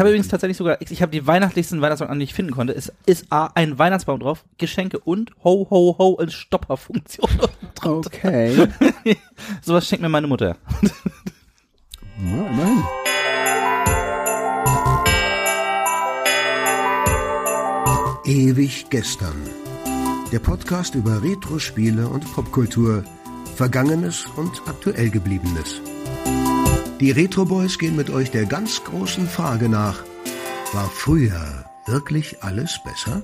habe übrigens tatsächlich sogar, ich habe die weihnachtlichsten Weihnachtsbaum, die ich finden konnte. Es ist A, ein Weihnachtsbaum drauf, Geschenke und ho, ho, ho in Stopperfunktion. Okay. Sowas schenkt mir meine Mutter. Ja, immerhin. Ewig gestern. Der Podcast über Retro-Spiele und Popkultur, Vergangenes und aktuell gebliebenes. Die Retro Boys gehen mit euch der ganz großen Frage nach: War früher wirklich alles besser?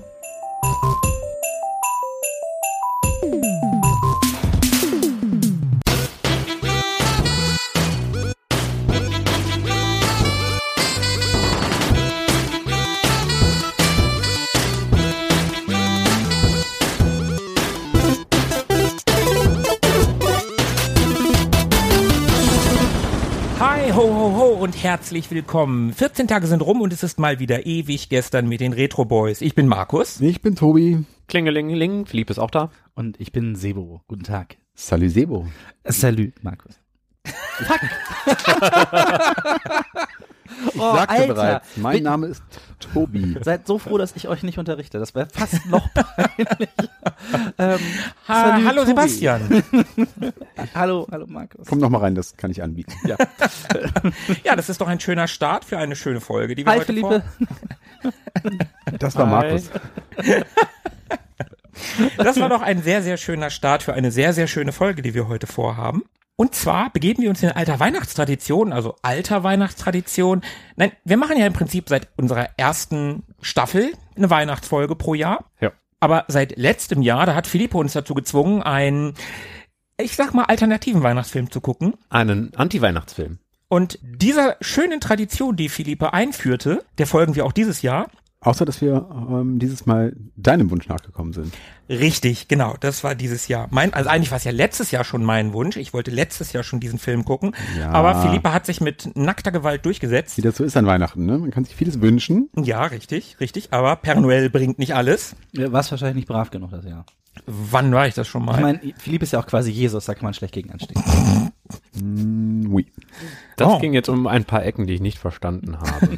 Herzlich willkommen. 14 Tage sind rum und es ist mal wieder ewig gestern mit den Retro Boys. Ich bin Markus. Ich bin Tobi. Klingelingeling, Philipp ist auch da. Und ich bin Sebo. Guten Tag. Salut Sebo. Salut, Markus. Ich Oh, sagte Alter. bereits, mein Bin- Name ist Tobi. Seid so froh, dass ich euch nicht unterrichte. Das wäre fast noch peinlich. ähm, Ha, hallo Tobi. Sebastian. Hallo, hallo Markus. Komm noch mal rein, das kann ich anbieten. Ja. Ja, das ist doch ein schöner Start für eine schöne Folge, die wir Hi, heute Philippe. Das war Markus. vor. Das war doch ein sehr, sehr schöner Start für eine sehr, sehr schöne Folge, die wir heute vorhaben. Und zwar begeben wir uns in alter Weihnachtstradition, also alter Weihnachtstradition. Nein, wir machen ja im Prinzip seit unserer ersten Staffel eine Weihnachtsfolge pro Jahr. Ja. Aber seit letztem Jahr, da hat Filippo uns dazu gezwungen, einen, ich sag mal, alternativen Weihnachtsfilm zu gucken. Einen Anti-Weihnachtsfilm. Und dieser schönen Tradition, die Philippe einführte, der folgen wir auch dieses Jahr. Außer, dass wir ähm, dieses Mal deinem Wunsch nachgekommen sind. Richtig, genau, das war dieses Jahr. Mein, also eigentlich war es ja letztes Jahr schon mein Wunsch. Ich wollte letztes Jahr schon diesen Film gucken. Ja. Aber Philippe hat sich mit nackter Gewalt durchgesetzt. Wie das so ist an Weihnachten, ne? Man kann sich vieles wünschen. Ja, richtig, richtig. Aber Père Noël bringt nicht alles. Du warst wahrscheinlich nicht brav genug das Jahr. Wann war ich das schon mal? Ich meine, Philipp ist ja auch quasi Jesus, da kann man schlecht gegen anstehen. Mm, oui. Das Oh. ging jetzt um ein paar Ecken, die ich nicht verstanden habe.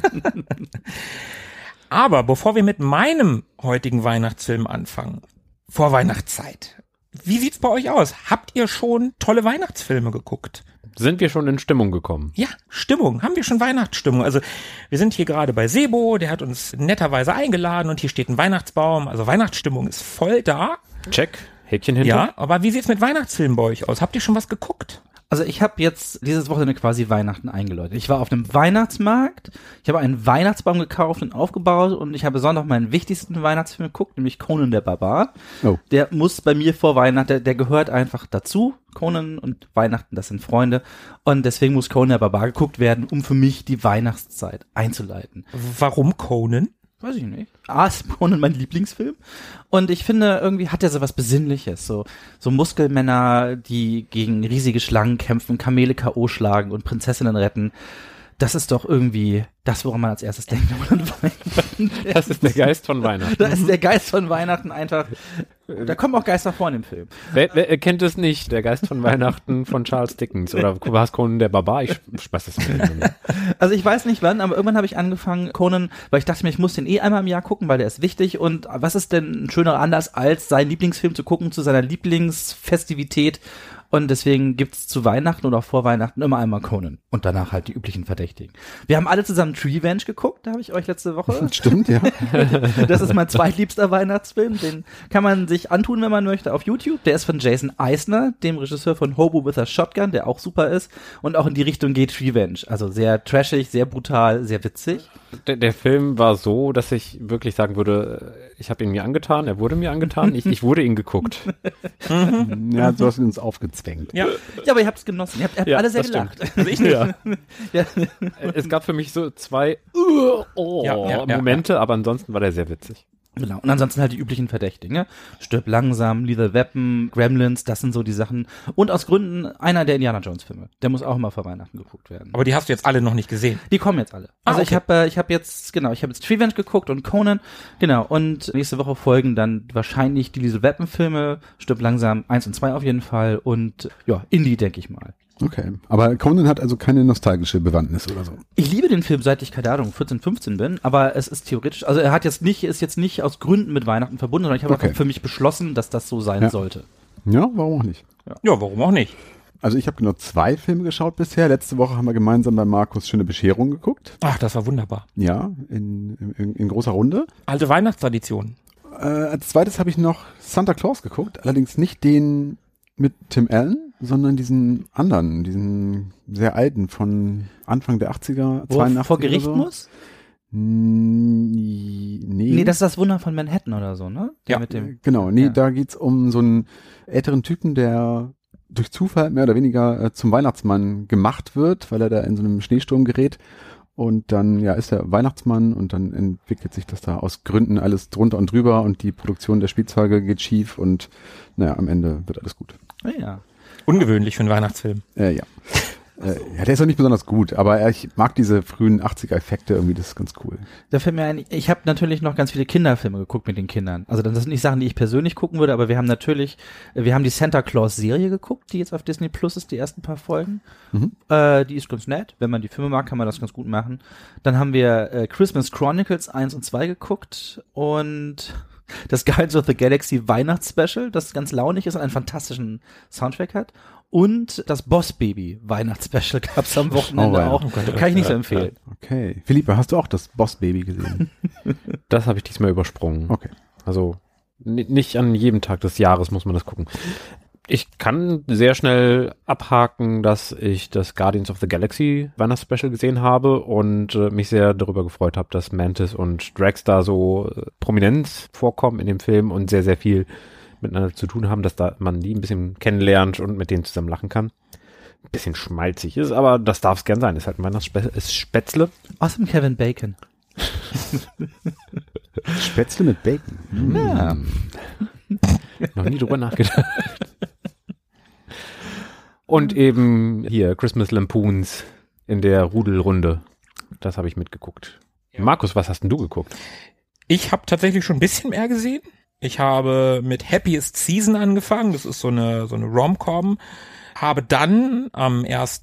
Aber bevor wir mit meinem heutigen Weihnachtsfilm anfangen, vor Weihnachtszeit, wie sieht's bei euch aus? Habt ihr schon tolle Weihnachtsfilme geguckt? Sind wir schon in Stimmung gekommen? Ja, Stimmung. Haben wir schon Weihnachtsstimmung? Also wir sind hier gerade bei Sebo, der hat uns netterweise eingeladen und hier steht ein Weihnachtsbaum. Also Weihnachtsstimmung ist voll da. Check. Häkchen hinter. Ja, aber wie sieht's mit Weihnachtsfilmen bei euch aus? Habt ihr schon was geguckt? Also ich habe jetzt dieses Wochenende quasi Weihnachten eingeläutet. Ich war auf einem Weihnachtsmarkt, ich habe einen Weihnachtsbaum gekauft und aufgebaut und ich habe Sonntag meinen wichtigsten Weihnachtsfilm geguckt, nämlich Conan der Barbar. Oh. Der muss bei mir vor Weihnachten, der, der gehört einfach dazu. Conan und Weihnachten, das sind Freunde. Und deswegen muss Conan der Barbar geguckt werden, um für mich die Weihnachtszeit einzuleiten. Warum Conan? Weiß ich nicht. A ist Conan mein Lieblingsfilm. Und ich finde, irgendwie hat er so was Besinnliches. So, so Muskelmänner, die gegen riesige Schlangen kämpfen, Kamele K.O. schlagen und Prinzessinnen retten. Das ist doch irgendwie das, woran man als erstes denkt. wenn man an Weihnachten Das ist der Geist von Weihnachten. Da ist der Geist von Weihnachten einfach. Da kommen auch Geister vor in dem Film. Wer, wer kennt es nicht? Der Geist von Weihnachten von Charles Dickens. Oder war es Conan der Barbar? Ich schmeiß das mal. Also ich weiß nicht wann, aber irgendwann habe ich angefangen, Conan, weil ich dachte mir, ich muss den eh einmal im Jahr gucken, weil der ist wichtig. Und was ist denn ein schöner Anlass, als seinen Lieblingsfilm zu gucken, zu seiner Lieblingsfestivität? Und deswegen gibt's zu Weihnachten oder vor Weihnachten immer einmal Conan. Und danach halt die üblichen Verdächtigen. Wir haben alle zusammen Treevenge geguckt, da habe ich euch letzte Woche. Stimmt, ja. Das ist mein zweitliebster Weihnachtsfilm. Den kann man sich antun, wenn man möchte, auf YouTube. Der ist von Jason Eisner, dem Regisseur von Hobo with a Shotgun, der auch super ist. Und auch in die Richtung geht Revenge. Also sehr trashig, sehr brutal, sehr witzig. Der, der Film war so, dass ich wirklich sagen würde, ich habe ihn mir angetan, er wurde mir angetan, ich, ich wurde ihn geguckt. ja, du hast uns aufgezwängt. Ja, Ja, aber ihr habt es genossen. Ihr habt, ihr habt Ja, alle sehr gelacht. Also ich nicht. Ja. Ja. Es gab für mich so zwei uh, oh, Ja, ja, ja, Momente, aber ansonsten war der sehr witzig. Genau. Und ansonsten halt die üblichen Verdächtigen, ne? Stirb langsam, Lethal Weapon, Gremlins, das sind so die Sachen. Und aus Gründen einer der Indiana Jones Filme. Der muss auch immer vor Weihnachten geguckt werden. aber die hast du jetzt alle noch nicht gesehen. Die kommen jetzt alle. Ah, Also ich okay. habe äh, ich habe jetzt genau, ich habe jetzt Revenge geguckt und Conan, genau. Und nächste Woche folgen dann wahrscheinlich die Lethal Weapon Filme, Stirb langsam eins und zwei auf jeden Fall und ja, Indie denke ich mal. Okay. Aber Conan hat also keine nostalgische Bewandtnis oder so. Ich liebe den Film, seit ich, keine Ahnung, 14, 15 bin, aber es ist theoretisch, also er hat jetzt nicht, ist jetzt nicht aus Gründen mit Weihnachten verbunden, sondern ich habe Okay. einfach für mich beschlossen, dass das so sein Ja. sollte. Ja, warum auch nicht? Ja, warum auch nicht? Also ich habe nur zwei Filme geschaut bisher. Letzte Woche haben wir gemeinsam bei Markus Schöne Bescherung geguckt. Ach, das war wunderbar. Ja, in, in, in großer Runde. Alte Weihnachtstradition. Äh, als zweites habe ich noch Santa Claus geguckt, allerdings nicht den mit Tim Allen, sondern diesen anderen, diesen sehr alten von Anfang der 80er, Wo er 82 vor Gericht so. muss? Nee, Nee, das ist das Wunder von Manhattan oder so, ne? Der Ja. mit dem, Genau, nee, Ja. da geht's um so einen älteren Typen, der durch Zufall mehr oder weniger äh, zum Weihnachtsmann gemacht wird, weil er da in so einem Schneesturm gerät. Und dann, ja, ist er Weihnachtsmann und dann entwickelt sich das da aus Gründen alles drunter und drüber und die Produktion der Spielzeuge geht schief und naja, am Ende wird alles gut. Ah, ja. Ungewöhnlich für einen Weihnachtsfilm. Äh, ja. äh, ja, der ist auch nicht besonders gut, aber ich mag diese frühen 80er-Effekte irgendwie, das ist ganz cool. Da fällt mir ein, ich habe natürlich noch ganz viele Kinderfilme geguckt mit den Kindern. Also das sind nicht Sachen, die ich persönlich gucken würde, aber wir haben natürlich, äh, wir haben die Santa Claus Serie geguckt, die jetzt auf Disney Plus ist, die ersten paar Folgen. Mhm. Äh, die ist ganz nett. Wenn man die Filme mag, kann man das ganz gut machen. Dann haben wir äh, Christmas Chronicles 1 und 2 geguckt und das Guardians of the Galaxy Weihnachtsspecial, das ganz launig ist und einen fantastischen Soundtrack hat. Und das Boss Baby Weihnachtsspecial gab's am Wochenende Oh, auch. Oh Gott, Kann ich nicht so empfehlen. Okay. Philippe, hast du auch das Boss Baby gesehen? Das habe ich diesmal übersprungen. Okay. Also ni- nicht an jedem Tag des Jahres muss man das gucken. Ich kann sehr schnell abhaken, dass ich das Guardians of the Galaxy Weihnachtsspecial gesehen habe und äh, mich sehr darüber gefreut habe, dass Mantis und Drax da so äh, prominent vorkommen in dem Film und sehr, sehr viel miteinander zu tun haben, dass da man die ein bisschen kennenlernt und mit denen zusammen lachen kann. Ein bisschen schmalzig ist, aber das darf es gern sein. Ist halt ein Weihnachtsspe ist Spätzle. Außerdem Kevin Bacon. Spätzle mit Bacon. Mm. Ja. Noch nie drüber nachgedacht. Und eben hier Christmas Lampoons in der Rudelrunde. Das habe ich mitgeguckt. Markus, was hast denn du geguckt? Ich habe tatsächlich schon ein bisschen mehr gesehen. Ich habe mit Happiest Season angefangen. Das ist so eine, so eine Rom-Com. Habe dann am 1.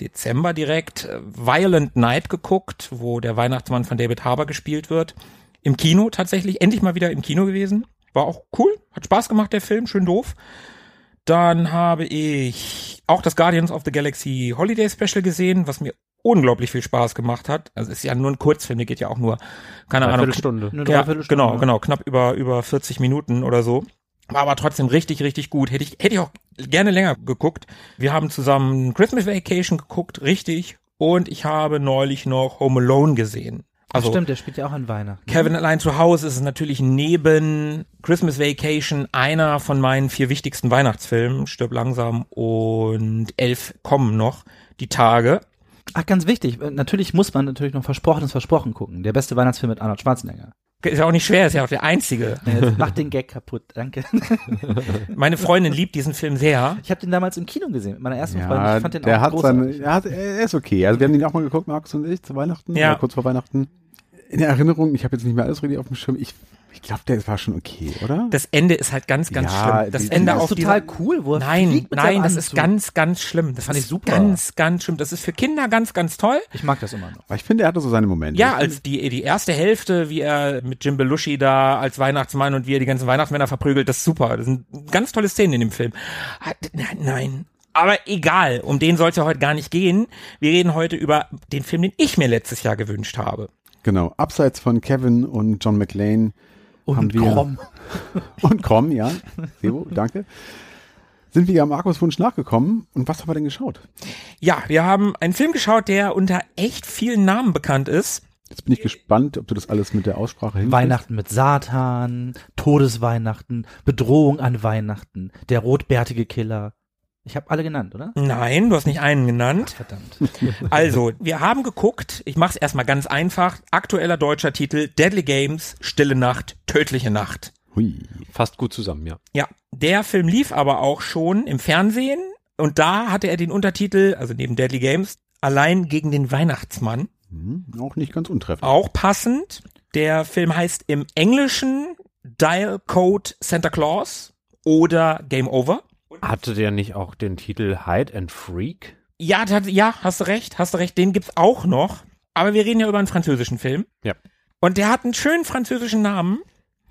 Dezember direkt äh, Violent Night geguckt, wo der Weihnachtsmann von David Harbour gespielt wird. Im Kino tatsächlich. Endlich mal wieder im Kino gewesen. War auch cool. Hat Spaß gemacht, der Film. Schön doof. Dann habe ich auch das Guardians of the Galaxy Holiday Special gesehen, was mir unglaublich viel Spaß gemacht hat. Also es ist ja nur ein Kurzfilm, der geht ja auch nur, keine Ahnung, Viertelstunde. Eine ja, Dreiviertelstunde, genau, genau, knapp über, über 40 Minuten oder so. War aber trotzdem richtig, richtig gut. Hätte ich, hätte ich auch gerne länger geguckt. Wir haben zusammen Christmas Vacation geguckt, richtig. Und ich habe neulich noch Home Alone gesehen. Also, stimmt, der spielt ja auch an Weihnachten. Kevin allein zu Hause ist natürlich neben Christmas Vacation einer von meinen vier wichtigsten Weihnachtsfilmen. Stirb langsam und elf kommen noch die Tage. Ach, ganz wichtig. äh, Natürlich muss man natürlich noch Versprochenes Versprochen gucken. Der beste Weihnachtsfilm mit Arnold Schwarzenegger. Ist ja auch nicht schwer, ist ja auch der einzige. Jetzt mach den Gag kaputt, danke. Meine Freundin liebt diesen Film sehr. Ich habe den damals im Kino gesehen mit meiner ersten Freundin. Ja, Ich fand den der auch hat seine, er, hat, er ist okay. Also wir haben ihn auch mal geguckt, Markus und ich, zu Weihnachten, Ja. oder kurz vor Weihnachten. In der Erinnerung, ich habe jetzt nicht mehr alles richtig auf dem Schirm, ich, ich glaube, der war schon okay, oder? Das Ende ist halt ganz, ganz Ja, schlimm. Das die- Ende das auf ist total dieser, cool, wo er Nein, fliegt mit nein, das ist ganz, ganz schlimm. Das Fand ist ich super. Ganz, ganz schlimm. Das ist für Kinder ganz, ganz toll. Ich mag das immer noch. Aber ich finde, er hatte so seine Momente. Ja, als die, die erste Hälfte, wie er mit Jim Belushi da als Weihnachtsmann und wie er die ganzen Weihnachtsmänner verprügelt, das ist super. Das sind ganz tolle Szenen in dem Film. Ah, Nein, nein. Aber egal, um den soll es ja heute gar nicht gehen. Wir reden heute über den Film, den ich mir letztes Jahr gewünscht habe. Genau, abseits von Kevin und John McClane haben Und wir Krom. und Krom, ja, Sebo, danke, sind wir ja Markus Wunsch nachgekommen. Und was haben wir denn geschaut? Ja, wir haben einen Film geschaut, der unter echt vielen Namen bekannt ist. Jetzt bin ich gespannt, ob du das alles mit der Aussprache hinkriegst. Weihnachten mit Satan, Todesweihnachten, Bedrohung an Weihnachten, der rotbärtige Killer. Ich habe alle genannt, oder? Nein, du hast nicht einen genannt. Verdammt. Also, wir haben geguckt, ich mache es erstmal ganz einfach, aktueller deutscher Titel, Deadly Games, Stille Nacht, Tödliche Nacht. Hui. Fasst gut zusammen, ja. Ja, der Film lief aber auch schon im Fernsehen und da hatte er den Untertitel, also neben Deadly Games, allein gegen den Weihnachtsmann. Hm, auch nicht ganz untreffend. Auch passend. Der Film heißt im Englischen Dial Code Santa Claus oder Game Over. Hatte der nicht auch den Titel Hide and Freak? Ja, tat- ja, hast du recht, hast du recht, den gibt's auch noch. Aber wir reden ja über einen französischen Film. Ja. Und der hat einen schönen französischen Namen.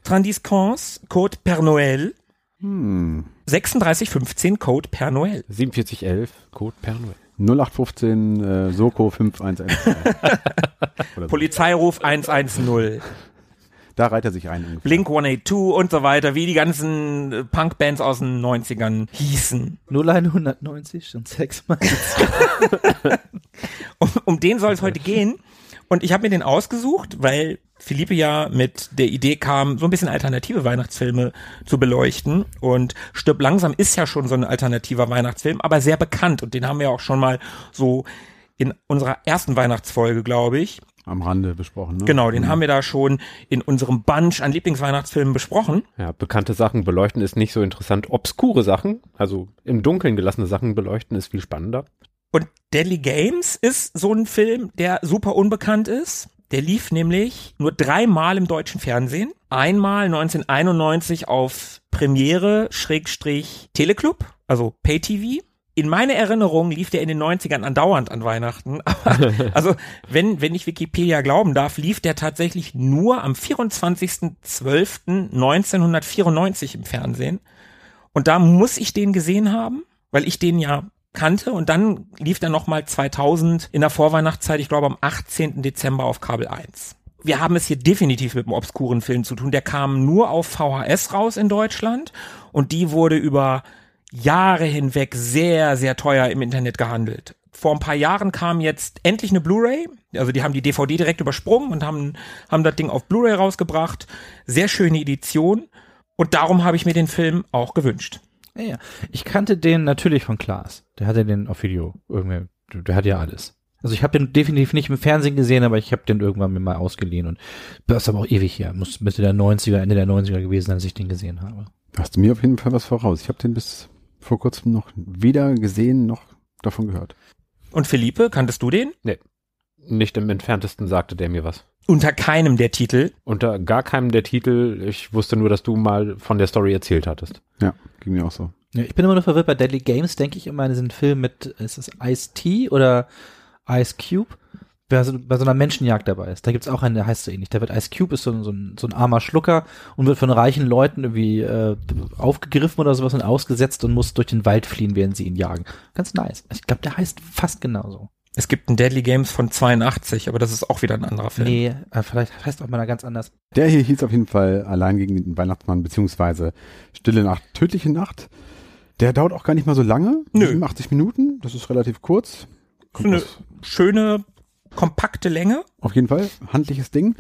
Trandiscans Code Père Noël. Hm. 3615 Code Père Noël. 4711 Code per Noel. 0815 äh, Soko 511. Oder so. Polizeiruf 110. Da reiht er sich ein. ungefähr. Blink 182 und so weiter, wie die ganzen äh, Punkbands aus den 90ern hießen. 0190 und sechsmal. Um, um den soll es heute gehen. Und ich habe mir den ausgesucht, weil Philippe ja mit der Idee kam, so ein bisschen alternative Weihnachtsfilme zu beleuchten. Und Stirb langsam ist ja schon so ein alternativer Weihnachtsfilm, aber sehr bekannt. Und den haben wir auch schon mal so in unserer ersten Weihnachtsfolge, glaube ich. Am Rande besprochen. Ne? Genau, den haben wir da schon in unserem Bunch an Lieblingsweihnachtsfilmen besprochen. Ja, bekannte Sachen beleuchten ist nicht so interessant. Obskure Sachen, also im Dunkeln gelassene Sachen beleuchten ist viel spannender. Und Deadly Games ist so ein Film, der super unbekannt ist. Der lief nämlich nur dreimal im deutschen Fernsehen. Einmal 1991 auf Premiere Schrägstrich Teleclub, also Pay TV. In meiner Erinnerung lief der in den 90ern andauernd an Weihnachten. Aber, also, wenn, wenn ich Wikipedia glauben darf, lief der tatsächlich nur am 24.12.1994 im Fernsehen. Und da muss ich den gesehen haben, weil ich den ja kannte und dann lief er nochmal 2000 in der Vorweihnachtszeit, ich glaube am 18. Dezember auf Kabel 1. Wir haben es hier definitiv mit einem obskuren Film zu tun. Der kam nur auf VHS raus in Deutschland und die wurde über Jahre hinweg sehr, sehr teuer im Internet gehandelt. Vor ein paar Jahren kam jetzt endlich eine Blu-ray. Also die haben die DVD direkt übersprungen und haben, haben das Ding auf Blu-ray rausgebracht. Sehr schöne Edition. Und darum habe ich mir den Film auch gewünscht. Ja, ja. Ich kannte den natürlich von Klaas. Der hatte den auf Video. Irgendwie, der hat ja alles. Also ich habe den definitiv nicht im Fernsehen gesehen, aber ich habe den irgendwann mir mal ausgeliehen und das ist aber auch ewig her. Muss Mitte der 90er, Ende der 90er gewesen sein, als ich den gesehen habe. Hast du mir auf jeden Fall was voraus. Ich habe den bis vor kurzem noch weder gesehen noch davon gehört. Und Philippe, kanntest du den? Nicht im entferntesten sagte der mir was. Unter keinem der Titel. Unter gar keinem der Titel, ich wusste nur, dass du mal von der Story erzählt hattest. Ja, ging mir auch so. Ja, ich bin immer nur verwirrt bei Deadly Games, denke ich immer an diesen Film mit, ist es Ice-T oder Ice Cube? Wer so, bei so einer Menschenjagd dabei ist. Da gibt's auch einen, der heißt so ähnlich. Der wird Ice Cube, ist so, ein- so, ein, so ein armer Schlucker und wird von reichen Leuten irgendwie äh, aufgegriffen oder sowas und ausgesetzt und muss durch den Wald fliehen, während sie ihn jagen. Ganz nice. Ich glaube, der heißt fast genauso. Es gibt einen Deadly Games von 82, aber das ist auch wieder ein anderer Film. Nee, äh, vielleicht heißt auch mal ganz anders. Der hier hieß auf jeden Fall Allein gegen den Weihnachtsmann beziehungsweise Stille Nacht, Tödliche Nacht. Der dauert auch gar nicht mal so lange. Nö. 87 Minuten, das ist relativ kurz. Kommt Eine aus, schöne, kompakte Länge. auf jeden Fall, handliches Ding.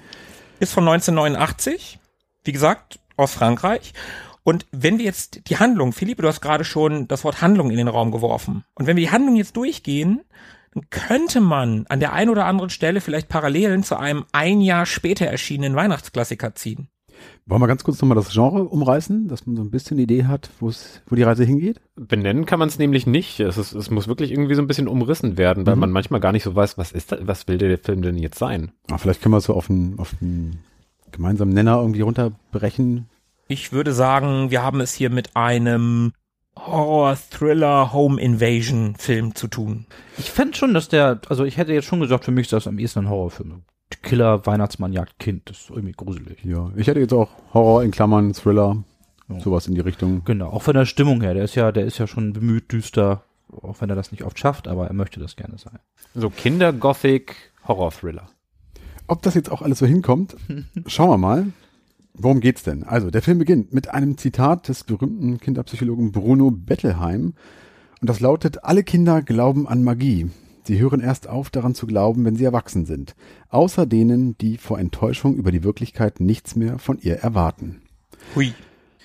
Ist von 1989. Wie gesagt, aus Frankreich. Und wenn wir jetzt die Handlung, Philippe, du hast gerade schon das Wort Handlung in den Raum geworfen. Und wenn wir die Handlung jetzt durchgehen, dann könnte man an der einen oder anderen Stelle vielleicht Parallelen zu einem ein Jahr später erschienenen Weihnachtsklassiker ziehen. Wollen wir ganz kurz nochmal das Genre umreißen, dass man so ein bisschen Idee hat, wo es, wo die Reise hingeht? Benennen kann man es nämlich nicht. Es, ist, es muss wirklich irgendwie so ein bisschen umrissen werden, weil Mhm. man manchmal gar nicht so weiß, was ist da, was will der Film denn jetzt sein? Ah, vielleicht können wir es so auf einen, auf einen gemeinsamen Nenner irgendwie runterbrechen. Ich würde sagen, wir haben es hier mit einem Horror-Thriller-Home-Invasion-Film zu tun. Ich fände schon, dass der, also ich hätte jetzt schon gesagt, für mich ist das am ehesten ein Horrorfilm. Killer, Weihnachtsmann, jagt Kind, das ist irgendwie gruselig. Ja, ich hätte jetzt auch Horror in Klammern, Thriller, Ja. sowas in die Richtung. Genau, auch von der Stimmung her, der ist ja, der ist ja schon bemüht, düster, auch wenn er das nicht oft schafft, aber er möchte das gerne sein. So Kinder-Gothic, Horror-Thriller. Ob das jetzt auch alles so hinkommt, schauen wir mal. Worum geht's denn? Also, der Film beginnt mit einem Zitat des berühmten Kinderpsychologen Bruno Bettelheim. Und das lautet, alle Kinder glauben an Magie. Sie hören erst auf, daran zu glauben, wenn sie erwachsen sind. Außer denen, die vor Enttäuschung über die Wirklichkeit nichts mehr von ihr erwarten. Hui.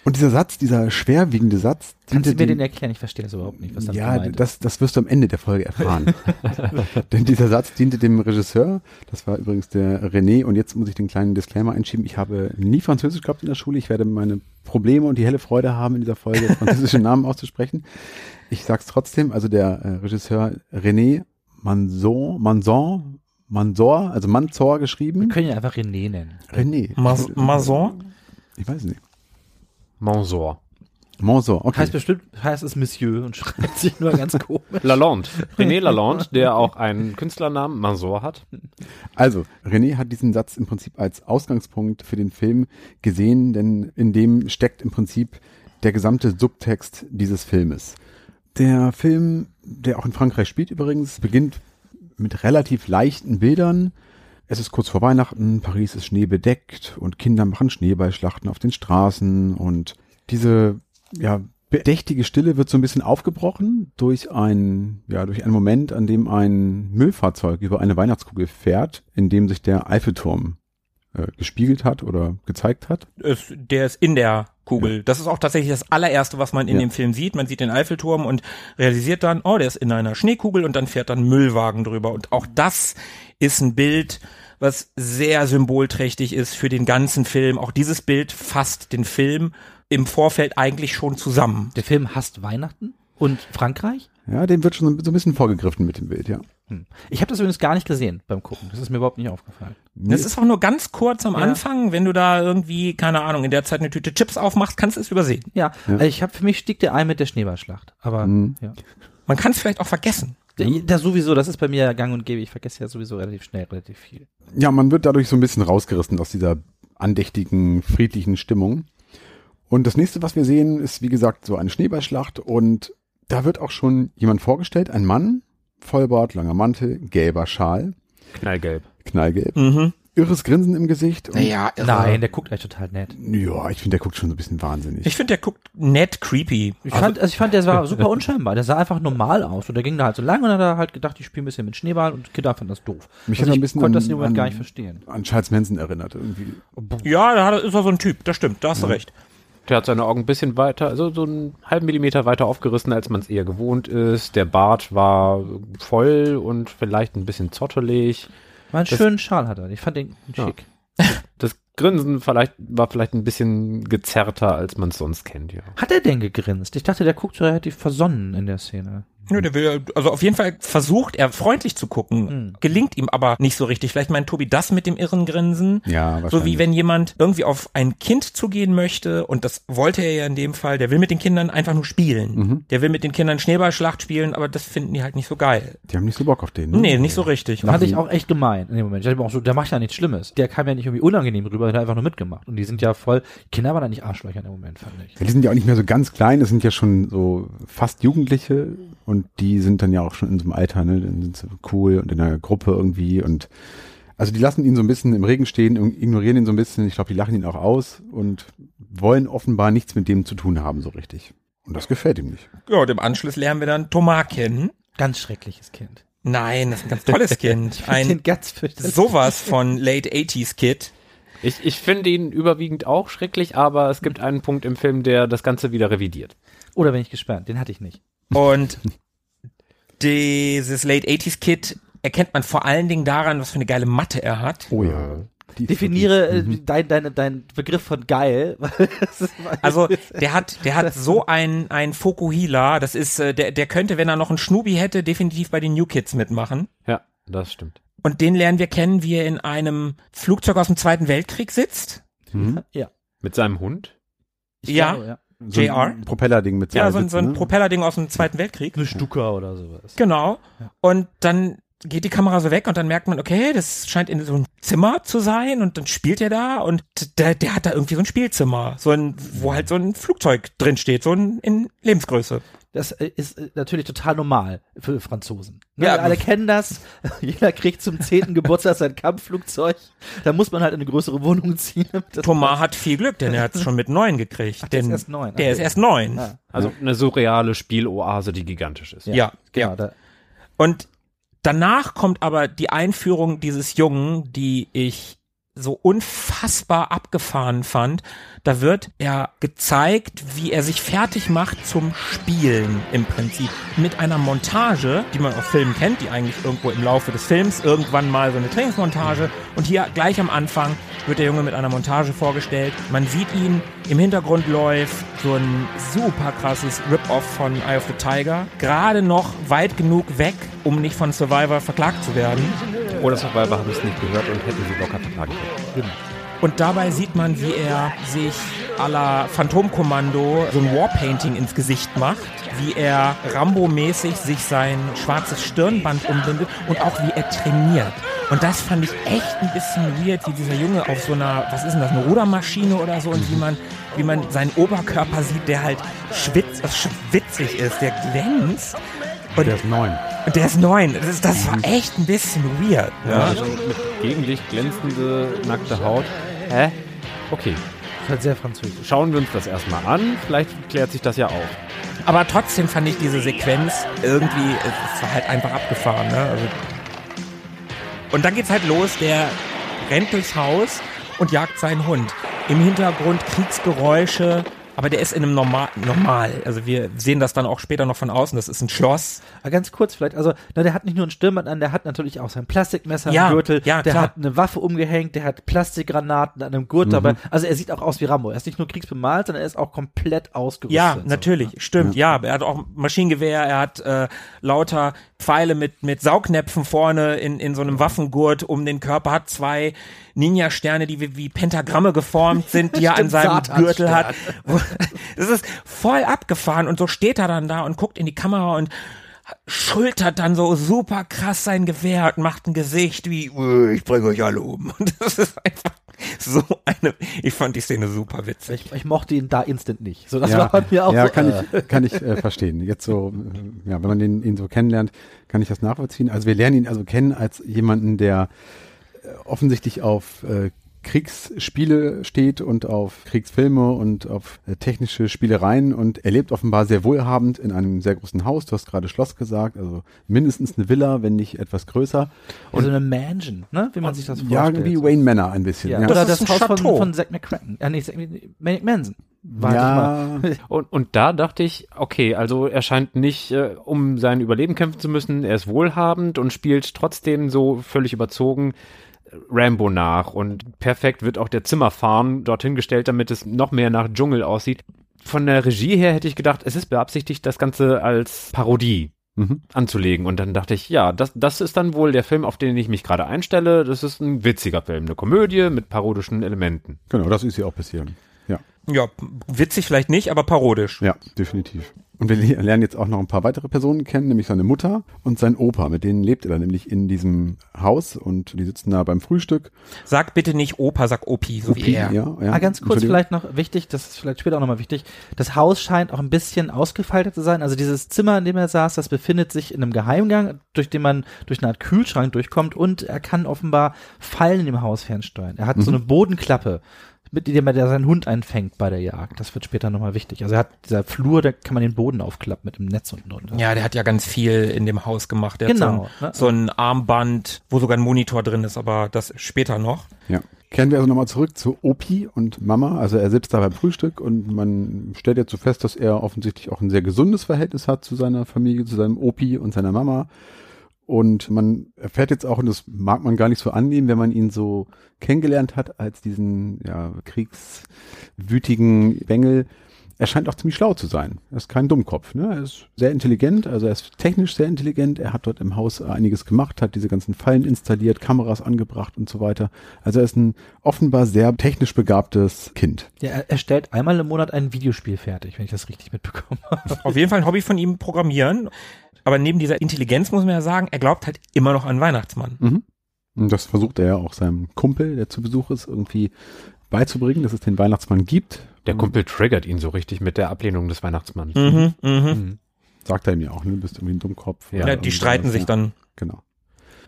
Und dieser Satz, dieser schwerwiegende Satz, Kannst du mir dem- den erklären? Ich verstehe das überhaupt nicht, was damit ja, gemeint das, das wirst du am Ende der Folge erfahren. Denn dieser Satz diente dem Regisseur, das war übrigens der René, und jetzt muss ich den kleinen Disclaimer einschieben, ich habe nie Französisch gehabt in der Schule, ich werde meine Probleme und die helle Freude haben, in dieser Folge französische Namen auszusprechen. Ich sag's trotzdem, also der äh, Regisseur René Manzon, Manzon, Manzor, also Manzor Wir geschrieben. können ihn einfach René nennen. René. Mas Mason? Ich weiß nicht. Monsor. Monceau, okay. Heißt bestimmt, heißt es Monsieur und schreibt sich nur ganz komisch. Lalonde. René Lalonde, der auch einen Künstlernamen Mansour hat. Also, René hat diesen Satz im Prinzip als Ausgangspunkt für den Film gesehen, denn in dem steckt im Prinzip der gesamte Subtext dieses Filmes. Der Film, der auch in Frankreich spielt übrigens, beginnt mit relativ leichten Bildern. Es ist kurz vor Weihnachten, Paris ist schneebedeckt und Kinder machen Schneeballschlachten auf den Straßen und diese ja, bedächtige Stille wird so ein bisschen aufgebrochen durch ein, ja, durch einen Moment, an dem ein Müllfahrzeug über eine Weihnachtskugel fährt, in dem sich der Eiffelturm äh, gespiegelt hat oder gezeigt hat. Es, der ist in der Kugel. Das ist auch tatsächlich das allererste, was man in Ja. dem Film sieht. Man sieht den Eiffelturm und realisiert dann, oh, der ist in einer Schneekugel und dann fährt dann ein Müllwagen drüber. Und auch das ist ein Bild, was sehr symbolträchtig ist für den ganzen Film. Auch dieses Bild fasst den Film im Vorfeld eigentlich schon zusammen. Der Film hasst Weihnachten und Frankreich. Ja, dem wird schon so ein bisschen vorgegriffen mit dem Bild, ja. Hm. Ich habe das übrigens gar nicht gesehen beim Gucken. Das ist mir überhaupt nicht aufgefallen. Das ist auch nur ganz kurz am Ja. Anfang, wenn du da irgendwie, keine Ahnung, in der Zeit eine Tüte Chips aufmachst, kannst du es übersehen. Ja, also ich habe für mich stieg der ein mit der Schneeballschlacht. Aber Mhm. ja. Man kann es vielleicht auch vergessen. Das sowieso, das ist bei mir ja gang und gäbe. Ich vergesse ja sowieso relativ schnell relativ viel. Ja, man wird dadurch so ein bisschen rausgerissen aus dieser andächtigen, friedlichen Stimmung. Und das nächste, was wir sehen, ist wie gesagt so eine Schneeballschlacht und da wird auch schon jemand vorgestellt, ein Mann, Vollbart, langer Mantel, gelber Schal, Knallgelb. knallgelb, Mhm. irres Grinsen im Gesicht. Naja, Nein, der guckt eigentlich total nett. Ja, ich finde, der guckt schon so ein bisschen wahnsinnig. Ich finde, der guckt nett creepy. Ich fand, also ich fand, der war super unscheinbar. Der sah einfach normal aus und der ging da halt so lang und hat er halt gedacht, ich spiele ein bisschen mit Schneeball und Kinder fanden das doof. Mich also hat ein ich bisschen konnte an- das in dem Moment an- gar nicht verstehen. An Charles Manson erinnert irgendwie. Ja, da ist er so ein Typ, das stimmt, da hast du recht. Der hat seine Augen ein bisschen weiter, also so einen halben Millimeter weiter aufgerissen, als man es eher gewohnt ist. Der Bart war voll und vielleicht ein bisschen zottelig. War einen Das- schönen Schal hat er. Ich fand den Ja. schick. Das Grinsen vielleicht, war vielleicht ein bisschen gezerrter, als man es sonst kennt, ja. Hat er denn gegrinst? Ich dachte, der guckt so relativ versonnen in der Szene. Ja, der will, also auf jeden Fall versucht er freundlich zu gucken, Hm. gelingt ihm aber nicht so richtig. Vielleicht meint Tobi das mit dem irren Grinsen. Ja, So wie wenn jemand irgendwie auf ein Kind zugehen möchte, und das wollte er ja in dem Fall, der will mit den Kindern einfach nur spielen. Mhm. Der will mit den Kindern Schneeballschlacht spielen, aber das finden die halt nicht so geil. Die haben nicht so Bock auf den, ne? Nee, nicht so richtig. Fand ich auch echt gemein in dem Moment. Ich dachte mir auch so, der macht ja nichts Schlimmes. Der kam ja nicht irgendwie unangenehm rüber, der hat einfach nur mitgemacht. Und die sind ja voll, Kinder waren da nicht Arschlöcher in dem Moment, fand ich. Ja, die sind ja auch nicht mehr so ganz klein, das sind ja schon so fast Jugendliche und die sind dann ja auch schon in so einem Alter, ne? Dann sind sie cool und in einer Gruppe irgendwie und also die lassen ihn so ein bisschen im Regen stehen, ignorieren ihn so ein bisschen, ich glaube, die lachen ihn auch aus und wollen offenbar nichts mit dem zu tun haben, so richtig. Und das gefällt ihm nicht. Ja, und im Anschluss lernen wir dann Thomas kennen. Ganz schreckliches Kind. Nein, das ist ein ganz tolles Kind. Ein sowas von Late 80s Kid. Ich, ich finde ihn überwiegend auch schrecklich, aber es gibt einen Punkt im Film, der das Ganze wieder revidiert. Oder bin ich gespannt? Den hatte ich nicht. Und dieses Late 80s Kid erkennt man vor allen Dingen daran, was für eine geile Matte er hat. Oh ja. Die Definiere äh, dein, dein, dein Begriff von geil. Also der hat, der hat so ein ein Fokuhila. Das ist, äh, der, der könnte, wenn er noch einen Schnubi hätte, definitiv bei den New Kids mitmachen. Ja, das stimmt. Und den lernen wir kennen, wie er in einem Flugzeug aus dem Zweiten Weltkrieg sitzt. Mhm. ja. Mit seinem Hund? Ich Ja. glaube, ja. So ein JR? Propellerding mit Ja, zwei so ein, so ein Sitzen, ne? Propellerding aus dem Zweiten Weltkrieg. Eine Stuka oder sowas. Genau. Und dann geht die Kamera so weg und dann merkt man, okay, das scheint in so ein Zimmer zu sein und dann spielt er da und der, der hat da irgendwie so ein Spielzimmer, so ein, wo halt so ein Flugzeug drin steht, so ein in Lebensgröße. Das äh, ist äh, natürlich total normal für Franzosen. Ne? Ja. Wir alle kennen das. Jeder kriegt zum zehnten Geburtstag sein Kampfflugzeug. Da muss man halt in eine größere Wohnung ziehen. Thomas hat viel Glück, denn er hat es schon mit neun gekriegt. der ist erst neun. Der Okay. ist erst neun. Ja. Also eine surreale Spieloase, die gigantisch ist. Ja, ja. Genau, da, Und danach kommt aber die Einführung dieses Jungen, die ich so unfassbar abgefahren fand. Da wird er gezeigt, wie er sich fertig macht zum Spielen im Prinzip. Mit einer Montage, die man aus Filmen kennt, die eigentlich irgendwo im Laufe des Films irgendwann mal so eine Trainingsmontage. Und hier gleich am Anfang wird der Junge mit einer Montage vorgestellt. Man sieht ihn, im Hintergrund läuft so ein super krasses Rip-Off von Eye of the Tiger. Gerade noch weit genug weg, um nicht von Survivor verklagt zu werden. Oder Survivor haben es nicht gehört und hätten sie locker verklagen können. Und dabei sieht man, wie er sich à la Phantomkommando so ein Warpainting ins Gesicht macht, wie er Rambo-mäßig sich sein schwarzes Stirnband umbindet und auch wie er trainiert. Und das fand ich echt ein bisschen weird, wie dieser Junge auf so einer, was ist denn das, eine Rudermaschine oder so und wie man, wie man seinen Oberkörper sieht, der halt schwitz, schwitzig ist, der glänzt. Und Der ist neun. und der ist neun. Das, das war echt ein bisschen weird. Ne? Ja, also mit Gegenlicht glänzende, nackte Haut. Hä? Okay. ist halt sehr französisch. Schauen wir uns das erstmal an. Vielleicht klärt sich das ja auf. Aber trotzdem fand ich diese Sequenz irgendwie, es war halt einfach abgefahren. Ne? Also und dann geht's halt los, der rennt durchs Haus und jagt seinen Hund. Im Hintergrund Kriegsgeräusche, aber der ist in einem normal, normal. Also wir sehen das dann auch später noch von außen. Das ist ein Schloss. Aber ganz kurz vielleicht, also na, der hat nicht nur ein Stirnband an, der hat natürlich auch sein Plastikmesser Ja, im Gürtel, ja, der klar. hat eine Waffe umgehängt, der hat Plastikgranaten an einem Gurt dabei. Also er sieht auch aus wie Rambo. Er ist nicht nur kriegsbemalt, sondern er ist auch komplett ausgerüstet. Ja, so. natürlich, stimmt, ja. Er hat auch Maschinengewehr, er hat äh, lauter Pfeile mit, mit Saugnäpfen vorne in, in so einem Waffengurt um den Körper, hat zwei Ninja-Sterne, die wie, wie Pentagramme geformt sind, die er an Stimmt, seinem Satansstern. Gürtel hat. Das ist voll abgefahren und so steht er dann da und guckt in die Kamera und schultert dann so super krass sein Gewehr und macht ein Gesicht wie, "Äh, ich bringe euch alle um. Und das ist einfach so eine, ich fand die Szene super witzig. Ich, ich mochte ihn da instant nicht. So, das ja, war bei mir auch ja so, kann äh, ich, kann ich äh, verstehen. Jetzt so, äh, ja, wenn man den, ihn so kennenlernt, kann ich das nachvollziehen. Also wir lernen ihn also kennen als jemanden, der äh, offensichtlich auf äh, Kriegsspiele steht und auf Kriegsfilme und auf äh, technische Spielereien und er lebt offenbar sehr wohlhabend in einem sehr großen Haus. Du hast gerade Schloss gesagt, also mindestens eine Villa, wenn nicht etwas größer. Und so eine Mansion, ne? Wie man sich das Ja, vorstellt. wie Wayne Manor ein bisschen. ja. Ja, Oder Das das, Haus von, Chateau. von Zack McCracken. Ja, nee, Zack Manic Manson. War ja mal. Und, und da dachte ich, okay, also er scheint nicht, äh, um sein Überleben kämpfen zu müssen, er ist wohlhabend und spielt trotzdem so völlig überzogen äh, Rambo nach. Und perfekt wird auch der Zimmerfarm dorthin gestellt, damit es noch mehr nach Dschungel aussieht. Von der Regie her hätte ich gedacht, es ist beabsichtigt, das Ganze als Parodie Mhm. anzulegen. Und dann dachte ich, ja, das, das ist dann wohl der Film, auf den ich mich gerade einstelle. Das ist ein witziger Film, eine Komödie mit parodischen Elementen. genau, das ist ja auch passieren. Ja. Ja, witzig vielleicht nicht, aber parodisch. Ja, definitiv. Und wir le- lernen jetzt auch noch ein paar weitere Personen kennen, nämlich seine Mutter und sein Opa. Mit denen lebt er dann nämlich in diesem Haus und die sitzen da beim Frühstück. Sag bitte nicht Opa, sag Opi, so wie Opi, er. Ja, ja, ah, ganz kurz vielleicht noch wichtig, das ist vielleicht später auch nochmal wichtig. Das Haus scheint auch ein bisschen ausgefaltet zu sein. Also dieses Zimmer, in dem er saß, das befindet sich in einem Geheimgang, durch den man durch eine Art Kühlschrank durchkommt und er kann offenbar Fallen dem Haus fernsteuern. Er hat so eine Bodenklappe, mit der er seinen Hund einfängt bei der Jagd. Das wird später nochmal wichtig. Also er hat dieser Flur, da kann man den Boden aufklappen mit einem Netz unten drunter. Ja, der hat ja ganz viel in dem Haus gemacht. Der Genau, hat so ein, ne? so ein Armband, wo sogar ein Monitor drin ist, aber das später noch. Ja. Kehren wir also nochmal zurück zu Opi und Mama. Also er sitzt da beim Frühstück und man stellt jetzt so fest, dass er offensichtlich auch ein sehr gesundes Verhältnis hat zu seiner Familie, zu seinem Opi und seiner Mama. Und man erfährt jetzt auch, und das mag man gar nicht so annehmen, wenn man ihn so kennengelernt hat als diesen ja, kriegswütigen Bengel. Er scheint auch ziemlich schlau zu sein. Er ist kein Dummkopf. Ne? Er ist sehr intelligent, also er ist technisch sehr intelligent. Er hat dort im Haus einiges gemacht, hat diese ganzen Fallen installiert, Kameras angebracht und so weiter. Also er ist ein offenbar sehr technisch begabtes Kind. Ja, er, er stellt einmal im Monat ein Videospiel fertig, wenn ich das richtig mitbekomme. Auf jeden Fall ein Hobby von ihm, Programmieren. Aber neben dieser Intelligenz muss man ja sagen, er glaubt halt immer noch an Weihnachtsmann. Und das versucht er ja auch seinem Kumpel, der zu Besuch ist, irgendwie beizubringen, dass es den Weihnachtsmann gibt. Der Kumpel triggert ihn so richtig mit der Ablehnung des Weihnachtsmanns. Mhm, mhm. Sagt er ihm ja auch, ne? du bist irgendwie ein Dummkopf. Ja, Ja, Oder die streiten sowas, sich ja. dann. Genau.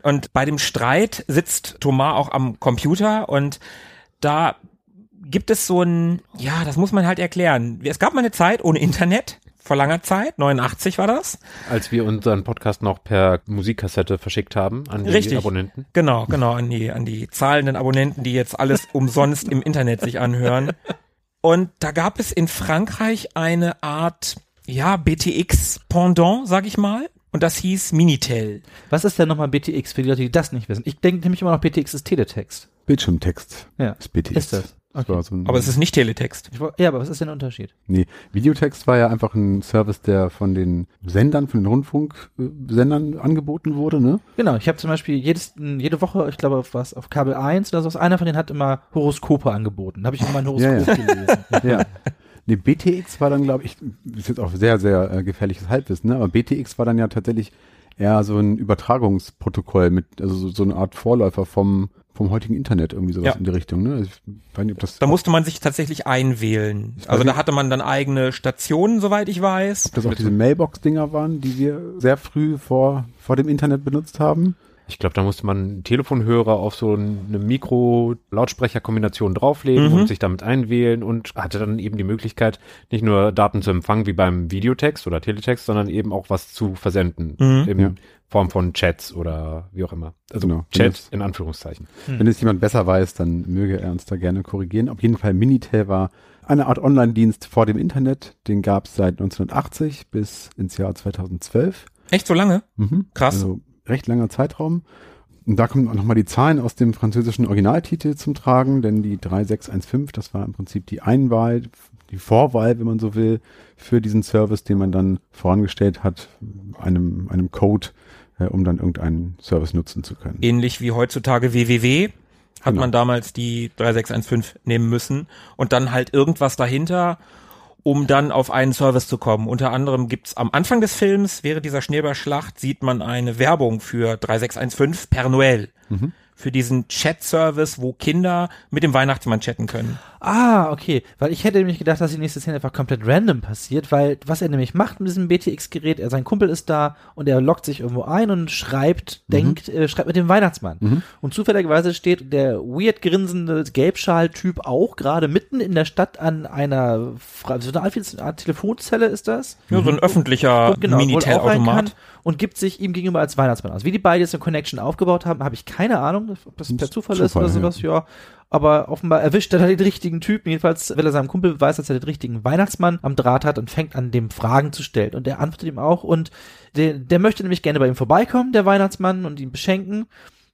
Und bei dem Streit sitzt Thomas auch am Computer und da gibt es so ein, ja, das muss man halt erklären. Es gab mal eine Zeit ohne Internet, vor langer Zeit, 89 war das. Als wir unseren Podcast noch per Musikkassette verschickt haben an die Richtig. Abonnenten. Genau, genau, an die, an die zahlenden Abonnenten, die jetzt alles umsonst im Internet sich anhören. Und da gab es in Frankreich eine Art, ja, BTX-Pendant, sag ich mal. Und das hieß Minitel. Was ist denn nochmal BTX für die Leute, die das nicht wissen? Ich denke nämlich immer noch BTX ist Teletext. Bildschirmtext Ja. ist BTX. Ist das? Okay. so ein, Aber es ist nicht Teletext. Ja, aber was ist denn der Unterschied? Nee, Videotext war ja einfach ein Service, der von den Sendern, von den Rundfunksendern angeboten wurde, ne? Genau, ich habe zum Beispiel jedes, jede Woche, ich glaube auf was, auf Kabel 1 oder so, einer von denen hat immer Horoskope angeboten. Da habe ich immer mein Horoskop Ja, gelesen. Ja. Nee, BTX war dann, glaube ich, ist jetzt auch sehr, sehr äh, gefährliches Halbwissen, ne? aber BTX war dann ja tatsächlich eher so ein Übertragungsprotokoll mit, also so, so eine Art Vorläufer vom, vom heutigen Internet, irgendwie sowas Ja. in die Richtung. Ne? Ich weiß nicht, ob das, Da musste man sich tatsächlich einwählen. Also da hatte man dann eigene Stationen, soweit ich weiß. ob das auch diese Mailbox-Dinger waren, die wir sehr früh vor, vor dem Internet benutzt haben. Ich glaube, da musste man einen Telefonhörer auf so eine Mikro-Lautsprecherkombination drauflegen Mhm. und sich damit einwählen und hatte dann eben die Möglichkeit, nicht nur Daten zu empfangen wie beim Videotext oder Teletext, sondern eben auch was zu versenden Mhm. in Ja. Form von Chats oder wie auch immer. Also Genau. Chat Das- in Anführungszeichen. Wenn es jemand besser weiß, dann möge er uns da gerne korrigieren. Auf jeden Fall Minitel war eine Art Online-Dienst vor dem Internet. Den gab es seit 1980 bis ins Jahr 2012. Echt so lange? Mhm. Krass. Also recht langer Zeitraum. Und da kommen auch nochmal die Zahlen aus dem französischen Originaltitel zum Tragen, denn die 3615, das war im Prinzip die Einwahl, die Vorwahl, wenn man so will, für diesen Service, den man dann vorangestellt hat, einem, einem Code, äh, um dann irgendeinen Service nutzen zu können. Ähnlich wie heutzutage www hat Genau. man damals die 3615 nehmen müssen und dann halt irgendwas dahinter, um dann auf einen Service zu kommen. Unter anderem gibt's am Anfang des Films, während dieser Schneeballschlacht, sieht man eine Werbung für 3615 per Noel. Mhm. Für diesen Chat-Service, wo Kinder mit dem Weihnachtsmann chatten können. Ah, okay. Weil ich hätte nämlich gedacht, dass die nächste Szene einfach komplett random passiert, weil was er nämlich macht mit diesem BTX-Gerät, er, sein Kumpel ist da und er loggt sich irgendwo ein und schreibt, denkt, äh, schreibt mit dem Weihnachtsmann. Und zufälligerweise steht der weird grinsende Gelbschal-Typ auch gerade mitten in der Stadt an einer, so eine Art, Telefonzelle ist das? Ja, so ein öffentlicher Und genau, Minitel-Automat. Und gibt sich ihm gegenüber als Weihnachtsmann aus. Wie die beiden jetzt eine Connection aufgebaut haben, habe ich keine Ahnung, ob das per Zufall, ist Zufall, oder sowas, ja. Aber offenbar erwischt er da den richtigen Typen. Jedenfalls will er seinem Kumpel beweisen, dass er den richtigen Weihnachtsmann am Draht hat und fängt an, dem Fragen zu stellen. Und der antwortet ihm auch. Und der, der möchte nämlich gerne bei ihm vorbeikommen, der Weihnachtsmann, und ihn beschenken.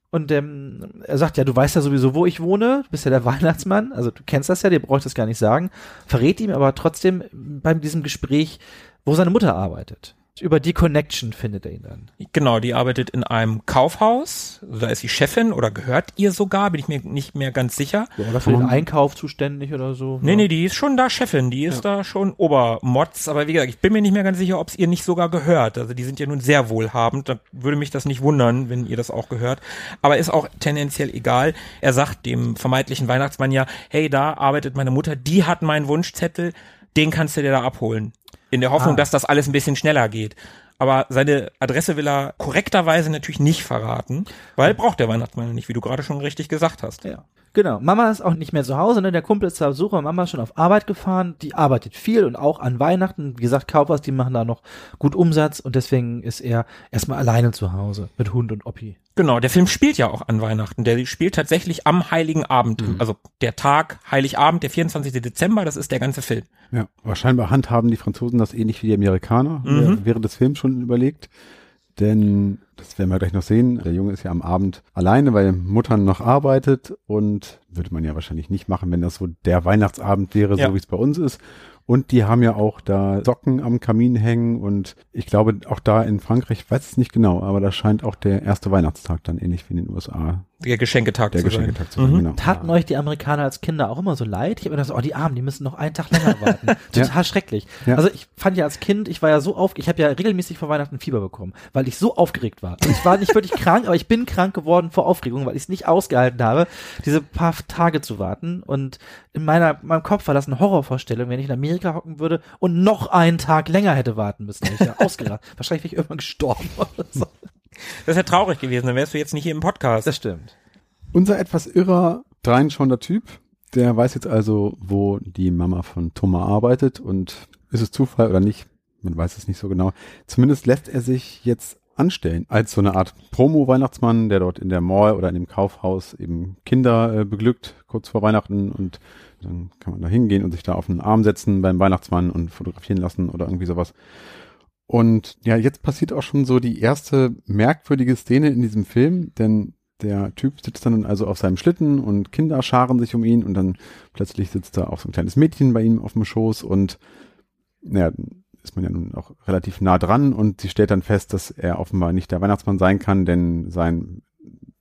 Und ähm, er sagt, ja, du weißt ja sowieso, wo ich wohne, du bist ja der Weihnachtsmann, also du kennst das ja, dir brauche ich das gar nicht sagen. Verrät ihm aber trotzdem bei diesem Gespräch, wo seine Mutter arbeitet. Über die Connection findet er ihn dann. Genau, die arbeitet in einem Kaufhaus. Da ist sie Chefin oder gehört ihr sogar, bin ich mir nicht mehr ganz sicher. Oder für den Einkauf zuständig oder so. Nee, ja. nee, die ist schon da Chefin, die ist da schon Obermotz, aber wie gesagt, ich bin mir nicht mehr ganz sicher, ob es ihr nicht sogar gehört. Also die sind ja nun sehr wohlhabend, da würde mich das nicht wundern, wenn ihr das auch gehört. Aber ist auch tendenziell egal. Er sagt dem vermeintlichen Weihnachtsmann ja, hey, da arbeitet meine Mutter, die hat meinen Wunschzettel, den kannst du dir da abholen. In der Hoffnung, Ah. dass das alles ein bisschen schneller geht. Aber seine Adresse will er korrekterweise natürlich nicht verraten, weil braucht der Weihnachtsmann nicht, wie du gerade schon richtig gesagt hast. Ja. Genau. Mama ist auch nicht mehr zu Hause, ne? Der Kumpel ist zur Besucher, Mama ist schon auf Arbeit gefahren. Die arbeitet viel und auch an Weihnachten. Wie gesagt, Kaufhaus, die machen da noch gut Umsatz und deswegen ist er erstmal alleine zu Hause mit Hund und Oppi. Genau, der Film spielt ja auch an Weihnachten. Der spielt tatsächlich am Heiligen Abend. Also der Tag, Heiligabend, der 24. Dezember, das ist der ganze Film. Ja, aber scheinbar handhaben die Franzosen das ähnlich wie die Amerikaner Mhm. äh, während des Films schon überlegt. Denn, das werden wir gleich noch sehen, der Junge ist ja am Abend alleine, weil Mutter noch arbeitet und würde man ja wahrscheinlich nicht machen, wenn das so der Weihnachtsabend wäre, Ja. so wie es bei uns ist. Und die haben ja auch da Socken am Kamin hängen und ich glaube auch da in Frankreich, ich weiß es nicht genau, aber da scheint auch der erste Weihnachtstag dann ähnlich wie in den USA Der Geschenketag der zu sein. Geschenketag zu sein. Mhm. Genau. Taten euch die Amerikaner als Kinder auch immer so leid? Ich habe mir gedacht, oh, die Armen, die müssen noch einen Tag länger warten. Total schrecklich. Ja. Also ich fand ja als Kind, ich war ja so auf, ich habe ja regelmäßig vor Weihnachten Fieber bekommen, weil ich so aufgeregt war. Ich war nicht wirklich krank, aber ich bin krank geworden vor Aufregung, weil ich es nicht ausgehalten habe, diese paar Tage zu warten. Und in meiner, meinem Kopf war das eine Horrorvorstellung, wenn ich in Amerika hocken würde und noch einen Tag länger hätte warten müssen. Ich ja ausgerastet. Wahrscheinlich wäre ich irgendwann gestorben oder so. Das wäre traurig gewesen, dann wärst du jetzt nicht hier im Podcast. Das stimmt. Unser etwas irrer, dreinschauender Typ, der weiß jetzt also, wo die Mama von Thomas arbeitet und ist es Zufall oder nicht, man weiß es nicht so genau. Zumindest lässt er sich jetzt anstellen als so eine Art Promo-Weihnachtsmann, der dort in der Mall oder in dem Kaufhaus eben Kinder äh, beglückt, kurz vor Weihnachten und dann kann man da hingehen und sich da auf den Arm setzen beim Weihnachtsmann und fotografieren lassen oder irgendwie sowas. Und ja, jetzt passiert auch schon so die erste merkwürdige Szene in diesem Film, denn der Typ sitzt dann also auf seinem Schlitten und Kinder scharen sich um ihn und dann plötzlich sitzt da auch so ein kleines Mädchen bei ihm auf dem Schoß und naja, ist man ja nun auch relativ nah dran und sie stellt dann fest, dass er offenbar nicht der Weihnachtsmann sein kann, denn sein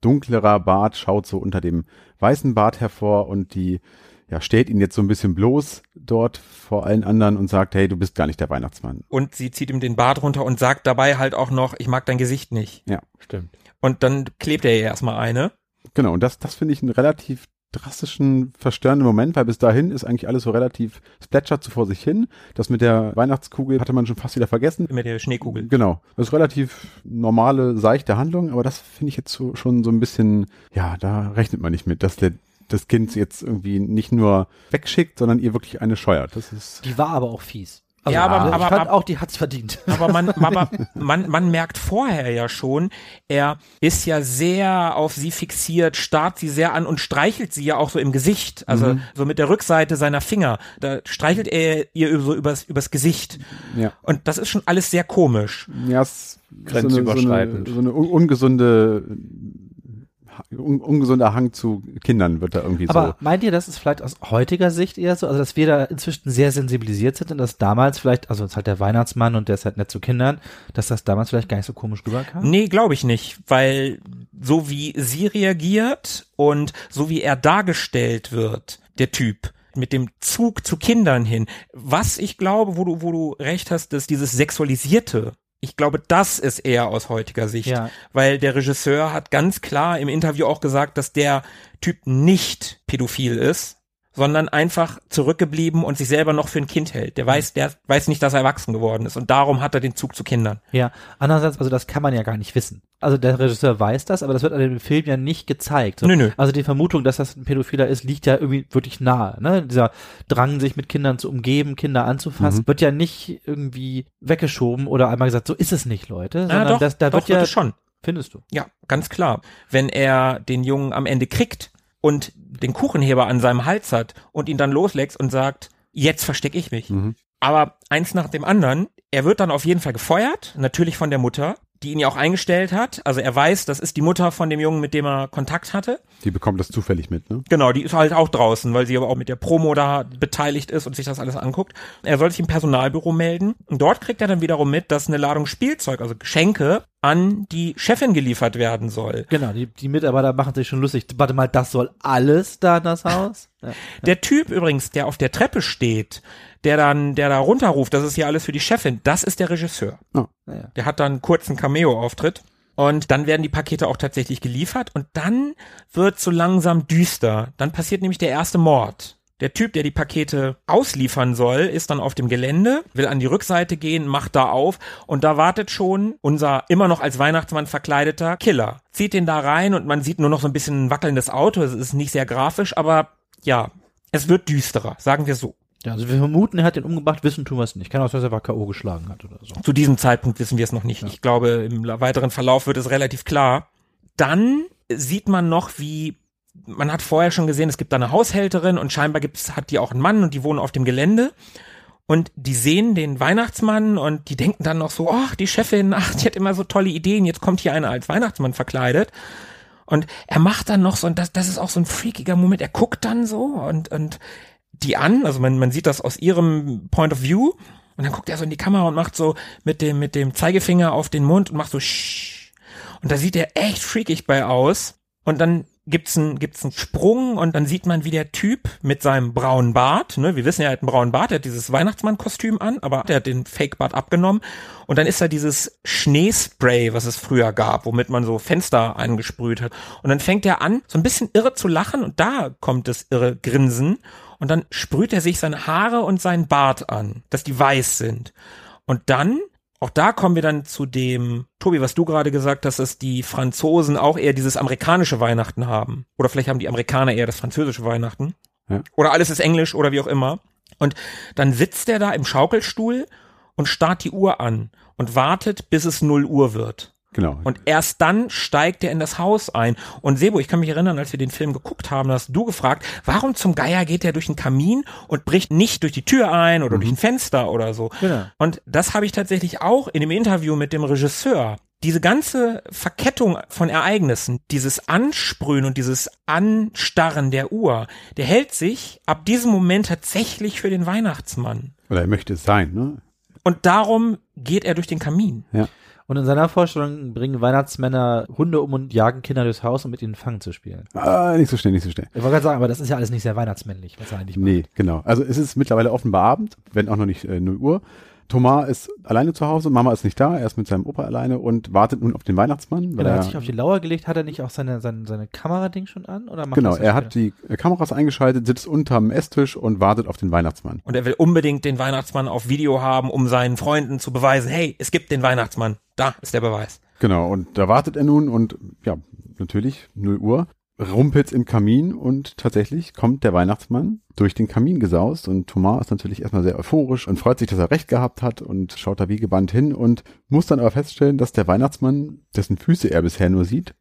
dunklerer Bart schaut so unter dem weißen Bart hervor und die ja, stellt ihn jetzt so ein bisschen bloß dort vor allen anderen und sagt, hey, du bist gar nicht der Weihnachtsmann. Und sie zieht ihm den Bart runter und sagt dabei halt auch noch, ich mag dein Gesicht nicht. Ja. Stimmt. Und dann klebt er ihr erstmal eine. Genau, und das, das finde ich einen relativ drastischen, verstörenden Moment, weil bis dahin ist eigentlich alles so relativ, es plätschert so vor sich hin. Das mit der Weihnachtskugel hatte man schon fast wieder vergessen. Mit der Schneekugel. Genau. Das ist relativ normale, seichte Handlung, aber das finde ich jetzt so, schon so ein bisschen, ja, da rechnet man nicht mit, dass der das Kind jetzt irgendwie nicht nur wegschickt, sondern ihr wirklich eine scheuert. Das ist Die war aber auch fies. Ja, aber- ich aber- fand aber- auch, die hat's verdient. Aber man, aber man, man merkt vorher ja schon, er ist ja sehr auf sie fixiert, starrt sie sehr an und streichelt sie ja auch so im Gesicht. Also so mit der Rückseite seiner Finger. Da streichelt er ihr so übers, übers Gesicht. ja, Und das ist schon alles sehr komisch. ja, es ist so eine, so eine, Grenzüberschreitend. so eine un ungesunde un ungesunder Hang zu Kindern wird da irgendwie Aber meint ihr, das ist vielleicht aus heutiger Sicht eher so, also dass wir da inzwischen sehr sensibilisiert sind und dass damals vielleicht, also es ist halt der Weihnachtsmann und der ist halt nett zu Kindern, dass das damals vielleicht gar nicht so komisch rüberkam? Nee, glaube ich nicht, weil so wie sie reagiert und so wie er dargestellt wird, der Typ, mit dem Zug zu Kindern hin, was ich glaube, wo du, wo du recht hast, dass dieses Sexualisierte, ich glaube, das ist eher aus heutiger Sicht, Ja. weil der Regisseur hat ganz klar im Interview auch gesagt, dass der Typ nicht pädophil ist, sondern einfach zurückgeblieben und sich selber noch für ein Kind hält. Der weiß, der weiß nicht, dass er erwachsen geworden ist und darum hat er den Zug zu Kindern. Ja, andererseits, also das kann man ja gar nicht wissen. Also der Regisseur weiß das, aber das wird an dem Film ja nicht gezeigt. So, Nö, nö. Also die Vermutung, dass das ein Pädophiler ist, liegt ja irgendwie wirklich nahe. Ne? Dieser Drang, sich mit Kindern zu umgeben, Kinder anzufassen, wird ja nicht irgendwie weggeschoben oder einmal gesagt, so ist es nicht, Leute. Ja, Sondern doch, das, da doch, wird ja, schon. findest du. Ja, ganz klar. Wenn er den Jungen am Ende kriegt und den Kuchenheber an seinem Hals hat und ihn dann loslässt und sagt, jetzt verstecke ich mich. Aber eins nach dem anderen, er wird dann auf jeden Fall gefeuert, natürlich von der Mutter, die ihn ja auch eingestellt hat. Also er weiß, das ist die Mutter von dem Jungen, mit dem er Kontakt hatte. Die bekommt das zufällig mit, ne? Genau, die ist halt auch draußen, weil sie aber auch mit der Promo da beteiligt ist und sich das alles anguckt. Er soll sich im Personalbüro melden. Und dort kriegt er dann wiederum mit, dass eine Ladung Spielzeug, also Geschenke, an die Chefin geliefert werden soll. Genau, die, die Mitarbeiter machen sich schon lustig. Warte mal, das soll alles da in das Haus? Ja. Der Typ übrigens, der auf der Treppe steht, der dann, der da runterruft, das ist hier alles für die Chefin, das ist der Regisseur. Naja. Der hat dann einen kurzen Cameo-Auftritt. Und dann werden die Pakete auch tatsächlich geliefert und dann wird so langsam düster. Dann passiert nämlich der erste Mord. Der Typ, der die Pakete ausliefern soll, ist dann auf dem Gelände, will an die Rückseite gehen, macht da auf und da wartet schon unser immer noch als Weihnachtsmann verkleideter Killer. Zieht den da rein und man sieht nur noch so ein bisschen ein wackelndes Auto. Es ist nicht sehr grafisch, aber ja, es wird düsterer, sagen wir so. Ja, also wir vermuten, er hat den umgebracht, wissen tun wir es nicht. Kann auch sein, dass er einfach K.O. geschlagen hat oder so. Zu diesem Zeitpunkt wissen wir es noch nicht. Ich glaube, im weiteren Verlauf wird es relativ klar. Dann sieht man noch, wie man hat vorher schon gesehen, es gibt da eine Haushälterin und scheinbar gibt's, hat die auch einen Mann und die wohnen auf dem Gelände. Und die sehen den Weihnachtsmann und die denken dann noch so, ach, die Chefin, ach, die hat immer so tolle Ideen, jetzt kommt hier einer als Weihnachtsmann verkleidet. Und er macht dann noch so, und das, das ist auch so ein freakiger Moment, er guckt dann so und, und die an, also man, man sieht das aus ihrem Point of View und dann guckt er so in die Kamera und macht so mit dem, mit dem Zeigefinger auf den Mund und macht so Shh. Und da sieht er echt freakig bei aus. Und dann gibt's einen, gibt's einen Sprung und dann sieht man, wie der Typ mit seinem braunen Bart, ne, wir wissen ja, er hat einen braunen Bart, er hat dieses Weihnachtsmann-Kostüm an, aber der hat den Fake-Bart abgenommen. Und dann ist da dieses Schneespray, was es früher gab, womit man so Fenster angesprüht hat. Und dann fängt er an, so ein bisschen irre zu lachen und da kommt das irre Grinsen. Und dann sprüht er sich seine Haare und seinen Bart an, dass die weiß sind. Und dann, auch da kommen wir dann zu dem, Tobi, was du gerade gesagt hast, dass die Franzosen auch eher dieses amerikanische Weihnachten haben. Oder vielleicht haben die Amerikaner eher das französische Weihnachten. Ja. Oder alles ist Englisch oder wie auch immer. Und dann sitzt er da im Schaukelstuhl und starrt die Uhr an und wartet, bis es 0 Uhr wird. Genau. Und erst dann steigt er in das Haus ein. Und Sebo, ich kann mich erinnern, als wir den Film geguckt haben, hast du gefragt, warum zum Geier geht er durch den Kamin und bricht nicht durch die Tür ein oder durch ein Fenster oder so. Genau. Und das habe ich tatsächlich auch in dem Interview mit dem Regisseur diese ganze Verkettung von Ereignissen, dieses Ansprühen und dieses Anstarren der Uhr, der hält sich ab diesem Moment tatsächlich für den Weihnachtsmann. Oder er möchte es sein, ne? Und darum geht er durch den Kamin. Ja. Und in seiner Vorstellung bringen Weihnachtsmänner Hunde um und jagen Kinder durchs Haus, um mit ihnen Fangen zu spielen. Ah, nicht so schnell, nicht so schnell. Ich wollte gerade sagen, aber das ist ja alles nicht sehr weihnachtsmännlich, was er eigentlich Nee, genau. Also es ist mittlerweile offenbar Abend, wenn auch noch nicht äh, 0 Uhr. Thomas ist alleine zu Hause, Mama ist nicht da, er ist mit seinem Opa alleine und wartet nun auf den Weihnachtsmann. Weil Er er, hat sich auf die Lauer gelegt, hat er nicht auch seine, seine, seine Kamerading schon an? Oder macht genau, er hat die äh, Kameras eingeschaltet, sitzt unterm Esstisch und wartet auf den Weihnachtsmann. Und er will unbedingt den Weihnachtsmann auf Video haben, um seinen Freunden zu beweisen, hey, es gibt den Weihnachtsmann. Da ist der Beweis. Genau, und da wartet er nun und ja, natürlich 0 Uhr, rumpelt's im Kamin und tatsächlich kommt der Weihnachtsmann durch den Kamin gesaust und Thomas ist natürlich erstmal sehr euphorisch und freut sich, dass er recht gehabt hat und schaut da wie gebannt hin und muss dann aber feststellen, dass der Weihnachtsmann, dessen Füße er bisher nur sieht,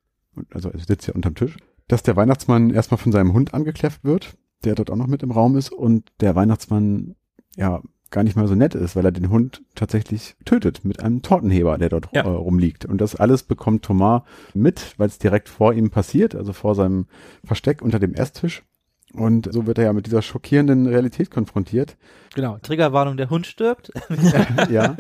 also er sitzt ja unterm Tisch, dass der Weihnachtsmann erstmal von seinem Hund angekläfft wird, der dort auch noch mit im Raum ist und der Weihnachtsmann ja gar nicht mal so nett ist, weil er den Hund tatsächlich tötet mit einem Tortenheber, der dort Ja. äh, rumliegt. Und das alles bekommt Thomas mit, weil es direkt vor ihm passiert, also vor seinem Versteck unter dem Esstisch. Und so wird er ja mit dieser schockierenden Realität konfrontiert. Genau, Triggerwarnung, der Hund stirbt. ja,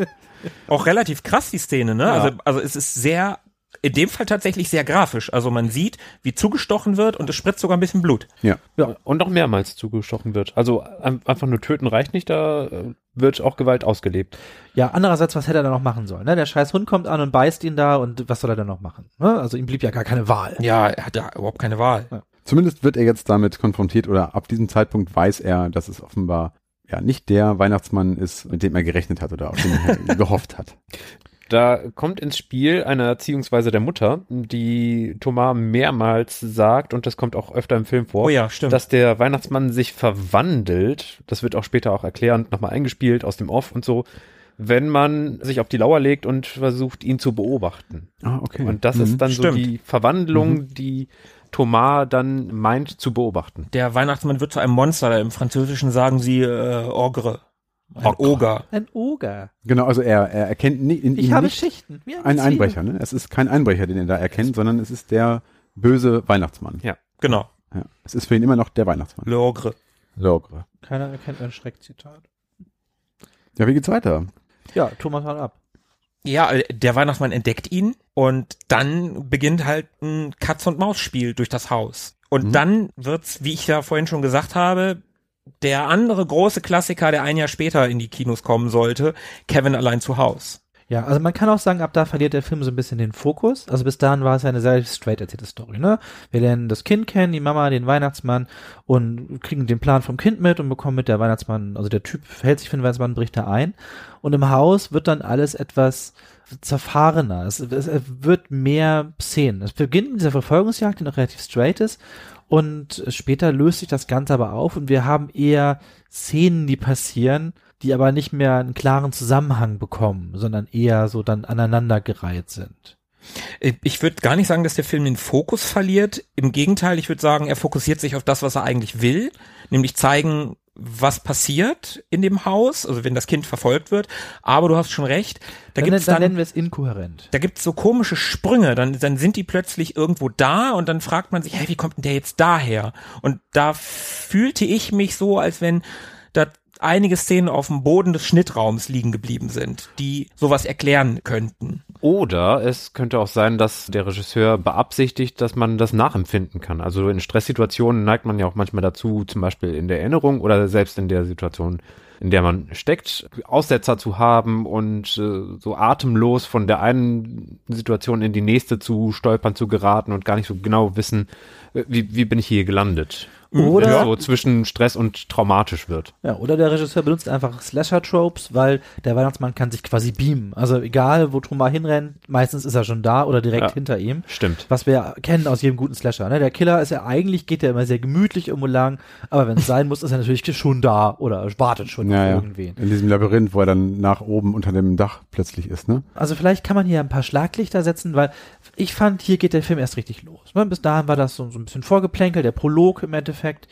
Auch relativ krass die Szene, ne? Ja. Also, also es ist sehr, in dem Fall tatsächlich sehr grafisch. Also man sieht, wie zugestochen wird und es spritzt sogar ein bisschen Blut. ja. Und noch mehrmals zugestochen wird. Also ein- einfach nur töten reicht nicht, da äh, wird auch Gewalt ausgelebt. Ja, andererseits, was hätte er da noch machen sollen? Ne? Der scheiß Hund kommt an und beißt ihn da und was soll er dann noch machen? Ne? Also ihm blieb ja gar keine Wahl. Ja, er hat ja überhaupt keine Wahl. Zumindest wird er jetzt damit konfrontiert oder ab diesem Zeitpunkt weiß er, dass es offenbar ja nicht der Weihnachtsmann ist, mit dem er gerechnet hat oder auf den er gehofft hat. Da kommt ins Spiel eine Erziehungsweise der Mutter, die Thomas mehrmals sagt, und das kommt auch öfter im Film vor, Oh ja, stimmt. dass der Weihnachtsmann sich verwandelt. Das wird auch später auch erklärend nochmal eingespielt aus dem Off und so, wenn man sich auf die Lauer legt und versucht, ihn zu beobachten. Ah, okay. Und das Mhm. ist dann so Stimmt. die Verwandlung, die Thomas dann meint zu beobachten. Der Weihnachtsmann wird zu einem Monster. Im Französischen sagen sie äh, Ogre. Ein Ogre. Oger. Ein Oger. Genau, also er, er erkennt nie, in Ich ihm habe nicht Schichten. Wie einen Ziege. Einbrecher. Ne? Es ist kein Einbrecher, den er da erkennt, sondern es ist der böse Weihnachtsmann. Ja. Genau. Ja. Es ist für ihn immer noch der Weihnachtsmann. Le Ogre. Logre. Keiner erkennt ein Schreckzitat. Ja, wie geht's weiter? Ja, Thomas haut ab. Ja, äh, der Weihnachtsmann entdeckt ihn und dann beginnt halt ein Katz-und-Maus-Spiel durch das Haus. Und Mhm. dann wird's, wie ich ja vorhin schon gesagt habe, der andere große Klassiker, der ein Jahr später in die Kinos kommen sollte, Kevin allein zu Haus. Ja, also man kann auch sagen, ab da verliert der Film so ein bisschen den Fokus. Also bis dahin war es ja eine sehr straight erzählte Story, ne? Wir lernen das Kind kennen, die Mama, den Weihnachtsmann und kriegen den Plan vom Kind mit und bekommen mit der Weihnachtsmann, also der Typ verhält sich für den Weihnachtsmann, bricht da ein. Und im Haus wird dann alles etwas zerfahrener. Es, es, es wird mehr Szenen. Es beginnt mit dieser Verfolgungsjagd, die noch relativ straight ist. Und später löst sich das Ganze aber auf und wir haben eher Szenen, die passieren, die aber nicht mehr einen klaren Zusammenhang bekommen, sondern eher so dann aneinandergereiht sind. Äh, Ich würde gar nicht sagen, dass der Film den Fokus verliert. Im Gegenteil, ich würde sagen, er fokussiert sich auf das, was er eigentlich will, nämlich zeigen, was passiert in dem Haus, also wenn das Kind verfolgt wird. Aber du hast schon recht, da dann, gibt's dann dann, nennen wir es inkohärent. da gibt's so komische Sprünge, dann, dann sind die plötzlich irgendwo da und dann fragt man sich, hey, wie kommt denn der jetzt daher? Und da fühlte ich mich so, als wenn da einige Szenen auf dem Boden des Schnittraums liegen geblieben sind, die sowas erklären könnten. Oder es könnte auch sein, dass der Regisseur beabsichtigt, dass man das nachempfinden kann. Also in Stresssituationen neigt man ja auch manchmal dazu, zum Beispiel in der Erinnerung oder selbst in der Situation, in der man steckt, Aussetzer zu haben und äh, so atemlos von der einen Situation in die nächste zu stolpern, zu geraten und gar nicht so genau wissen, wie, wie bin ich hier gelandet. Oder- es so zwischen Stress und traumatisch wird. Ja, oder der Regisseur benutzt einfach Slasher-Tropes, weil der Weihnachtsmann kann sich quasi beamen. Also egal, wo Truma hinrennt, meistens ist er schon da oder direkt Ja. hinter ihm. Stimmt. Was wir kennen aus jedem guten Slasher. Ne? Der Killer ist ja eigentlich, geht ja immer sehr gemütlich irgendwo lang, aber wenn es sein muss, ist er natürlich schon da oder wartet schon Ja, auf ja. irgendwen. In diesem Labyrinth, wo er dann nach oben unter dem Dach plötzlich ist, ne? Also vielleicht kann man hier ein paar Schlaglichter setzen, weil ich fand, hier geht der Film erst richtig los. Ne? Bis dahin war das so, so ein bisschen Vorgeplänkel, der Prolog im Endeffekt.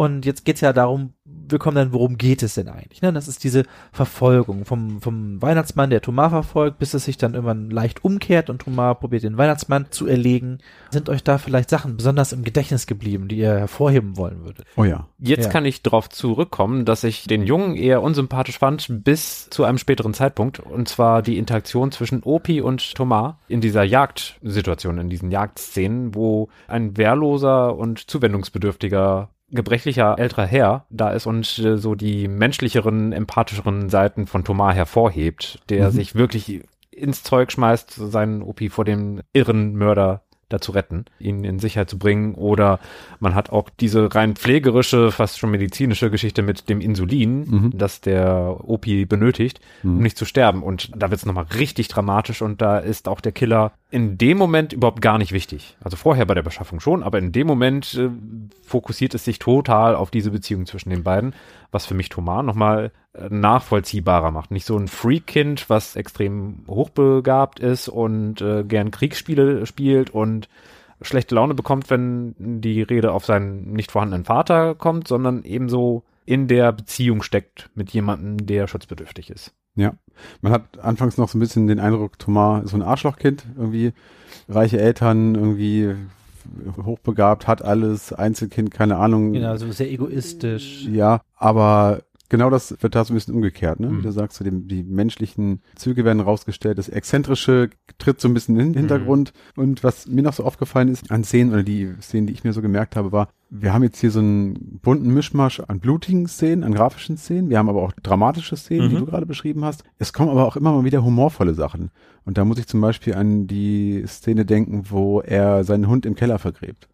Und jetzt geht's ja darum, wir kommen dann, worum geht es denn eigentlich? Ne? Das ist diese Verfolgung vom, vom Weihnachtsmann, der Thomas verfolgt, bis es sich dann irgendwann leicht umkehrt und Thomas probiert, den Weihnachtsmann zu erlegen. Sind euch da vielleicht Sachen besonders im Gedächtnis geblieben, die ihr hervorheben wollen würdet? Oh ja. Jetzt Ja. kann ich darauf zurückkommen, dass ich den Jungen eher unsympathisch fand bis zu einem späteren Zeitpunkt. Und zwar die Interaktion zwischen Opi und Thomas in dieser Jagdsituation, in diesen Jagdszenen, wo ein wehrloser und zuwendungsbedürftiger gebrechlicher älterer Herr da ist und äh, so die menschlicheren, empathischeren Seiten von Thomas hervorhebt, der Mhm. sich wirklich ins Zeug schmeißt, seinen Opi vor dem irren Mörder da zu retten, ihn in Sicherheit zu bringen. Oder man hat auch diese rein pflegerische, fast schon medizinische Geschichte mit dem Insulin, Mhm. das der Opi benötigt, um Mhm. nicht zu sterben. Und da wird es nochmal richtig dramatisch und da ist auch der Killer in dem Moment überhaupt gar nicht wichtig. Also vorher bei der Beschaffung schon, aber in dem Moment äh, fokussiert es sich total auf diese Beziehung zwischen den beiden, was für mich Thomas nochmal nachvollziehbarer macht. Nicht so ein Freak-Kind, was extrem hochbegabt ist und äh, gern Kriegsspiele spielt und schlechte Laune bekommt, wenn die Rede auf seinen nicht vorhandenen Vater kommt, sondern ebenso in der Beziehung steckt mit jemandem, der schutzbedürftig ist. Ja. Man hat anfangs noch so ein bisschen den Eindruck, Thomas ist so ein Arschlochkind, irgendwie reiche Eltern, irgendwie hochbegabt, hat alles, Einzelkind, keine Ahnung. Genau, so sehr egoistisch. Ja, aber genau das wird da so ein bisschen umgekehrt, ne? Wie Mhm. du sagst, die, menschlichen Züge werden rausgestellt, das Exzentrische tritt so ein bisschen in den Hintergrund. Und was mir noch so aufgefallen ist an Szenen, oder die Szenen, die ich mir so gemerkt habe, war, wir haben jetzt hier so einen bunten Mischmasch an blutigen Szenen, an grafischen Szenen, wir haben aber auch dramatische Szenen, Mhm. die du gerade beschrieben hast. Es kommen aber auch immer mal wieder humorvolle Sachen. Und da muss ich zum Beispiel an die Szene denken, wo er seinen Hund im Keller vergräbt.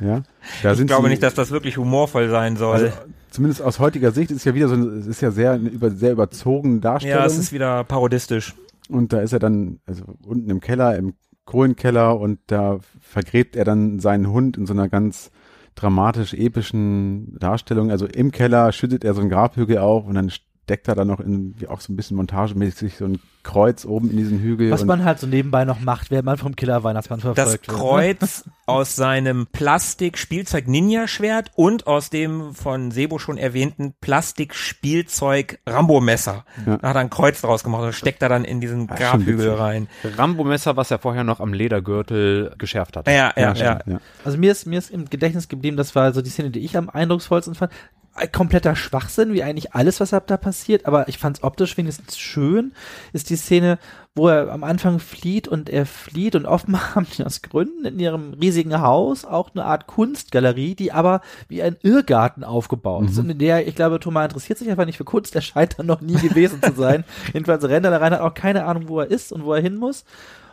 Ja, da Ich sind glaube sie- nicht, dass das wirklich humorvoll sein soll. also, zumindest aus heutiger Sicht ist ja wieder so, eine- es ist ja sehr, eine über, sehr überzogene Darstellung. ja, es ist wieder parodistisch. und da ist er dann, also unten im Keller, im Kohlenkeller und da vergräbt er dann seinen Hund in so einer ganz dramatisch epischen Darstellung. Also im Keller schüttet er so einen Grabhügel auf und dann steckt er dann noch in, wie auch so ein bisschen montagemäßig so ein Kreuz oben in diesen Hügel. Was und, man halt so nebenbei noch macht, während man vom Killer Weihnachtsmann Das verfolgt wird. ne? Kreuz aus seinem Plastik-Spielzeug-Ninja-Schwert und aus dem von Sebo schon erwähnten Plastik-Spielzeug-Rambo-Messer. Ja. Da hat er ein Kreuz draus gemacht und steckt er dann in diesen Ah, schon Grabhügel rein. Rambo-Messer, was er vorher noch am Ledergürtel geschärft hat. Ja, ja, ja. ja. Also mir ist, mir ist im Gedächtnis geblieben, das war so die Szene, die ich am eindrucksvollsten fand. Ein kompletter Schwachsinn, wie eigentlich alles, was ab da passiert, aber ich fand es optisch wenigstens schön, ist die Szene, wo er am Anfang flieht und er flieht und offenbar haben die aus Gründen in ihrem riesigen Haus auch eine Art Kunstgalerie, die aber wie ein Irrgarten aufgebaut ist und in der, ich glaube, Thomas interessiert sich einfach nicht für Kunst, er scheint da noch nie gewesen zu sein. Jedenfalls rennt er da rein, hat auch keine Ahnung, wo er ist und wo er hin muss.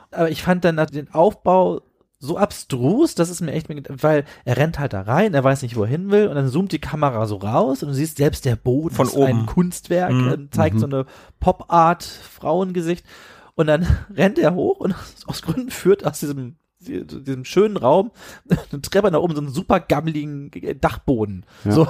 Aber ich fand dann den Aufbau so abstrus, das ist mir echt, weil er rennt halt da rein, er weiß nicht, wo er hin will und dann zoomt die Kamera so raus und du siehst selbst der Boden Von ist ein oben. Kunstwerk, Mhm. äh, zeigt so eine Pop-Art Frauengesicht und dann rennt er hoch und aus Gründen führt aus diesem diesem schönen Raum eine Treppe nach oben so einen super gammeligen Dachboden. Ja. So.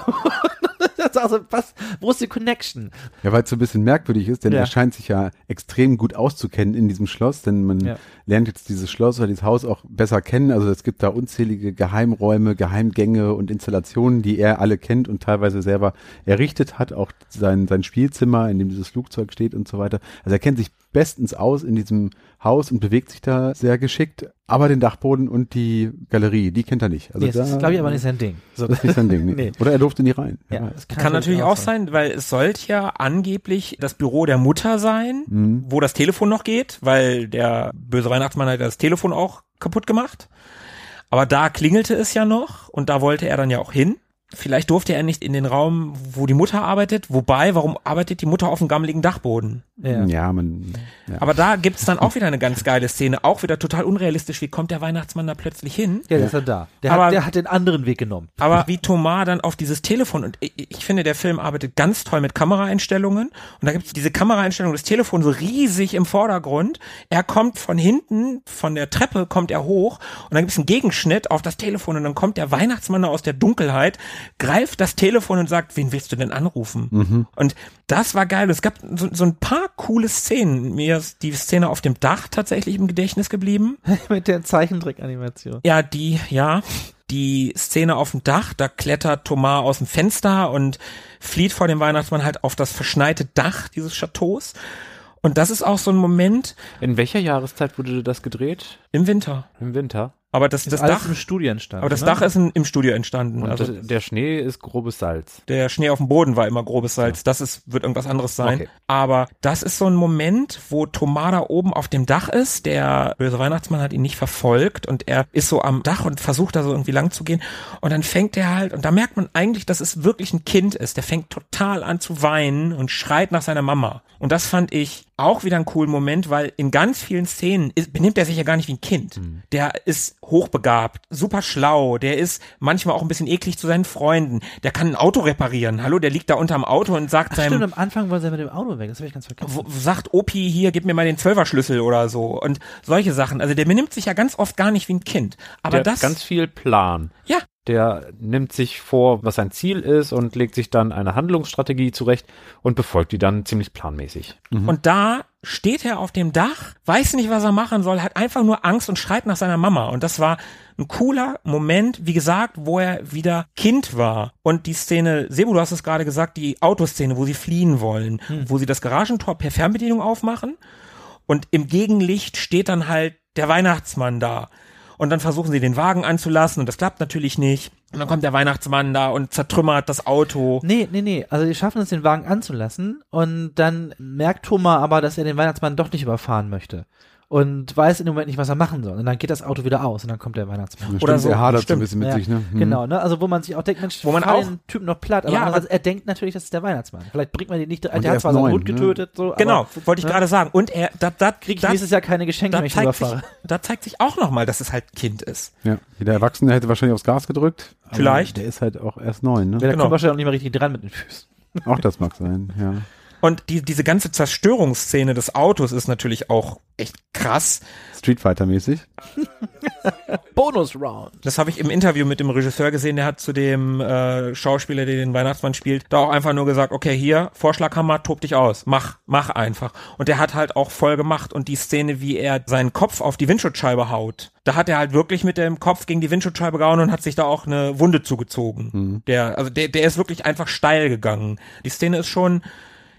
das ist also, was, wo ist die Connection? Ja, weil es so ein bisschen merkwürdig ist, denn Ja. er scheint sich ja extrem gut auszukennen in diesem Schloss, denn man Ja. lernt jetzt dieses Schloss oder dieses Haus auch besser kennen. Also es gibt da unzählige Geheimräume, Geheimgänge und Installationen, die er alle kennt und teilweise selber errichtet hat. Auch sein, sein Spielzimmer, in dem dieses Flugzeug steht und so weiter. Also er kennt sich bestens aus in diesem Haus und bewegt sich da sehr geschickt. Aber den Dachboden und die Galerie, die kennt er nicht. Also nee, das da- ist, glaube ich, aber nicht sein Ding. So. Das ist nicht sein Ding. Nee. Nee. Oder er durfte nie rein. Ja, weiß. das Kann natürlich auch sein, weil es sollte ja angeblich das Büro der Mutter sein, Mhm. wo das Telefon noch geht, weil der böse Weihnachtsmann hat das Telefon auch kaputt gemacht. Aber da klingelte es ja noch und da wollte er dann ja auch hin. Vielleicht durfte er nicht in den Raum, wo die Mutter arbeitet. Wobei, warum arbeitet die Mutter auf dem gammeligen Dachboden? Ja. Ja, man. Ja. Aber da gibt's dann auch wieder eine ganz geile Szene. Auch wieder total unrealistisch. Wie kommt der Weihnachtsmann da plötzlich hin? Ja, der ist ja da. Der, Aber- hat, der hat den anderen Weg genommen. Aber wie Thomas dann auf dieses Telefon und ich, ich finde, der Film arbeitet ganz toll mit Kameraeinstellungen und da gibt's diese Kameraeinstellung des Telefons so riesig im Vordergrund. Er kommt von hinten, von der Treppe kommt er hoch und dann gibt's einen Gegenschnitt auf das Telefon und dann kommt der Weihnachtsmann aus der Dunkelheit, greift das Telefon und sagt, wen willst du denn anrufen? Und das war geil. Es gab so, so ein paar coole Szenen. Mir ist die Szene auf dem Dach tatsächlich im Gedächtnis geblieben. Mit der Zeichentrick-Animation. Ja, die, ja, die Szene auf dem Dach, da klettert Thomas aus dem Fenster und flieht vor dem Weihnachtsmann halt auf das verschneite Dach dieses Chateaus. Und das ist auch so ein Moment In welcher Jahreszeit wurde das gedreht? im Winter. Im Winter. Aber das, Das das alles Dach, im Studio entstanden. aber das ne? Dach ist in, im Studio entstanden. Und Also das- der Schnee ist grobes Salz. der Schnee auf dem Boden war immer grobes Salz. Das ist, wird irgendwas anderes sein. Okay. Aber das ist so ein Moment, wo Tomada oben auf dem Dach ist. Der böse Weihnachtsmann hat ihn nicht verfolgt und er ist so am Dach und versucht da so irgendwie lang zu gehen. Und dann fängt er halt, und da merkt man eigentlich, dass es wirklich ein Kind ist. Der fängt total an zu weinen und schreit nach seiner Mama. Und das fand ich auch wieder einen coolen Moment, weil in ganz vielen Szenen ist, benimmt er sich ja gar nicht wie ein Kind. Der ist hochbegabt, super schlau, der ist manchmal auch ein bisschen eklig zu seinen Freunden. Der kann ein Auto reparieren. Hallo, der liegt da unterm Auto und sagt Ach, seinem stimmt, am Anfang wollte er mit dem Auto weg. Das habe ich ganz vergessen. wo- sagt Opi hier, gib mir mal den Zwölferschlüssel oder so und solche Sachen. Also der benimmt sich ja ganz oft gar nicht wie ein Kind. Aber der das, hat ganz viel Plan. ja, Der nimmt sich vor, was sein Ziel ist und legt sich dann eine Handlungsstrategie zurecht und befolgt die dann ziemlich planmäßig. und da steht er auf dem Dach, weiß nicht, was er machen soll, hat einfach nur Angst und schreit nach seiner Mama. Und das war ein cooler Moment, wie gesagt, wo er wieder Kind war. Und die Szene, Sebu, du hast es gerade gesagt, die Autoszene, wo sie fliehen wollen, wo sie das Garagentor per Fernbedienung aufmachen und im Gegenlicht steht dann halt der Weihnachtsmann da. Und dann versuchen sie den Wagen anzulassen und das klappt natürlich nicht. Und dann kommt der Weihnachtsmann da und zertrümmert das Auto. Nee, nee, nee. Also die schaffen es, den Wagen anzulassen und dann merkt Thomas aber, dass er den Weihnachtsmann doch nicht überfahren möchte. Und weiß in dem Moment nicht, was er machen soll. Und dann geht das Auto wieder aus und dann kommt der Weihnachtsmann. Ja, Oder stimmt, so, Er hadert so ein bisschen mit Ja, sich, ne? Mhm. Genau, ne? Also wo man sich auch denkt, Mensch, Wo man auch- den Typen noch platt, aber, Ja, aber- er denkt natürlich, das ist der Weihnachtsmann. Vielleicht bringt man den nicht, Und der er hat ist zwar seinen Hund ne? getötet, so. Genau, aber wollte ich ne? gerade sagen. Und er, da, da, krieg ich da, nächstes Jahr keine Geschenke, da wenn ich zeigt, sich, überfahre. da zeigt sich auch nochmal, dass es halt ein Kind ist. Ja, jeder Erwachsene hätte wahrscheinlich aufs Gas gedrückt. Vielleicht. Der ist halt auch erst neun, ne? Der Genau. kommt wahrscheinlich auch nicht mehr richtig dran mit den Füßen. Auch das mag sein, ja. Und die, diese ganze Zerstörungsszene des Autos ist natürlich auch echt krass. Street Fighter mäßig. Bonus Round. Das habe ich im Interview mit dem Regisseur gesehen, der hat zu dem äh, Schauspieler, der den Weihnachtsmann spielt, da auch einfach nur gesagt, okay, hier, Vorschlaghammer, tob dich aus, mach, mach einfach. Und der hat halt auch voll gemacht und die Szene, wie er seinen Kopf auf die Windschutzscheibe haut, da hat er halt wirklich mit dem Kopf gegen die Windschutzscheibe gehauen und hat sich da auch eine Wunde zugezogen. Der, also der, der ist wirklich einfach steil gegangen. Die Szene ist schon,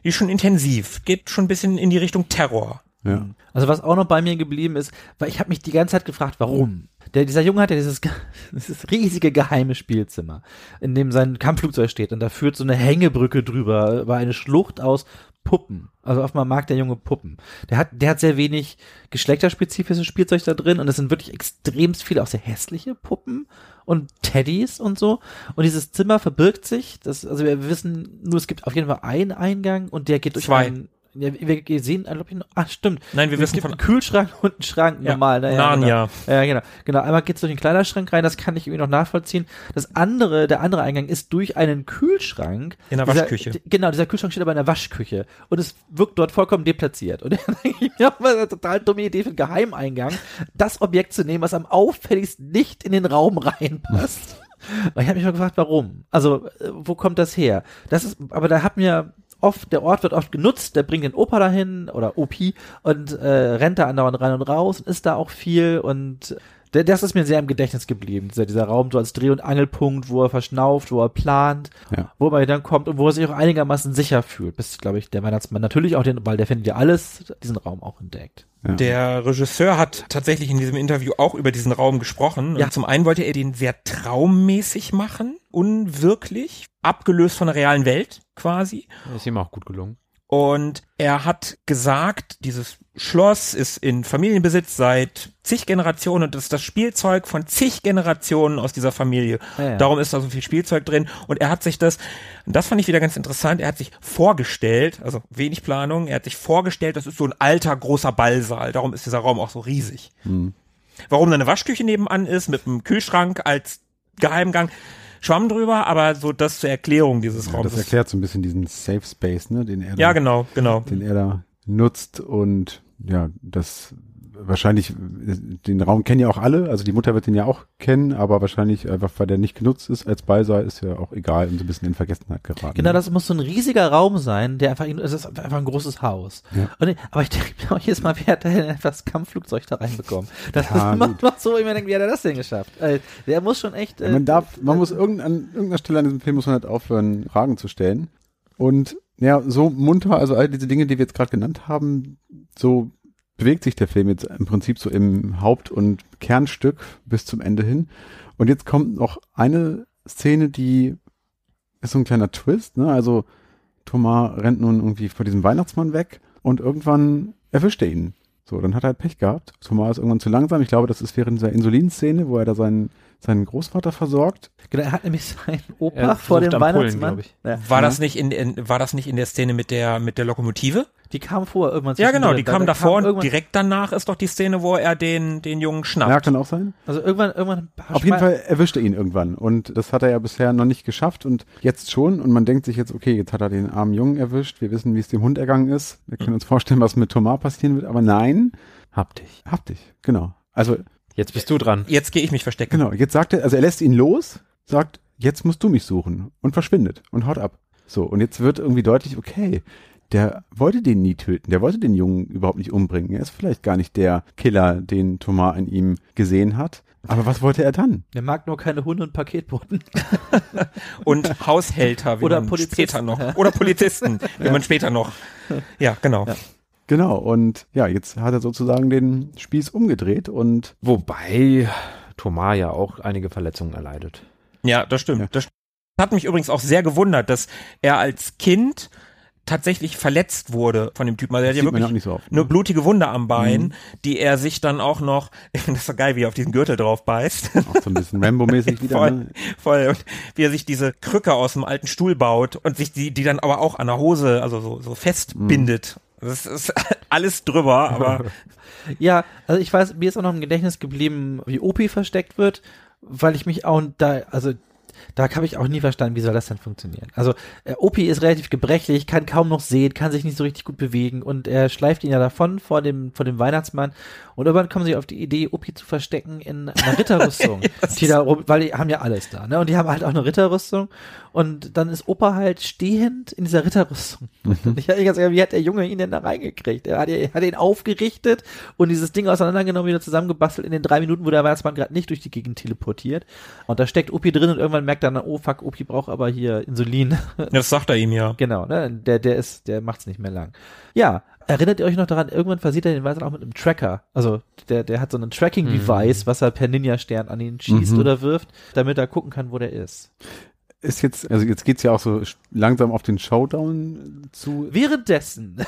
die ist schon intensiv, geht schon ein bisschen in die Richtung Terror. Ja. Also was auch noch bei mir geblieben ist, weil ich habe mich die ganze Zeit gefragt, warum. Der, dieser Junge hat ja dieses, dieses riesige geheime Spielzimmer, in dem sein Kampfflugzeug steht und da führt so eine Hängebrücke drüber, war eine Schlucht aus Puppen. Also offenbar mag der Junge Puppen. Der hat, der hat sehr wenig geschlechterspezifisches Spielzeug da drin und es sind wirklich extremst viele auch sehr hässliche Puppen und Teddys und so. Und dieses Zimmer verbirgt sich, das, also wir wissen nur, es gibt auf jeden Fall einen Eingang und der geht durch Zwei. einen, ja, wir sehen, glaub ich, noch- ah, stimmt. Nein, wir es wissen gibt von einen Kühlschrank und einen Schrank Ja, normal. Ne? Narnia. Genau. Ja, genau. Genau. Einmal geht's durch den Kleiderschrank rein, das kann ich irgendwie noch nachvollziehen. Das andere, der andere Eingang ist durch einen Kühlschrank. In der Dieser- Waschküche. Genau, dieser Kühlschrank steht aber in der Waschküche. Und es wirkt dort vollkommen deplatziert. Und dann denke ich mir eine total dumme Idee für einen Geheimeingang, das Objekt zu nehmen, was am auffälligsten nicht in den Raum reinpasst. Weil ich habe mich mal gefragt, warum? Also, äh, wo kommt das her? Das ist, aber da hat mir oft, der Ort wird oft genutzt, der bringt den Opa dahin oder Opi und äh, rennt da andauernd rein und raus und ist da auch viel und der, das ist mir sehr im Gedächtnis geblieben, dieser, dieser Raum so als Dreh- und Angelpunkt, wo er verschnauft, wo er plant, Ja. wo man dann kommt und wo er sich auch einigermaßen sicher fühlt, bis, glaube ich, der Weihnachtsmann natürlich auch den, weil der findet ja alles, diesen Raum auch entdeckt. Ja. Der Regisseur hat tatsächlich in diesem Interview auch über diesen Raum gesprochen. Ja. Und zum einen wollte er den sehr traummäßig machen, unwirklich, abgelöst von der realen Welt quasi. Ist ihm auch gut gelungen. Und er hat gesagt, dieses Schloss ist in Familienbesitz seit zig Generationen und das ist das Spielzeug von zig Generationen aus dieser Familie. Ja, ja. Darum ist da so viel Spielzeug drin. Und er hat sich das, und das fand ich wieder ganz interessant, er hat sich vorgestellt, also wenig Planung, er hat sich vorgestellt, das ist so ein alter, großer Ballsaal. Darum ist dieser Raum auch so riesig. Warum da eine Waschküche nebenan ist, mit einem Kühlschrank als Geheimgang, Schwamm drüber, aber so das zur Erklärung dieses Ja, Raums. das erklärt so ein bisschen diesen Safe Space, ne, den er, ja, da, genau, genau. den er da nutzt und ja, das wahrscheinlich, äh, den Raum kennen ja auch alle, also die Mutter wird den ja auch kennen, aber wahrscheinlich einfach, weil der nicht genutzt ist als Beiseil, ist ja auch egal und so ein bisschen in Vergessenheit geraten. Genau, das muss so ein riesiger Raum sein, der einfach, es ist einfach ein großes Haus. Ja. Und, aber ich denke mir auch jedes Mal, wie hat der denn etwas Kampfflugzeug da reinbekommen? Das Ja, gut. noch so, ich mir denke, wie hat er das denn geschafft? Äh, der muss schon echt, Ja, äh, man darf, man muss irgend, an irgendeiner Stelle an diesem Film muss man halt aufhören, Fragen zu stellen. Und ja, so munter, also all diese Dinge, die wir jetzt gerade genannt haben, so bewegt sich der Film jetzt im Prinzip so im Haupt- und Kernstück bis zum Ende hin. Und jetzt kommt noch eine Szene, die ist so ein kleiner Twist, ne? Also Thomas rennt nun irgendwie vor diesem Weihnachtsmann weg und irgendwann erwischt er ihn. So, dann hat er halt Pech gehabt. Thomas ist irgendwann zu langsam. Ich glaube, das ist während dieser Insulinszene, wo er da seinen, seinen Großvater versorgt. genau, er hat nämlich seinen Opa vor dem Weihnachtsmann. ich. Ja, War Ja. das nicht in, in, war das nicht in der Szene mit der, mit der Lokomotive? die kam vor irgendwann. Ja, genau, die Da- kam da davor und irgendwann- direkt danach ist doch die Szene, wo er den, den Jungen schnappt. Ja, kann auch sein. Also irgendwann, irgendwann. Auf jeden Fall erwischt er ihn irgendwann. Und das hat er ja bisher noch nicht geschafft und jetzt schon. Und man denkt sich jetzt, okay, jetzt hat er den armen Jungen erwischt. Wir wissen, wie es dem Hund ergangen ist. Wir können uns vorstellen, was mit Thomas passieren wird. Aber nein, Hab dich. hab dich. Genau. Also, Jetzt bist du dran. Jetzt gehe ich mich verstecken. genau. Jetzt sagt er, also er lässt ihn los, sagt, jetzt musst du mich suchen. Und verschwindet und haut ab. So. Und jetzt wird irgendwie deutlich, okay, der wollte den nie töten. Der wollte den Jungen überhaupt nicht umbringen. Er ist vielleicht gar nicht der Killer, den Thomas in ihm gesehen hat. Aber was wollte er dann? Der mag nur keine Hunde und Paketboten. Und Haushälter, wie Oder man Polizisten. später noch. Oder Polizisten, wie man später noch. Ja, genau. Ja. Genau, und ja, jetzt hat er sozusagen den Spieß umgedreht und Wobei Thomas ja auch einige Verletzungen erleidet. Ja, das stimmt. Ja. Das hat mich übrigens auch sehr gewundert, dass er als Kind tatsächlich verletzt wurde von dem Typen. Also er hat ja wirklich so oft. eine Ne? blutige Wunde am Bein, Mhm. die er sich dann auch noch, ich finde das so geil, wie er auf diesen Gürtel drauf beißt. Auch so ein bisschen Rambo-mäßig wieder. Voll, Ne? voll. Und wie er sich diese Krücke aus dem alten Stuhl baut und sich die, die dann aber auch an der Hose, also so, so festbindet. Das ist alles drüber, aber Ja, also ich weiß, mir ist auch noch im Gedächtnis geblieben, wie Opi versteckt wird, weil ich mich auch da, also da habe ich auch nie verstanden, wie soll das denn funktionieren. Also äh, Opi ist relativ gebrechlich, kann kaum noch sehen, kann sich nicht so richtig gut bewegen und er schleift ihn ja davon vor dem vor dem Weihnachtsmann und irgendwann kommen sie auf die Idee, Opi zu verstecken in einer Ritterrüstung, die da weil die haben ja alles da, ne? Und die haben halt auch eine Ritterrüstung und dann ist Opa halt stehend in dieser Ritterrüstung. Und ich hatte ganz ehrlich, wie hat der Junge ihn denn da reingekriegt? Er hat, er hat ihn aufgerichtet und dieses Ding auseinandergenommen, wieder zusammengebastelt in den drei Minuten, wo der Weihnachtsmann gerade nicht durch die Gegend teleportiert. Und da steckt Opi drin und irgendwann merkt er dann, oh fuck, Opi braucht aber hier Insulin. das sagt er ihm ja. genau, ne? Der, der ist, der macht's nicht mehr lang. Ja, erinnert ihr euch noch daran, irgendwann versieht er den Weihnachtsmann auch mit einem Tracker. Also der, der hat so einen Tracking-Device, was er per Ninja-Stern an ihn schießt Mhm. oder wirft, damit er gucken kann, wo der ist. Ist jetzt, also jetzt geht's ja auch so langsam auf den Showdown zu. Währenddessen,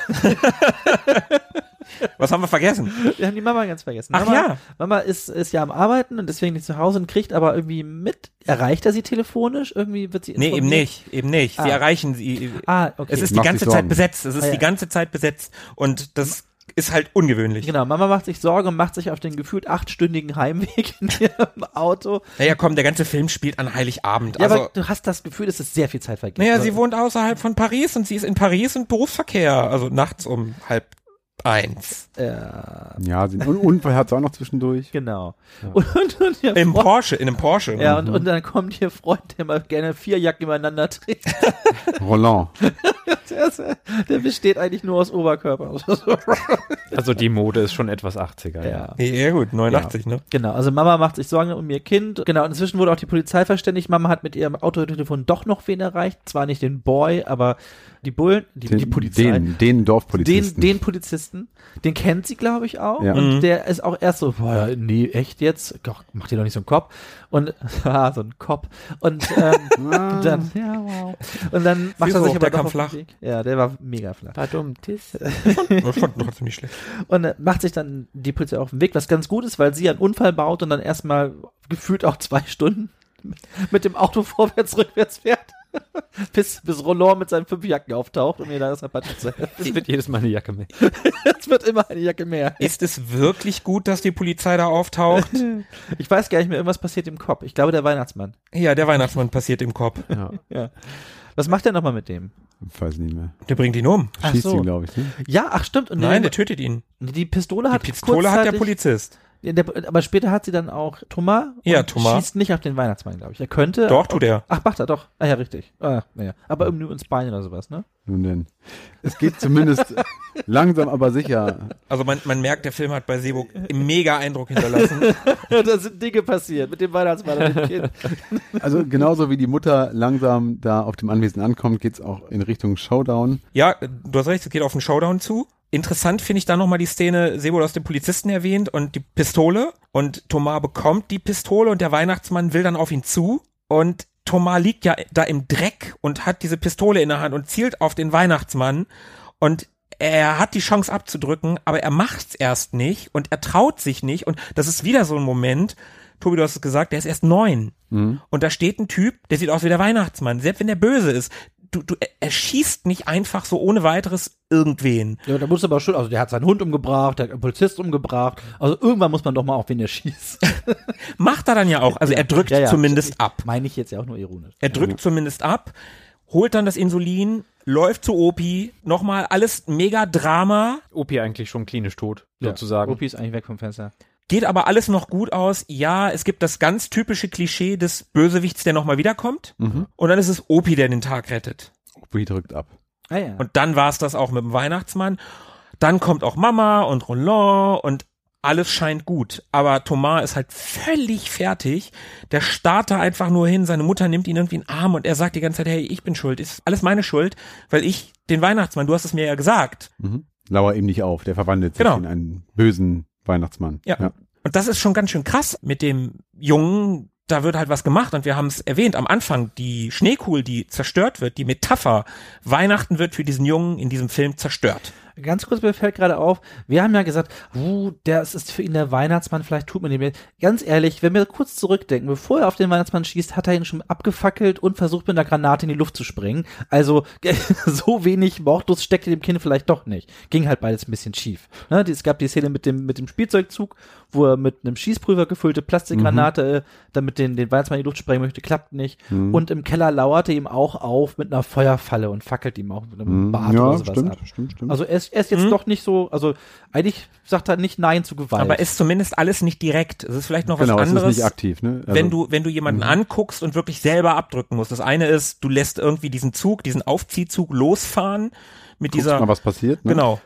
Was haben wir vergessen? wir haben die Mama ganz vergessen. Ach Mama, ja. Mama ist, ist ja am Arbeiten und deswegen nicht zu Hause und kriegt aber irgendwie mit. Erreicht er sie telefonisch? Irgendwie wird sie Nee, informiert? eben nicht, eben nicht. Sie Ah. erreichen sie. Ah, okay. Es ist die ganze Zeit besetzt. Es ist Ah, ja. die ganze Zeit besetzt. Und das ist halt ungewöhnlich. Genau, Mama macht sich Sorge und macht sich auf den gefühlt achtstündigen Heimweg in ihrem Auto. Naja, komm, der ganze Film spielt an Heiligabend. Ja, also, aber du hast das Gefühl, es ist sehr viel Zeit vergessen. naja, sie wohnt außerhalb von Paris und sie ist in Paris und Berufsverkehr. Also nachts um halb eins. Ja, Ja, sie- und Unfall hat auch noch zwischendurch. genau. Und, und, und Im Freund- Porsche, in einem Porsche. Ja, und, und dann kommt ihr Freund, der mal gerne vier Jacken übereinander trägt. Roland. Der, ist, der besteht eigentlich nur aus Oberkörper. Also die Mode ist schon etwas 80er, ja. ja. Ja, ja gut, 89, ne? Genau, also Mama macht sich Sorgen um ihr Kind. Genau, und inzwischen wurde auch die Polizei verständigt. Mama hat mit ihrem Autotelefon doch noch wen erreicht. Zwar nicht den Boy, aber die Bullen, die, Den, die Polizei. Den, den den, Dorfpolizisten. den Polizisten, den kennt sie, glaube ich, auch. Ja. Und Mhm. der ist auch erst so, boah, nee, echt jetzt? Doch, mach dir doch nicht so einen Kopf. Und, haha, so ein Kopf. Und, ähm, Ah. dann, ja, wow. Und dann macht er hoch, sich aber der doch kam den flach. Weg. Ja, der war mega flach. Badum, tis. Das fand ich trotzdem nicht schlecht. Und äh, macht sich dann die Polizei auf den Weg, was ganz gut ist, weil sie einen Unfall baut und dann erstmal gefühlt auch zwei Stunden mit dem Auto vorwärts, rückwärts fährt. bis, bis Roland mit seinen fünf Jacken auftaucht, um mir da das Repartie zu helfen. Es wird jedes Mal eine Jacke mehr. Es wird immer eine Jacke mehr. Ist es wirklich gut, dass die Polizei da auftaucht? Ich weiß gar nicht mehr, irgendwas passiert im Kopf. Ich glaube, der Weihnachtsmann. ja, der Weihnachtsmann passiert im Kopf. Ja. Ja. Was macht der nochmal mit dem? Weiß nicht mehr. Der bringt ihn um. Ach Schießt so. ihn, glaube ich. Ne? Ja, ach stimmt. Und Nein, der, der tötet ihn. die Pistole hat Die Pistole hat der Polizist. Ja, der, aber später hat sie dann auch Thomas. Ja, Thomas. Schießt nicht auf den Weihnachtsmann, glaube ich. Er könnte. Doch, tut er. Ach, macht er doch. Ah ja, richtig. Ah, naja. Aber irgendwie ins Bein oder sowas, ne? Nun denn. Es geht zumindest langsam, aber sicher. Also man, man merkt, der Film hat bei Sebo einen mega Eindruck hinterlassen. da sind Dinge passiert mit dem Weihnachtsmann und dem Kind. Also genauso wie die Mutter langsam da auf dem Anwesen ankommt, geht's auch in Richtung Showdown. Ja, du hast recht, es geht auf einen Showdown zu. Interessant finde ich da nochmal die Szene, Sebo, du hast den Polizisten erwähnt und die Pistole. Und Thomas bekommt die Pistole und der Weihnachtsmann will dann auf ihn zu. Und Thomas liegt ja da im Dreck und hat diese Pistole in der Hand und zielt auf den Weihnachtsmann. Und er hat die Chance abzudrücken, aber er macht's erst nicht und er traut sich nicht. Und das ist wieder so ein Moment, Tobi, du hast es gesagt, der ist erst neun. Mhm. Und da steht ein Typ, der sieht aus wie der Weihnachtsmann, selbst wenn der böse ist. Du, du, er- er schießt nicht einfach so ohne weiteres irgendwen. Ja, da muss aber schon, also der hat seinen Hund umgebracht, der hat einen Polizist umgebracht. Also irgendwann muss man doch mal auf wen er schießt. Macht er dann ja auch. Also er drückt Ja, ja. zumindest ab. Meine ich jetzt ja auch nur ironisch. Er drückt zumindest ab, holt dann das Insulin, läuft zu Opi, nochmal alles mega Drama, Opi eigentlich schon klinisch tot, sozusagen. Opi ist eigentlich weg vom Fenster. Geht aber alles noch gut aus. Ja, es gibt das ganz typische Klischee des Bösewichts, der nochmal wiederkommt. Mhm. Und dann ist es Opi, der den Tag rettet. Opi drückt ab. Ah ja. Und dann war es das auch mit dem Weihnachtsmann. Dann kommt auch Mama und Roland und alles scheint gut. Aber Thomas ist halt völlig fertig. Der starrt da einfach nur hin. Seine Mutter nimmt ihn irgendwie in den Arm und er sagt die ganze Zeit, hey, ich bin schuld. Ist alles meine Schuld, weil ich den Weihnachtsmann, du hast es mir ja gesagt. Mhm. Lauer ihm nicht auf, der verwandelt sich Genau. in einen bösen Weihnachtsmann. Ja. Und das ist schon ganz schön krass mit dem Jungen. Da wird halt was gemacht und wir haben es erwähnt am Anfang, die Schneekugel, die zerstört wird, die Metapher. Weihnachten wird für diesen Jungen in diesem Film zerstört. Ganz kurz, mir fällt gerade auf, wir haben ja gesagt, uh, das ist für ihn der Weihnachtsmann, vielleicht tut man ihm. Ganz ehrlich, wenn wir kurz zurückdenken, bevor er auf den Weihnachtsmann schießt, hat er ihn schon abgefackelt und versucht mit einer Granate in die Luft zu springen. Also so wenig Mordlust steckte dem Kind vielleicht doch nicht. Ging halt beides ein bisschen schief. Ne? Es gab die Szene mit dem, mit dem Spielzeugzug, wo er mit einem Schießprüfer gefüllte Plastikgranate äh, damit den, den Weihnachtsmann in die Luft sprengen möchte, klappt nicht. Und im Keller lauerte ihm auch auf mit einer Feuerfalle und fackelt ihm auch mit einem Mhm. Bart ja, oder sowas stimmt, ab. stimmt, stimmt. Also er ist, er ist jetzt Mhm. doch nicht so, also eigentlich sagt er nicht Nein zu Gewalt. Aber ist zumindest alles nicht direkt. Es ist vielleicht noch genau, was es ist anderes, nicht aktiv, ne? Also, wenn du wenn du jemanden anguckst und wirklich selber abdrücken musst. Das eine ist, du lässt irgendwie diesen Zug, diesen Aufziehzug losfahren mit guckst dieser mal, was passiert, ne? genau.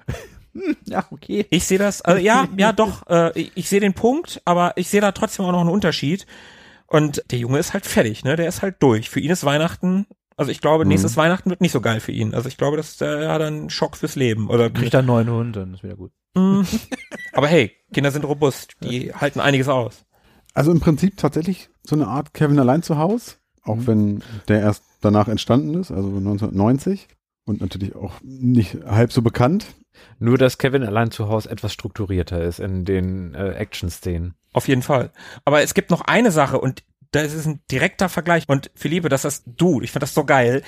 ja, okay. Ich sehe das, also ja, ja doch, äh, ich, ich sehe den Punkt, aber ich sehe da trotzdem auch noch einen Unterschied. Und der Junge ist halt fertig, ne? Der ist halt durch. Für ihn ist Weihnachten, also ich glaube, nächstes Weihnachten wird nicht so geil für ihn. Also ich glaube, das äh, hat dann einen Schock fürs Leben. Oder Kriegt er einen neuen Hund, dann ist wieder gut. Mm. Aber hey, Kinder sind robust, die halten einiges aus. Also im Prinzip tatsächlich so eine Art Kevin allein zu Haus, auch Mhm. wenn der erst danach entstanden ist, also 1990 und natürlich auch nicht halb so bekannt. Nur, dass Kevin allein zu Hause etwas strukturierter ist in den äh, Action-Szenen. Auf jeden Fall. Aber es gibt noch eine Sache und da ist es ein direkter Vergleich. Und Philippe, das ist du. Ich fand das so geil.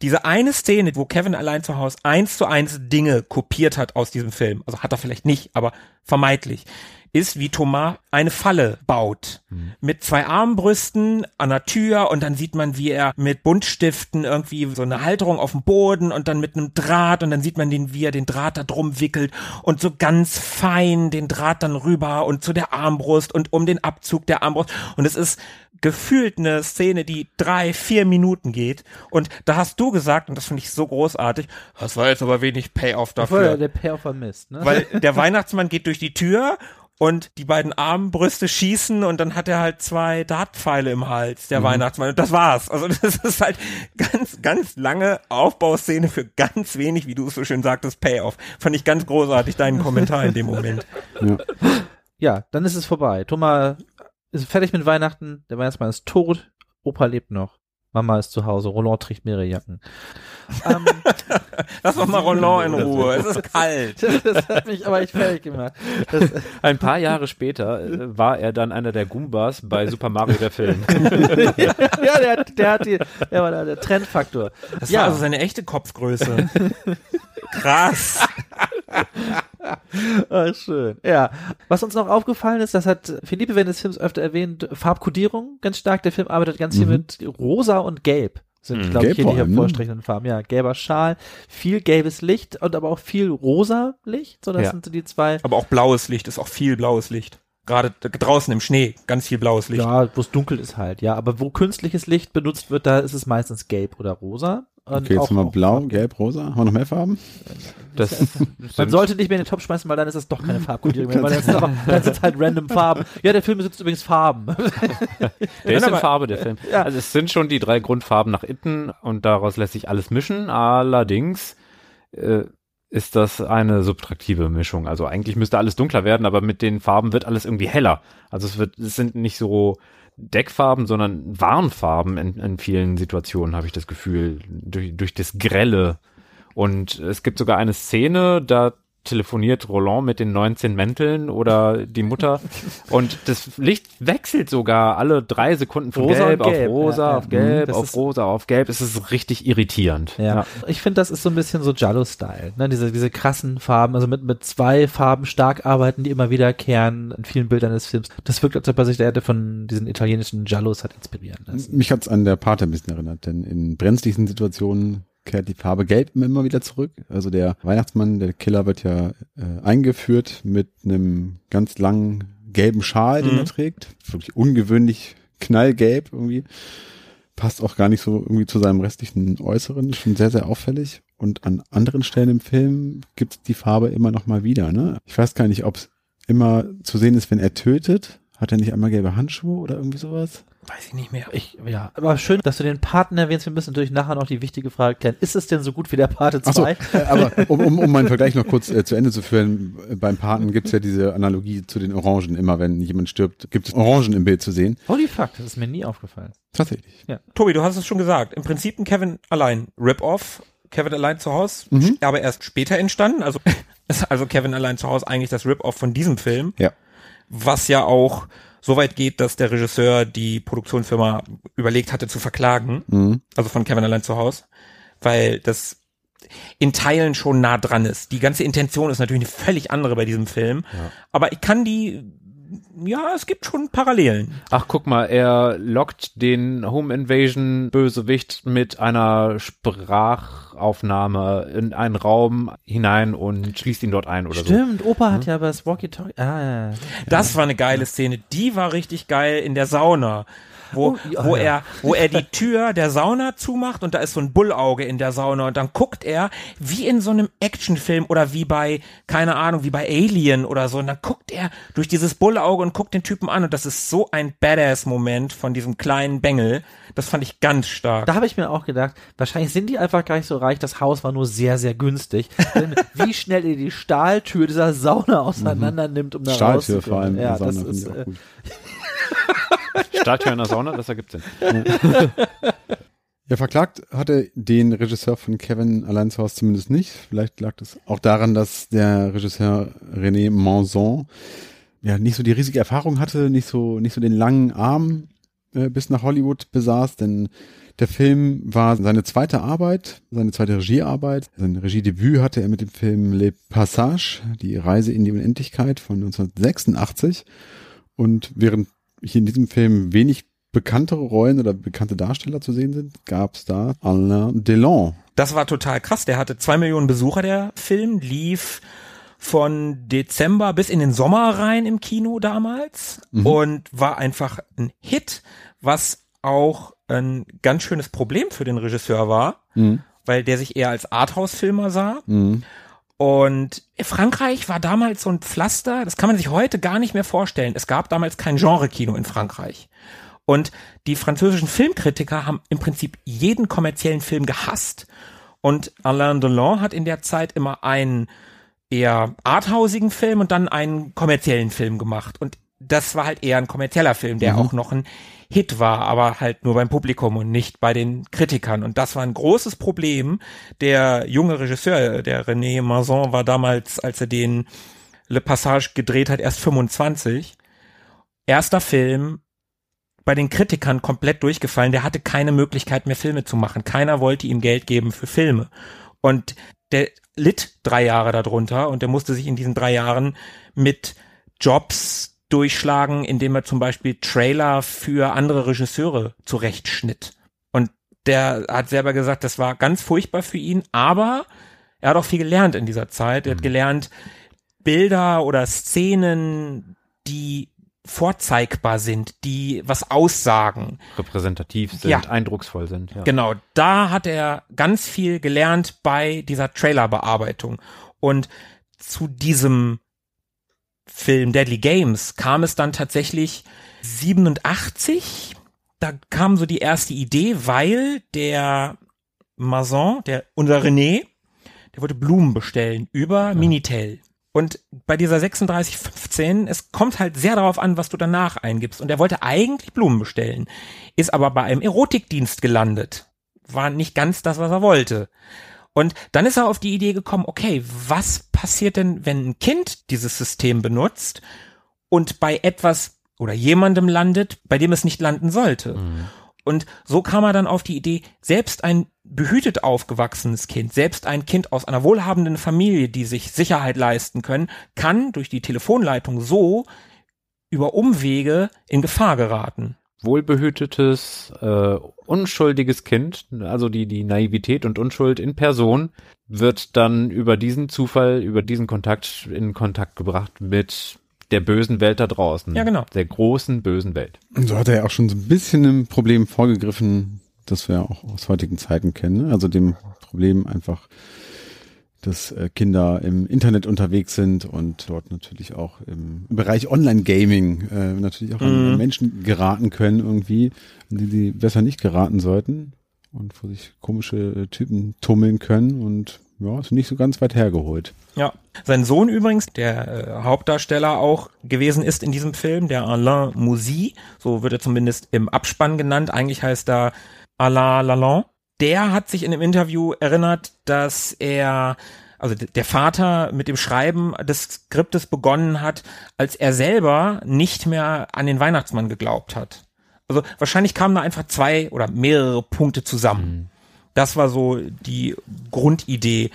Diese eine Szene, wo Kevin allein zu Hause eins zu eins Dinge kopiert hat aus diesem Film, also hat er vielleicht nicht, aber vermeintlich, ist, wie Thomas eine Falle baut. Mit zwei Armbrüsten an der Tür und dann sieht man, wie er mit Buntstiften irgendwie so eine Halterung auf dem Boden und dann mit einem Draht und dann sieht man den, wie er den Draht da drum wickelt und so ganz fein den Draht dann rüber und zu der Armbrust und um den Abzug der Armbrust. Und es ist gefühlt eine Szene, die drei, vier Minuten geht. Und da hast du gesagt, und das finde ich so großartig, das war jetzt aber wenig Payoff dafür. der Payoff vermisst, ne? Weil der Weihnachtsmann geht durch die Tür und die beiden Armbrüste schießen und dann hat er halt zwei Dartpfeile im Hals, der Weihnachtsmann. Und das war's. Also das ist halt ganz, ganz lange Aufbauszene für ganz wenig, wie du es so schön sagtest, Payoff. Fand ich ganz großartig, deinen Kommentar in dem Moment. Ja. ja, dann ist es vorbei. Thomas ist fertig mit Weihnachten, der Weihnachtsmann ist tot, Opa lebt noch. Mama ist zu Hause, Roland trägt mehrere Jacken. ähm, Lass doch mal Roland in Ruhe. Es ist kalt. das hat mich aber echt fertig gemacht. Das, Ein paar Jahre später äh, war er dann einer der Goombas bei Super Mario der Film. ja, der, hat- der hat die, der war da der Trendfaktor. Das Ja. war also seine echte Kopfgröße. Krass. Ah, schön. Ja. Was uns noch aufgefallen ist, das hat Philippe während des Films öfter erwähnt, Farbkodierung ganz stark. Der Film arbeitet ganz viel mit Rosa und Gelb. sind, Mhm. glaube ich, hier die ne? hervorstechenden Farben. Ja, gelber Schal, viel gelbes Licht und aber auch viel rosa Licht. So, das Ja. sind so die zwei. Aber auch blaues Licht ist auch viel blaues Licht. Gerade draußen im Schnee, ganz viel blaues Licht. Ja, wo es dunkel ist halt, ja. Aber wo künstliches Licht benutzt wird, da ist es meistens gelb oder rosa. Und Okay, jetzt auch- haben wir auch blau, Farben. gelb, rosa. Haben wir noch mehr Farben? Das Man sollte nicht mehr in den Topf schmeißen, weil dann ist es doch keine Farbkodierung mehr, weil dann sind, aber, dann sind halt random Farben. Ja, der Film besitzt übrigens Farben. Der ist in Farbe, der Film. Also es sind schon die drei Grundfarben nach innen und daraus lässt sich alles mischen. Allerdings äh, ist das eine subtraktive Mischung. Also eigentlich müsste alles dunkler werden, aber mit den Farben wird alles irgendwie heller. Also es wird, es sind nicht so Deckfarben, sondern Warnfarben in, in vielen Situationen, habe ich das Gefühl, durch, durch das Grelle. Und es gibt sogar eine Szene, da telefoniert Roland mit den 19 Mänteln oder die Mutter und das Licht wechselt sogar alle drei Sekunden von Rosa gelb, auf rosa, ja, ja. auf gelb, Das auf rosa, auf gelb. Es ist richtig irritierend. Ja. Ich finde, das ist so ein bisschen so Giallo-Style, ne? Diese, diese krassen Farben, also mit, mit zwei Farben stark arbeiten, die immer wiederkehren in vielen Bildern des Films. Das wirkt, als ob er sich der hätte von diesen italienischen Giallos hat inspirieren lassen. Mich hat's an der Pate ein bisschen erinnert, denn in brenzligsten Situationen kehrt die Farbe Gelb immer wieder zurück. Also der Weihnachtsmann, der Killer wird ja äh, eingeführt mit einem ganz langen gelben Schal, den Mhm. er trägt. Wirklich ungewöhnlich knallgelb irgendwie. Passt auch gar nicht so irgendwie zu seinem restlichen Äußeren. Schon sehr, sehr auffällig. Und an anderen Stellen im Film gibt's die Farbe immer noch mal wieder. Ne? Ich weiß gar nicht, ob es immer zu sehen ist, wenn er tötet. Hat er nicht einmal gelbe Handschuhe oder irgendwie sowas? Weiß ich nicht mehr. Ich, ja, aber schön, dass du den Paten erwähnst. Wir müssen natürlich nachher noch die wichtige Frage klären. Ist es denn so gut wie der Pate Ach so, 2? äh, aber um, um, um meinen Vergleich noch kurz äh, zu Ende zu führen, äh, beim Paten gibt's ja diese Analogie zu den Orangen. Immer wenn jemand stirbt, gibt es Orangen im Bild zu sehen. Holy fuck, das ist mir nie aufgefallen. Tatsächlich. Tobi, du hast es schon gesagt. Im Prinzip ein Kevin allein Rip-Off. Kevin allein zu Hause, Mhm. aber erst später entstanden. Also ist also Kevin allein zu Hause eigentlich das Rip-Off von diesem Film. Ja. Was ja auch so weit geht, dass der Regisseur die Produktionsfirma überlegt hatte zu verklagen, Mhm. also von Kevin allein zu Hause, weil das in Teilen schon nah dran ist. Die ganze Intention ist natürlich eine völlig andere bei diesem Film, aber ich kann die, ja, es gibt schon Parallelen. Ach, guck mal, er lockt den Home Invasion Bösewicht mit einer Sprachaufnahme in einen Raum hinein und schließt ihn dort ein oder so. Stimmt, Opa hat ja das Walkie-Talkie. Ah, ja, ja. Das war eine geile Szene. Die war richtig geil in der Sauna. Wo, Oh, ja, wo er, wo er die Tür der Sauna zumacht und da ist so ein Bullauge in der Sauna und dann guckt er wie in so einem Actionfilm oder wie bei, keine Ahnung, wie bei Alien oder so und dann guckt er durch dieses Bullauge und guckt den Typen an und das ist so ein Badass-Moment von diesem kleinen Bengel. Das fand ich ganz stark. Da habe ich mir auch gedacht, wahrscheinlich sind die einfach gar nicht so reich. Das Haus war nur sehr, sehr günstig. Denn wie schnell er die Stahltür dieser Sauna auseinander nimmt, um da Stahltür rauszukommen. vor allem. Ja, das ist, äh, Stahltür in der Sauna, das ergibt Sinn. Ja, verklagt hatte den Regisseur von Kevin allein zu Hause zumindest nicht. Vielleicht lag das auch daran, dass der Regisseur René Manson ja nicht so die riesige Erfahrung hatte, nicht so nicht so den langen Arm äh, bis nach Hollywood besaß, denn der Film war seine zweite Arbeit, seine zweite Regiearbeit. Sein Regiedebüt hatte er mit dem Film Le Passage, die Reise in die Unendlichkeit von 1986. Und während hier in diesem Film wenig bekanntere Rollen oder bekannte Darsteller zu sehen sind, gab es da Alain Delon. Das war total krass. Der hatte zwei Millionen Besucher, der Film, lief von Dezember bis in den Sommer rein im Kino damals und war einfach ein Hit, was auch ein ganz schönes Problem für den Regisseur war, Mhm. weil der sich eher als Arthouse-Filmer sah. Mhm. Und Frankreich war damals so ein Pflaster, das kann man sich heute gar nicht mehr vorstellen. Es gab damals kein Genre-Kino in Frankreich. Und die französischen Filmkritiker haben im Prinzip jeden kommerziellen Film gehasst. Und Alain Delon hat in der Zeit immer einen eher arthausigen Film und dann einen kommerziellen Film gemacht. Und das war halt eher ein kommerzieller Film, der auch noch ein Hit war, aber halt nur beim Publikum und nicht bei den Kritikern. Und das war ein großes Problem. Der junge Regisseur, der René Mazon, war damals, als er den Le Passage gedreht hat, erst 25. Erster Film, bei den Kritikern komplett durchgefallen. Der hatte keine Möglichkeit mehr Filme zu machen. Keiner wollte ihm Geld geben für Filme. Und der litt drei Jahre darunter und der musste sich in diesen drei Jahren mit Jobs durchschlagen, indem er zum Beispiel Trailer für andere Regisseure zurechtschnitt. Und der hat selber gesagt, das war ganz furchtbar für ihn, aber er hat auch viel gelernt in dieser Zeit. Er hat gelernt, Bilder oder Szenen, die vorzeigbar sind, die was aussagen. Repräsentativ sind, Ja. eindrucksvoll sind. Ja. Genau, da hat er ganz viel gelernt bei dieser Trailerbearbeitung. Und zu diesem Film Deadly Games kam es dann tatsächlich 87. Da kam so die erste Idee, weil der Mason, der, unser René, der wollte Blumen bestellen über Minitel. Und bei dieser 3615, es kommt halt sehr darauf an, was du danach eingibst. Und er wollte eigentlich Blumen bestellen, ist aber bei einem Erotikdienst gelandet. War nicht ganz das, was er wollte. Und dann ist er auf die Idee gekommen, okay, was passiert denn, wenn ein Kind dieses System benutzt und bei etwas oder jemandem landet, bei dem es nicht landen sollte? Und so kam er dann auf die Idee, selbst ein behütet aufgewachsenes Kind, selbst ein Kind aus einer wohlhabenden Familie, die sich Sicherheit leisten können, kann durch die Telefonleitung so über Umwege in Gefahr geraten. Wohlbehütetes, äh, unschuldiges Kind, also die, die Naivität und Unschuld in Person, wird dann über diesen Zufall, über diesen Kontakt in Kontakt gebracht mit der bösen Welt da draußen. Ja, genau. Der großen bösen Welt. Und so hat er ja auch schon so ein bisschen ein Problem vorgegriffen, das wir auch aus heutigen Zeiten kennen. ne? Also dem Problem einfach, dass äh, Kinder im Internet unterwegs sind und dort natürlich auch im, Bereich Online-Gaming äh, natürlich auch an Mhm. Menschen geraten können irgendwie, an die sie besser nicht geraten sollten und wo sich komische äh, Typen tummeln können und ja, ist nicht so ganz weit hergeholt. Ja. Sein Sohn übrigens, der äh, Hauptdarsteller auch gewesen ist in diesem Film, der Alain Moussy, so wird er zumindest im Abspann genannt, eigentlich heißt er Alain Lalande. Der hat sich in einem Interview erinnert, dass er, also der Vater mit dem Schreiben des Skriptes begonnen hat, als er selber nicht mehr an den Weihnachtsmann geglaubt hat. Also wahrscheinlich kamen da einfach zwei oder mehrere Punkte zusammen. Das war so die Grundidee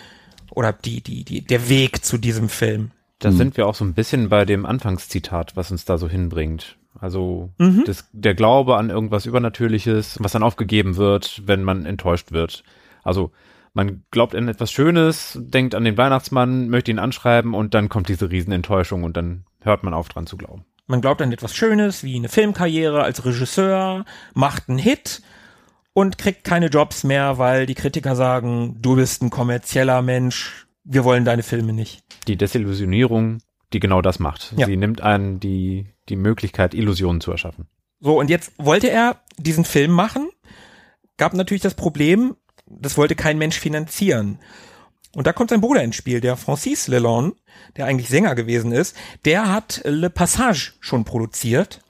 oder die, die, die, der Weg zu diesem Film. Da sind wir auch so ein bisschen bei dem Anfangszitat, was uns da so hinbringt. Also Mhm. das, der Glaube an irgendwas Übernatürliches, was dann aufgegeben wird, wenn man enttäuscht wird. Also man glaubt an etwas Schönes, denkt an den Weihnachtsmann, möchte ihn anschreiben und dann kommt diese Riesenenttäuschung und dann hört man auf dran zu glauben. Man glaubt an etwas Schönes, wie eine Filmkarriere als Regisseur, macht einen Hit und kriegt keine Jobs mehr, weil die Kritiker sagen, du bist ein kommerzieller Mensch, wir wollen deine Filme nicht. Die Desillusionierung, die genau das macht. Ja. Sie nimmt einen die, die Möglichkeit, Illusionen zu erschaffen. So, und jetzt wollte er diesen Film machen, gab natürlich das Problem, das wollte kein Mensch finanzieren. Und da kommt sein Bruder ins Spiel, der Francis Lelon, der eigentlich Sänger gewesen ist, der hat Le Passage schon produziert.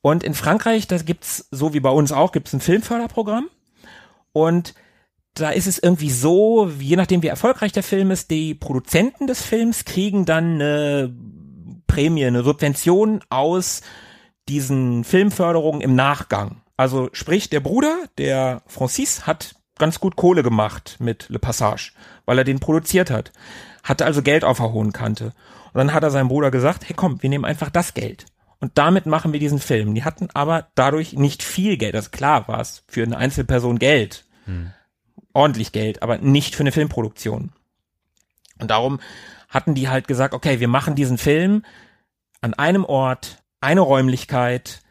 Und in Frankreich, da gibt's, so wie bei uns auch, gibt's ein Filmförderprogramm. Und da ist es irgendwie so, je nachdem wie erfolgreich der Film ist, die Produzenten des Films kriegen dann eine Prämie, eine Subvention aus diesen Filmförderungen im Nachgang. Also sprich, der Bruder, der Francis, hat ganz gut Kohle gemacht mit Le Passage, weil er den produziert hat. Hatte also Geld auf der hohen Kante. Und dann hat er seinem Bruder gesagt, hey komm, wir nehmen einfach das Geld. Und damit machen wir diesen Film. Die hatten aber dadurch nicht viel Geld. Also klar war es für eine Einzelperson Geld. Ordentlich Geld, aber nicht für eine Filmproduktion. Und darum hatten die halt gesagt, okay, wir machen diesen Film an einem Ort, eine Räumlichkeit,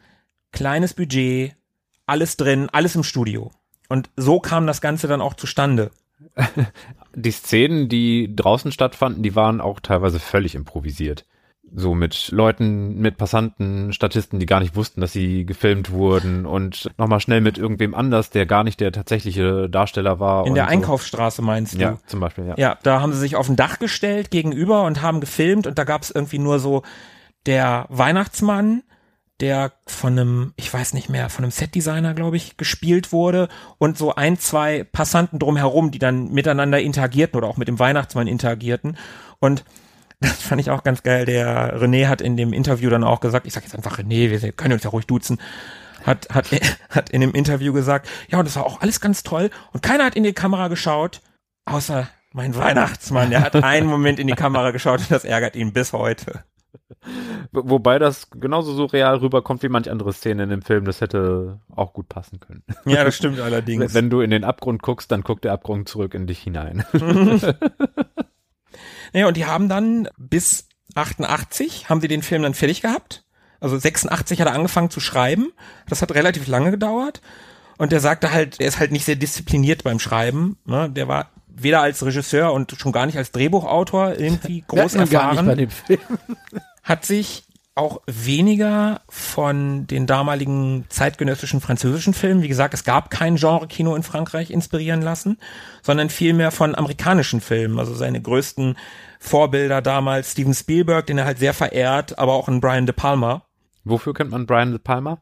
kleines Budget, alles drin, alles im Studio. Und so kam das Ganze dann auch zustande. Die Szenen, die draußen stattfanden, die waren auch teilweise völlig improvisiert. So mit Leuten, mit Passanten, Statisten, die gar nicht wussten, dass sie gefilmt wurden und nochmal schnell mit irgendwem anders, der gar nicht der tatsächliche Darsteller war. In der so. Einkaufsstraße meinst du? Ja, zum Beispiel, ja. Ja, da haben sie sich auf ein Dach gestellt gegenüber und haben gefilmt und da gab es irgendwie nur so der Weihnachtsmann, der von einem, ich weiß nicht mehr, von einem Setdesigner, glaube ich, gespielt wurde und so ein, zwei Passanten drumherum, die dann miteinander interagierten oder auch mit dem Weihnachtsmann interagierten und das fand ich auch ganz geil. Der René hat in dem Interview dann auch gesagt, ich sag jetzt einfach René, wir können uns ja ruhig duzen, hat, hat, hat in dem Interview gesagt, ja, und das war auch alles ganz toll und keiner hat in die Kamera geschaut, außer mein Weihnachtsmann. Der hat einen Moment in die Kamera geschaut und das ärgert ihn bis heute. Wo- Wobei das genauso surreal rüberkommt wie manch andere Szene in dem Film. Das hätte auch gut passen können. Ja, das stimmt allerdings. Wenn du in den Abgrund guckst, dann guckt der Abgrund zurück in dich hinein. Ja, und die haben dann bis 88 haben sie den Film dann fertig gehabt. Also 86 hat er angefangen zu schreiben. Das hat relativ lange gedauert. Und der sagte halt, er ist halt nicht sehr diszipliniert beim Schreiben. Ne? Der war weder als Regisseur und schon gar nicht als Drehbuchautor irgendwie groß man gar nicht erfahren bei dem Film. hat sich auch weniger von den damaligen zeitgenössischen französischen Filmen, wie gesagt, es gab kein Genre-Kino in Frankreich inspirieren lassen, sondern vielmehr von amerikanischen Filmen. Also seine größten Vorbilder damals Steven Spielberg, den er halt sehr verehrt, aber auch ein Brian De Palma. Wofür kennt man Brian De Palma?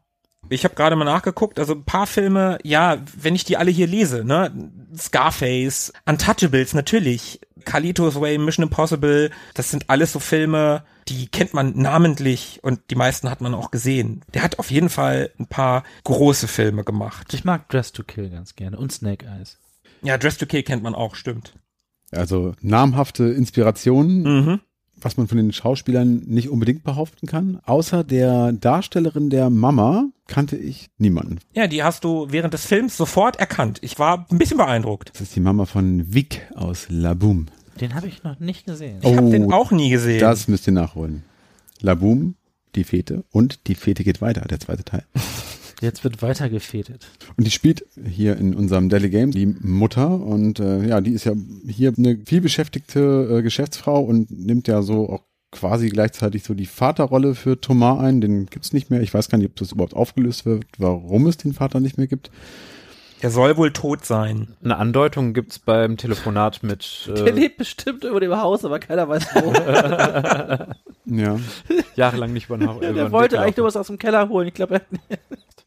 Ich habe gerade mal nachgeguckt, also ein paar Filme, ja, wenn ich die alle hier lese, ne, Scarface, Untouchables natürlich, Carlitos Way, Mission Impossible, das sind alles so Filme, die kennt man namentlich und die meisten hat man auch gesehen. Der hat auf jeden Fall ein paar große Filme gemacht. Ich mag Dress to Kill ganz gerne und Snake Eyes. Ja, Dress to Kill kennt man auch, stimmt. Also namhafte Inspirationen, Mhm. Was man von den Schauspielern nicht unbedingt behaupten kann. Außer der Darstellerin der Mama kannte ich niemanden. Ja, die hast du während des Films sofort erkannt. Ich war ein bisschen beeindruckt. Das ist die Mama von Vic aus La Boom. Den habe ich noch nicht gesehen. Ich habe Oh, den auch nie gesehen. Das müsst ihr nachholen. La Boom, die Fete und die Fete geht weiter, der zweite Teil. Jetzt wird weiter gefetet. Und die spielt hier in unserem Daily Game die Mutter und äh, ja, die ist ja hier eine vielbeschäftigte äh, Geschäftsfrau und nimmt ja so auch quasi gleichzeitig so die Vaterrolle für Thomas ein. Den gibt's nicht mehr. Ich weiß gar nicht, ob das überhaupt aufgelöst wird, warum es den Vater nicht mehr gibt. er soll wohl tot sein. Eine Andeutung gibt's beim Telefonat mit Der äh, lebt bestimmt über dem Haus, aber keiner weiß wo. Ja, jahrelang nicht über den, der den wollte eigentlich nur was aus dem Keller holen. Ich glaube,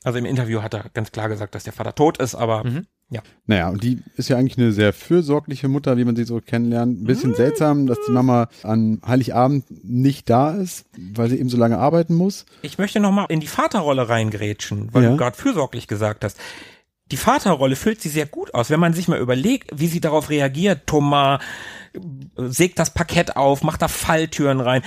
Also im Interview hat er ganz klar gesagt, dass der Vater tot ist, aber ja. naja, und die ist ja eigentlich eine sehr fürsorgliche Mutter, wie man sie so kennenlernt. Ein bisschen seltsam, dass die Mama an Heiligabend nicht da ist, weil sie eben so lange arbeiten muss. Ich möchte noch mal in die Vaterrolle reingrätschen, weil Ja. du gerade fürsorglich gesagt hast. Die Vaterrolle füllt sie sehr gut aus, wenn man sich mal überlegt, wie sie darauf reagiert. Thomas sägt das Parkett auf, macht da Falltüren rein,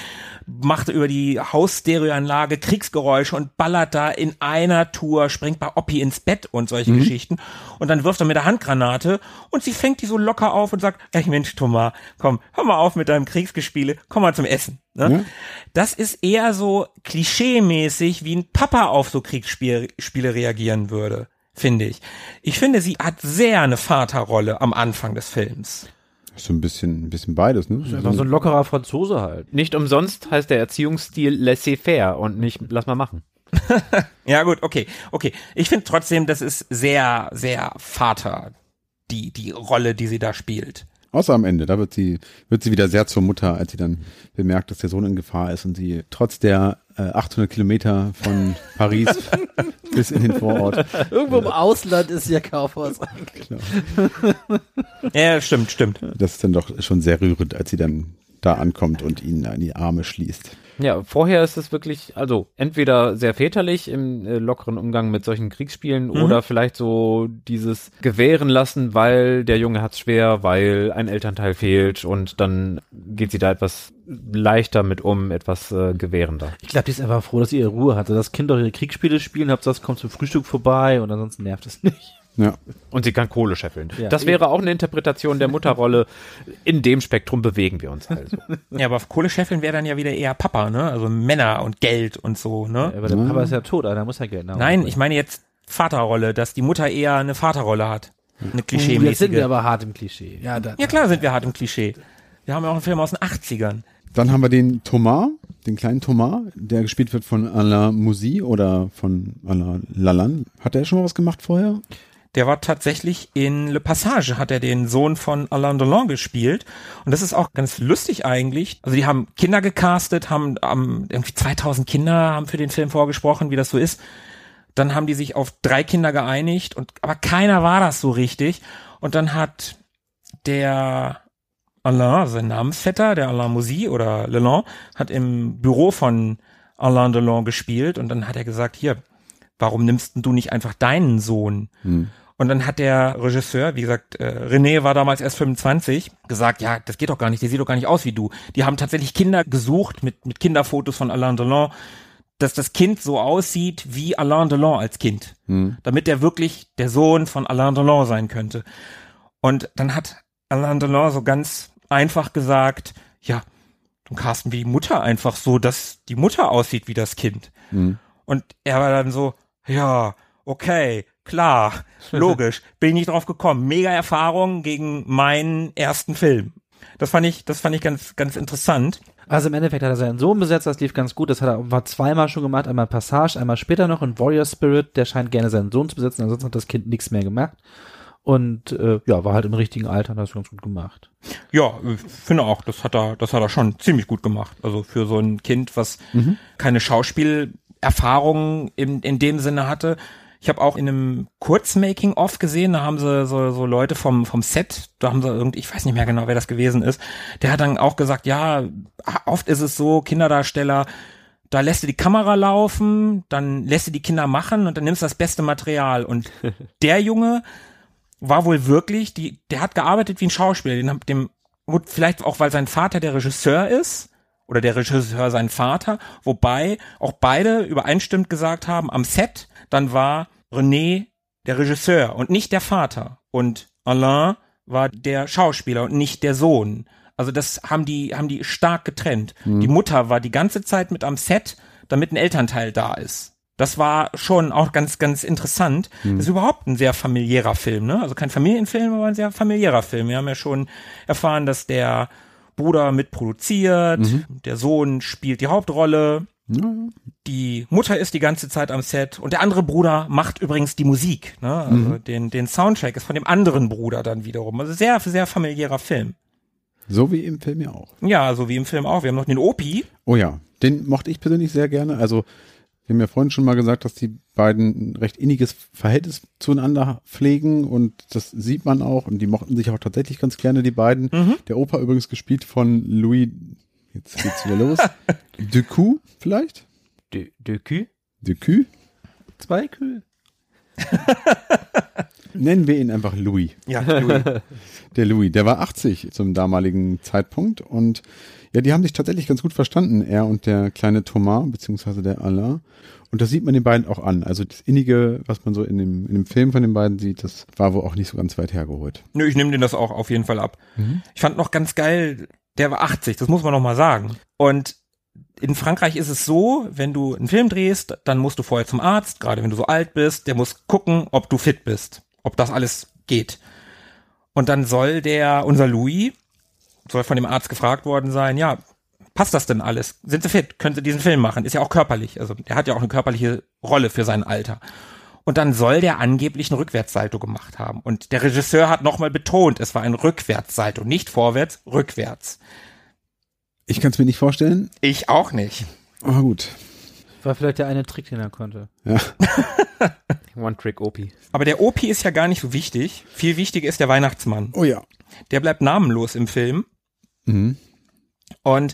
macht über die Hausstereoanlage Kriegsgeräusche und ballert da in einer Tour, springt bei Oppi ins Bett und solche Geschichten. Und dann wirft er mit der Handgranate und sie fängt die so locker auf und sagt, ey Mensch, Thomas, komm, hör mal auf mit deinem Kriegsgespiele, komm mal zum Essen. Ne? Ja. Das ist eher so klischee-mäßig, wie ein Papa auf so Kriegsspiele Spiele reagieren würde, finde ich. Ich finde, sie hat sehr eine Vaterrolle am Anfang des Films. So ein bisschen, ein bisschen beides, ne? einfach so ein lockerer Franzose halt. Nicht umsonst heißt der Erziehungsstil laissez-faire und nicht lass mal machen. Ja gut, okay, okay. Ich finde trotzdem, das ist sehr, sehr Vater, die, die Rolle, die sie da spielt. Außer am Ende, da wird sie, wird sie wieder sehr zur Mutter, als sie dann bemerkt, dass der Sohn in Gefahr ist und sie trotz der äh, 800 Kilometer von Paris bis in den Vorort. Irgendwo im Ausland ist ihr Kaufhaus eigentlich. Ja, stimmt, stimmt. Das ist dann doch schon sehr rührend, als sie dann da ankommt und ihn in die Arme schließt. Ja, vorher ist es wirklich, also entweder sehr väterlich im äh, lockeren Umgang mit solchen Kriegsspielen Mhm. oder vielleicht so dieses gewähren lassen, weil der Junge hat's schwer, weil ein Elternteil fehlt und dann geht sie da etwas leichter mit um, etwas äh, gewährender. Ich glaube, die ist einfach froh, dass sie ihre Ruhe hatte. Das Kind doch ihre Kriegsspiele spielen, Hauptsache es kommt zum Frühstück vorbei und ansonsten nervt es nicht. Ja, Und sie kann Kohle scheffeln. Ja. das wäre auch eine Interpretation der Mutterrolle. In dem Spektrum bewegen wir uns also. Ja, aber Kohlescheffeln wäre dann ja wieder eher Papa, ne? Also Männer und Geld und so, ne? Aber der Papa ist ja tot, einer muss ja Geld nach Hause Nein, ich meine jetzt Vaterrolle, dass die Mutter eher eine Vaterrolle hat. Eine Uh, Jetzt klischee-mäßige. sind wir aber hart im Klischee. Ja, da, Ja klar sind wir hart im Klischee. Wir haben ja auch einen Film aus den 80ern. Dann haben wir den Thomas, den kleinen Thomas, der gespielt wird von Alain Moussy oder von Alain Lalanne. Hat er schon mal was gemacht vorher? Der war tatsächlich in Le Passage, hat er den Sohn von Alain Delon gespielt. Und das ist auch ganz lustig eigentlich. Also die haben Kinder gecastet, haben, haben irgendwie 2000 Kinder haben für den Film vorgesprochen, wie das so ist. Dann haben die sich auf drei Kinder geeinigt und, aber keiner war das so richtig. Und dann hat der Alain, sein Namensvetter, der Alain Moussy oder Leland, hat im Büro von Alain Delon gespielt und dann hat er gesagt, hier, warum nimmst du nicht einfach deinen Sohn? Hm. Und dann hat der Regisseur, wie gesagt, äh, René war damals erst 25, gesagt, ja, das geht doch gar nicht, der sieht doch gar nicht aus wie du. Die haben tatsächlich Kinder gesucht mit, mit Kinderfotos von Alain Delon, dass das Kind so aussieht wie Alain Delon als Kind. Hm. Damit der wirklich der Sohn von Alain Delon sein könnte. Und dann hat Alain Delon so ganz einfach gesagt, ja, dann casten wir die Mutter einfach so, dass die Mutter aussieht wie das Kind. Hm. Und er war dann so, ja, okay, klar, logisch, bin ich nicht drauf gekommen. Mega Erfahrung gegen meinen ersten Film. Das fand ich, das fand ich ganz, ganz interessant. Also im Endeffekt hat er seinen Sohn besetzt, das lief ganz gut. Das hat er war zweimal schon gemacht, einmal Passage, einmal später noch in Warrior Spirit. Der scheint gerne seinen Sohn zu besetzen, ansonsten hat das Kind nichts mehr gemerkt. Und äh, ja, war halt im richtigen Alter und hat das ganz gut gemacht. Ja, ich finde auch, das hat er, das hat er schon ziemlich gut gemacht. Also für so ein Kind, was keine Schauspielerfahrung in, in dem Sinne hatte. Ich habe auch in einem Kurzmaking-of gesehen, da haben sie so, so Leute vom, vom Set, da haben sie irgendwie, ich weiß nicht mehr genau, wer das gewesen ist, der hat dann auch gesagt, ja, oft ist es so, Kinderdarsteller, da lässt du die Kamera laufen, dann lässt du die Kinder machen und dann nimmst du das beste Material. Und der Junge war wohl wirklich, die, der hat gearbeitet wie ein Schauspieler, den, dem, gut, vielleicht auch, weil sein Vater der Regisseur ist, oder der Regisseur sein Vater, wobei auch beide übereinstimmend gesagt haben, am Set, dann war René der Regisseur und nicht der Vater. Und Alain war der Schauspieler und nicht der Sohn. Also das haben die, haben die stark getrennt. Die Mutter war die ganze Zeit mit am Set, damit ein Elternteil da ist. Das war schon auch ganz, ganz interessant. Das ist überhaupt ein sehr familiärer Film, ne? Also kein Familienfilm, aber ein sehr familiärer Film. Wir haben ja schon erfahren, dass der Bruder mitproduziert, der Sohn spielt die Hauptrolle, die Mutter ist die ganze Zeit am Set und der andere Bruder macht übrigens die Musik, ne? Also den, den Soundtrack ist von dem anderen Bruder dann wiederum. Also sehr, sehr familiärer Film. So wie im Film ja auch. Ja, also wie im Film auch. Wir haben noch den Opi. Oh ja, den mochte ich persönlich sehr gerne. Also wir haben ja vorhin schon mal gesagt, dass die beiden ein recht inniges Verhältnis zueinander pflegen und das sieht man auch und die mochten sich auch tatsächlich ganz gerne, die beiden. Der Opa übrigens gespielt von Louis, jetzt geht's wieder los, Ducou vielleicht? De, de cul? Ducou? Zwei Kühe. Nennen wir ihn einfach Louis. Ja, Louis. Der Louis, der war 80 zum damaligen Zeitpunkt und ja, die haben sich tatsächlich ganz gut verstanden, er und der kleine Thomas, beziehungsweise der Alain. Und das sieht man den beiden auch an. Also das Innige, was man so in dem, in dem Film von den beiden sieht, das war wohl auch nicht so ganz weit hergeholt. Nö, ich nehme den das auch auf jeden Fall ab. Ich fand noch ganz geil, der war 80, das muss man noch mal sagen. Und in Frankreich ist es so, wenn du einen Film drehst, dann musst du vorher zum Arzt, gerade wenn du so alt bist, der muss gucken, ob du fit bist, ob das alles geht. Und dann soll der, unser Louis, soll von dem Arzt gefragt worden sein, ja, passt das denn alles? Sind sie fit? Können sie diesen Film machen? Ist ja auch körperlich. Also der hat ja auch eine körperliche Rolle für sein Alter. Und dann soll der angeblich ein Rückwärtssalto gemacht haben. Und der Regisseur hat nochmal betont, es war ein Rückwärtssalto, nicht vorwärts, rückwärts. Ich kann es mir nicht vorstellen, Ich auch nicht. aber gut. War vielleicht der eine Trick, den er konnte. One Trick OP. Aber der OP ist ja gar nicht so wichtig. Viel wichtiger ist der Weihnachtsmann. Oh ja. Der bleibt namenlos im Film. Mhm. Und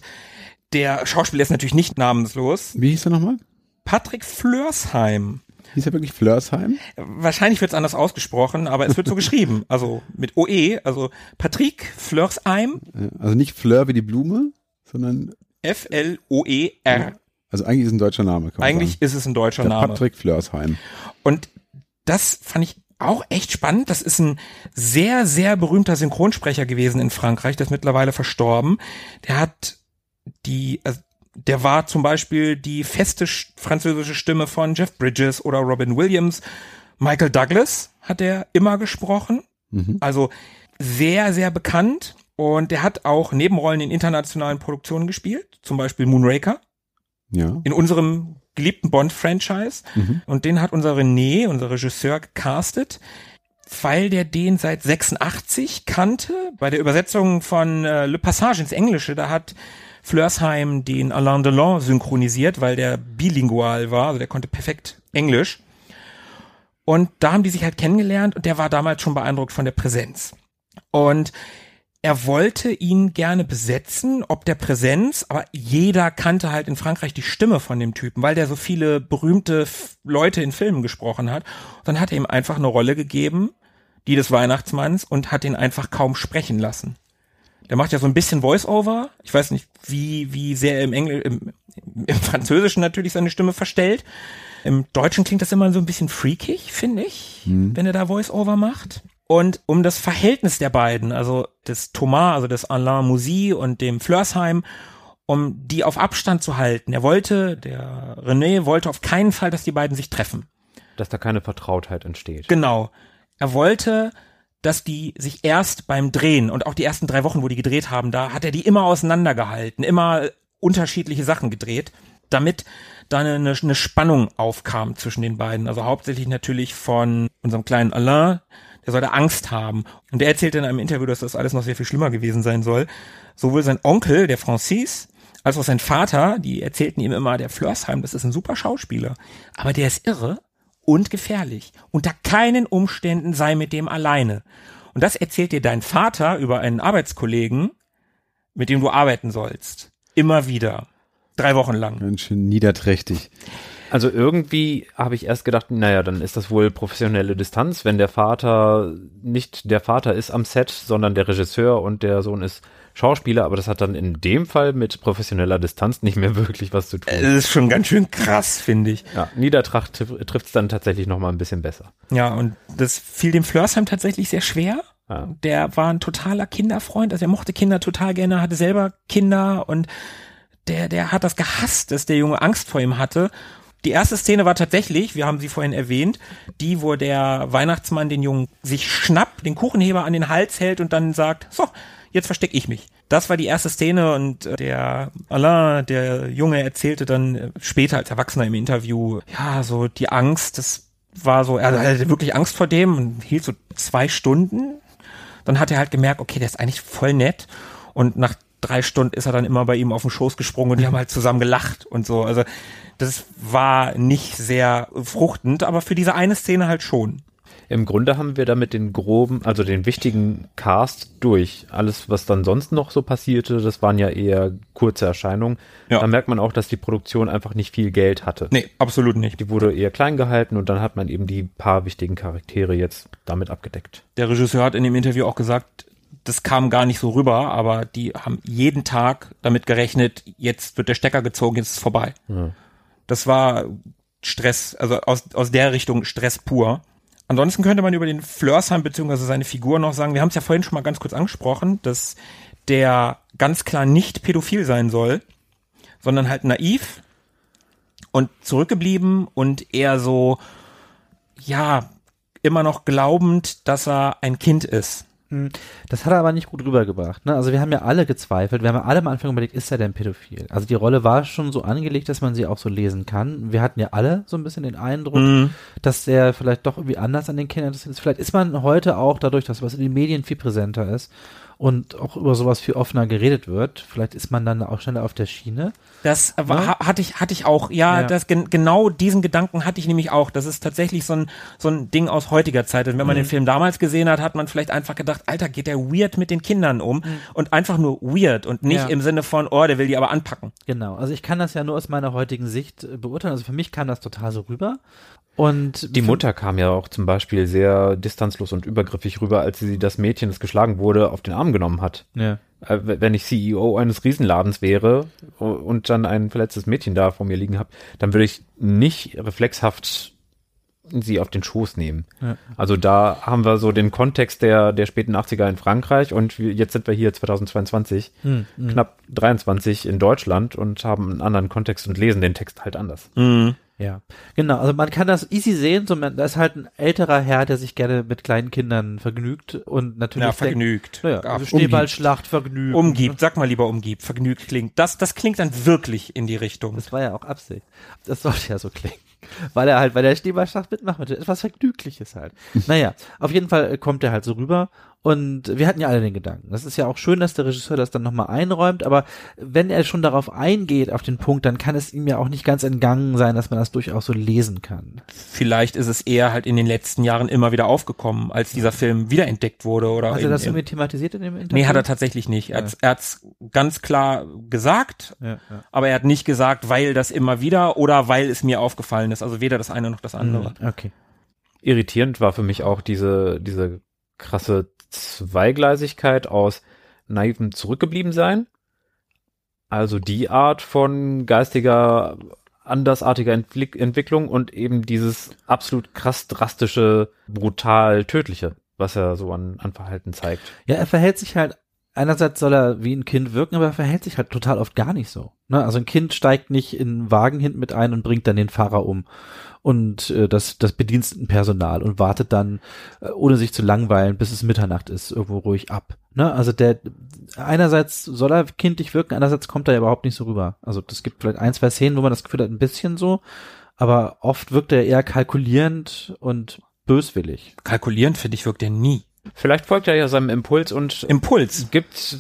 der Schauspieler ist natürlich nicht namenslos. Wie hieß er nochmal? Patrick Flörsheim. Hieß er wirklich Flörsheim? Wahrscheinlich wird es anders ausgesprochen, aber es wird so geschrieben. Also mit OE, also Patrick Flörsheim, Also nicht Fleur wie die Blume, sondern, F-L-O-E-R. also eigentlich ist es ein deutscher Name. Eigentlich sagen. ist es ein deutscher Der Name. Patrick Flörsheim. Und das fand ich auch echt spannend. Das ist ein sehr, sehr berühmter Synchronsprecher gewesen in Frankreich, der ist mittlerweile verstorben. Der hat die, also der war zum Beispiel die feste sch- französische Stimme von Jeff Bridges oder Robin Williams. Michael Douglas hat er immer gesprochen. Mhm. Also sehr, sehr bekannt. Und der hat auch Nebenrollen in internationalen Produktionen gespielt, zum Beispiel Moonraker Ja. in unserem geliebten Bond-Franchise. Mhm. Und den hat unser René, unser Regisseur, gecastet, weil der den seit 86 kannte. Bei der Übersetzung von äh, Le Passage ins Englische, da hat Flörsheim den Alain Delon synchronisiert, weil der bilingual war, also der konnte perfekt Englisch. Und da haben die sich halt kennengelernt und der war damals schon beeindruckt von der Präsenz. Und er wollte ihn gerne besetzen, ob der Präsenz, aber jeder kannte halt in Frankreich die Stimme von dem Typen, weil der so viele berühmte Leute in Filmen gesprochen hat. Und dann hat er ihm einfach eine Rolle gegeben, die des Weihnachtsmanns, und hat ihn einfach kaum sprechen lassen. Der macht ja so ein bisschen Voice-Over. Ich weiß nicht, wie, wie sehr er im Engl im, im Französischen natürlich seine Stimme verstellt. Im Deutschen klingt das immer so ein bisschen freakig, finde ich, wenn er da Voice-Over macht. Und um das Verhältnis der beiden, also des Thomas, also des Alain Moussy und dem Flörsheim, um die auf Abstand zu halten. Er wollte, der René wollte auf keinen Fall, dass die beiden sich treffen. Dass da keine Vertrautheit entsteht. Genau. Er wollte, dass die sich erst beim Drehen und auch die ersten drei Wochen, wo die gedreht haben, da hat er die immer auseinandergehalten, immer unterschiedliche Sachen gedreht, damit da eine, eine Spannung aufkam zwischen den beiden. Also hauptsächlich natürlich von unserem kleinen Alain, der sollte Angst haben. Und der erzählte in einem Interview, dass das alles noch sehr viel schlimmer gewesen sein soll. Sowohl sein Onkel, der Francis, als auch sein Vater, die erzählten ihm immer, der Flörsheim, das ist ein super Schauspieler. Aber der ist irre und gefährlich. Unter keinen Umständen sei mit dem alleine. Und das erzählt dir dein Vater über einen Arbeitskollegen, mit dem du arbeiten sollst. Immer wieder. Drei Wochen lang. Ganz schön niederträchtig. Also irgendwie habe ich erst gedacht, naja, dann ist das wohl professionelle Distanz, wenn der Vater nicht der Vater ist am Set, sondern der Regisseur und der Sohn ist Schauspieler, aber das hat dann in dem Fall mit professioneller Distanz nicht mehr wirklich was zu tun. Das ist schon ganz schön krass, finde ich. Ja, Niedertracht trifft es dann tatsächlich nochmal ein bisschen besser. Ja, und das fiel dem Flörsheim tatsächlich sehr schwer. Ja. Der war ein totaler Kinderfreund, also er mochte Kinder total gerne, hatte selber Kinder und der, der hat das gehasst, dass der Junge Angst vor ihm hatte. Die erste Szene war tatsächlich, wir haben sie vorhin erwähnt, die, wo der Weihnachtsmann den Jungen sich schnappt, den Kuchenheber an den Hals hält und dann sagt, so, jetzt verstecke ich mich. Das war die erste Szene und äh, der Alain, der Junge, erzählte dann äh, später als Erwachsener im Interview, ja, so die Angst, das war so, er hatte wirklich Angst vor dem und hielt so zwei Stunden. Dann hat er halt gemerkt, okay, der ist eigentlich voll nett und nach drei Stunden ist er dann immer bei ihm auf den Schoß gesprungen und die haben halt zusammen gelacht und so. Also das war nicht sehr fruchtend, aber für diese eine Szene halt schon. Im Grunde haben wir damit den groben, also den wichtigen Cast durch. Alles, was dann sonst noch so passierte, das waren ja eher kurze Erscheinungen. Ja. Da merkt man auch, dass die Produktion einfach nicht viel Geld hatte. Nee, absolut nicht. Die wurde eher klein gehalten und dann hat man eben die paar wichtigen Charaktere jetzt damit abgedeckt. Der Regisseur hat in dem Interview auch gesagt, das kam gar nicht so rüber, aber die haben jeden Tag damit gerechnet, jetzt wird der Stecker gezogen, jetzt ist es vorbei. Ja. Das war Stress, also aus, aus der Richtung Stress pur. Ansonsten könnte man über den Flörsheim beziehungsweise seine Figur noch sagen, wir haben es ja vorhin schon mal ganz kurz angesprochen, dass der ganz klar nicht pädophil sein soll, sondern halt naiv und zurückgeblieben und eher so, ja, immer noch glaubend, dass er ein Kind ist. Hm, Das hat er aber nicht gut rübergebracht. Ne? Also wir haben ja alle gezweifelt, wir haben ja alle am Anfang überlegt, ist er denn pädophil? Also die Rolle war schon so angelegt, dass man sie auch so lesen kann. Wir hatten ja alle so ein bisschen den Eindruck, Mhm. dass der vielleicht doch irgendwie anders an den Kindern interessiert ist. Vielleicht ist man heute auch dadurch, dass was in den Medien viel präsenter ist und auch über sowas viel offener geredet wird, vielleicht ist man dann auch schneller auf der Schiene. Das war, ha- hatte ich, hatte ich auch. Ja, Ja. das gen genau diesen Gedanken hatte ich nämlich auch. Das ist tatsächlich so ein, so ein Ding aus heutiger Zeit. Und wenn man den Film damals gesehen hat, hat man vielleicht einfach gedacht, Alter, geht der weird mit den Kindern um? Und einfach nur weird und nicht Ja. im Sinne von, oh, der will die aber anpacken. Genau. Also ich kann das ja nur aus meiner heutigen Sicht äh, beurteilen. Also für mich kam das total so rüber. Und Die Mutter kam ja auch zum Beispiel sehr distanzlos und übergriffig rüber, als sie das Mädchen, das geschlagen wurde, auf den Arm genommen hat. Ja. Äh, Wenn ich CEO eines Riesenladens wäre und dann ein verletztes Mädchen da vor mir liegen habe, dann würde ich nicht reflexhaft sie auf den Schoß nehmen. Ja. Also da haben wir so den Kontext der, der späten 80er in Frankreich und wir, jetzt sind wir hier 2022, Hm, hm. knapp 23 in Deutschland und haben einen anderen Kontext und lesen den Text halt anders. Ja, genau. Also man kann das easy sehen. So, man, da ist halt ein älterer Herr, der sich gerne mit kleinen Kindern vergnügt und natürlich Ja, vergnügt. Naja, Ja, also Schneeballschlacht, Vergnügen. Umgibt, sag mal lieber umgibt, vergnügt klingt. Das, das klingt dann wirklich in die Richtung. Das war ja auch Absicht. Das sollte ja so klingen. Weil er halt bei der Schneeballschlacht mitmacht, mit etwas Vergnügliches halt. naja, auf jeden Fall kommt er halt so rüber Und wir hatten ja alle den Gedanken. Das ist ja auch schön, dass der Regisseur das dann nochmal einräumt, aber wenn er schon darauf eingeht, auf den Punkt, dann kann es ihm ja auch nicht ganz entgangen sein, dass man das durchaus so lesen kann. Vielleicht ist es eher halt in den letzten Jahren immer wieder aufgekommen, als dieser Film wiederentdeckt wurde oder. Hat er in- das in- irgendwie thematisiert in dem Interview? Nee, hat er tatsächlich nicht. Er hat's- er hat's ganz klar gesagt, Ja, ja. aber er hat nicht gesagt, weil das immer wieder oder weil es mir aufgefallen ist. Also weder das eine noch das andere. Mhm, Okay. irritierend war für mich auch diese, diese krasse Zweigleisigkeit aus naivem Zurückgebliebensein. Also die Art von geistiger, andersartiger Entwick Entwicklung und eben dieses absolut krass drastische, brutal tödliche, was er so an, an Verhalten zeigt. Ja, er verhält sich halt, einerseits soll er wie ein Kind wirken, aber er verhält sich halt total oft gar nicht so. Ne? Also ein Kind steigt nicht in einen Wagen hinten mit ein und bringt dann den Fahrer um. Und äh, das, das Bedienstetenpersonal und wartet dann, äh, ohne sich zu langweilen, bis es Mitternacht ist, irgendwo ruhig ab. Ne? Also der einerseits soll er kindlich wirken, andererseits kommt er ja überhaupt nicht so rüber. Also das gibt vielleicht ein, zwei Szenen, wo man das Gefühl hat, ein bisschen so, aber oft wirkt er eher kalkulierend und böswillig. Kalkulierend, finde ich, wirkt er nie. Vielleicht folgt er ja seinem Impuls und Impuls. gibt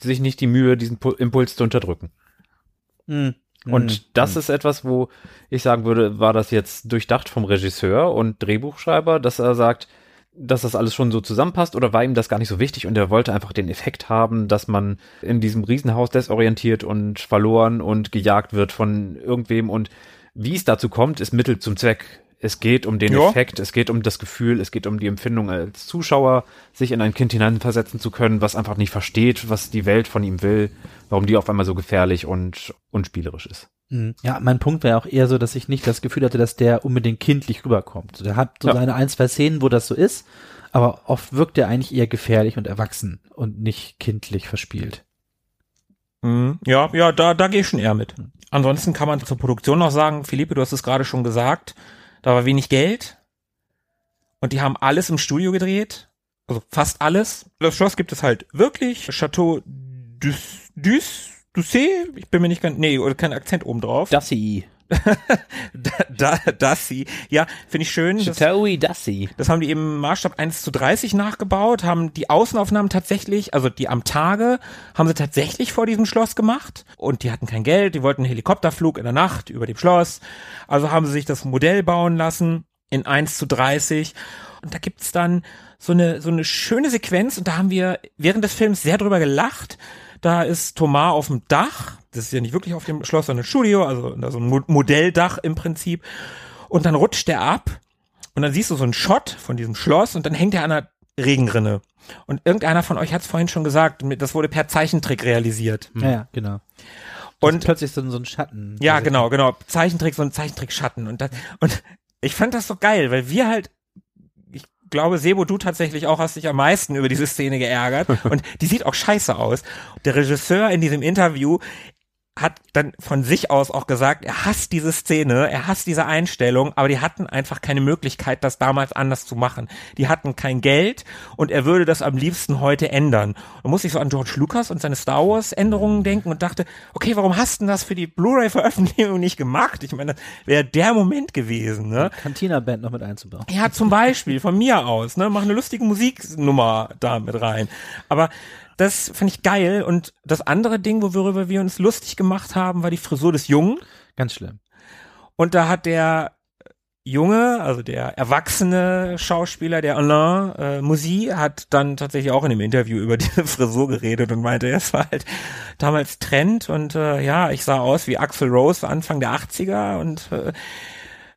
sich nicht die Mühe, diesen Pu- Impuls zu unterdrücken. Mhm. Und das ist etwas, wo ich sagen würde, war das jetzt durchdacht vom Regisseur und Drehbuchschreiber, dass er sagt, dass das alles schon so zusammenpasst oder war ihm das gar nicht so wichtig und er wollte einfach den Effekt haben, dass man in diesem Riesenhaus desorientiert und verloren und gejagt wird von irgendwem und wie es dazu kommt, ist Mittel zum Zweck. Es geht um den Ja. Effekt, es geht um das Gefühl, es geht um die Empfindung als Zuschauer, sich in ein Kind hineinversetzen zu können, was einfach nicht versteht, was die Welt von ihm will, warum die auf einmal so gefährlich und unspielerisch ist. Mhm. Ja, mein Punkt wäre auch eher so, dass ich nicht das Gefühl hatte, dass der unbedingt kindlich rüberkommt. Der hat so Ja. seine ein, zwei Szenen, wo das so ist, aber oft wirkt er eigentlich eher gefährlich und erwachsen und nicht kindlich verspielt. Mhm. Ja, ja, da, da gehe ich schon eher mit. Ansonsten kann man zur Produktion noch sagen, Philippe, du hast es gerade schon gesagt, da war wenig Geld und die haben alles im Studio gedreht, also fast alles. Das Schloss gibt es halt wirklich. Chateau Dus, Dus, Ducé, ich bin mir nicht ganz, nee, oder kein Akzent oben drauf. Dassi. da, da, das sie. Ja, finde ich schön. Das, Chateau Dassi. das haben die im Maßstab 1 zu 30 nachgebaut, haben die Außenaufnahmen tatsächlich, also die am Tage, haben sie tatsächlich vor diesem Schloss gemacht. Und die hatten kein Geld, die wollten einen Helikopterflug in der Nacht über dem Schloss. Also haben sie sich das Modell bauen lassen in 1 zu 30. Und da gibt's dann so eine, so eine schöne Sequenz und da haben wir während des Films sehr drüber gelacht. Da ist Thomas auf dem Dach. Das ist ja nicht wirklich auf dem Schloss, sondern ein Studio, also so ein Mo- Modelldach im Prinzip. Und dann rutscht der ab und dann siehst du so einen Shot von diesem Schloss und dann hängt er an einer Regenrinne. Und irgendeiner von euch hat es vorhin schon gesagt, das wurde per Zeichentrick realisiert. Ja, ja, genau. Und- Und plötzlich so, so ein Schatten. Ja, genau, genau. Zeichentrick, so ein Zeichentrick-Schatten. Und, das, und ich fand das so geil, weil wir halt, glaube, Sebo, du tatsächlich auch hast dich am meisten über diese Szene geärgert. Und die sieht auch scheiße aus. Der Regisseur in diesem Interview hat dann von sich aus auch gesagt, er hasst diese Szene, er hasst diese Einstellung, aber die hatten einfach keine Möglichkeit, das damals anders zu machen. Die hatten kein Geld und er würde das am liebsten heute ändern. Und muss ich so an George Lucas und seine Star Wars Änderungen denken und dachte, okay, warum hast du das für die Blu-ray-Veröffentlichung nicht gemacht? Ich meine, das wäre der Moment gewesen, ne? Cantina-Band noch mit einzubauen. Ja, zum Beispiel, von mir aus, ne? Mach eine lustige Musiknummer da mit rein. Aber das fand ich geil. Und das andere Ding, worüber wir uns lustig gemacht haben, war die Frisur des Jungen. Ganz schlimm. Und da hat der Junge, also der erwachsene Schauspieler, der Alain äh, Moussy, hat dann tatsächlich auch in dem Interview über diese Frisur geredet und meinte, es war halt damals Trend und äh, ja, ich sah aus wie Axel Rose Anfang der 80er und äh,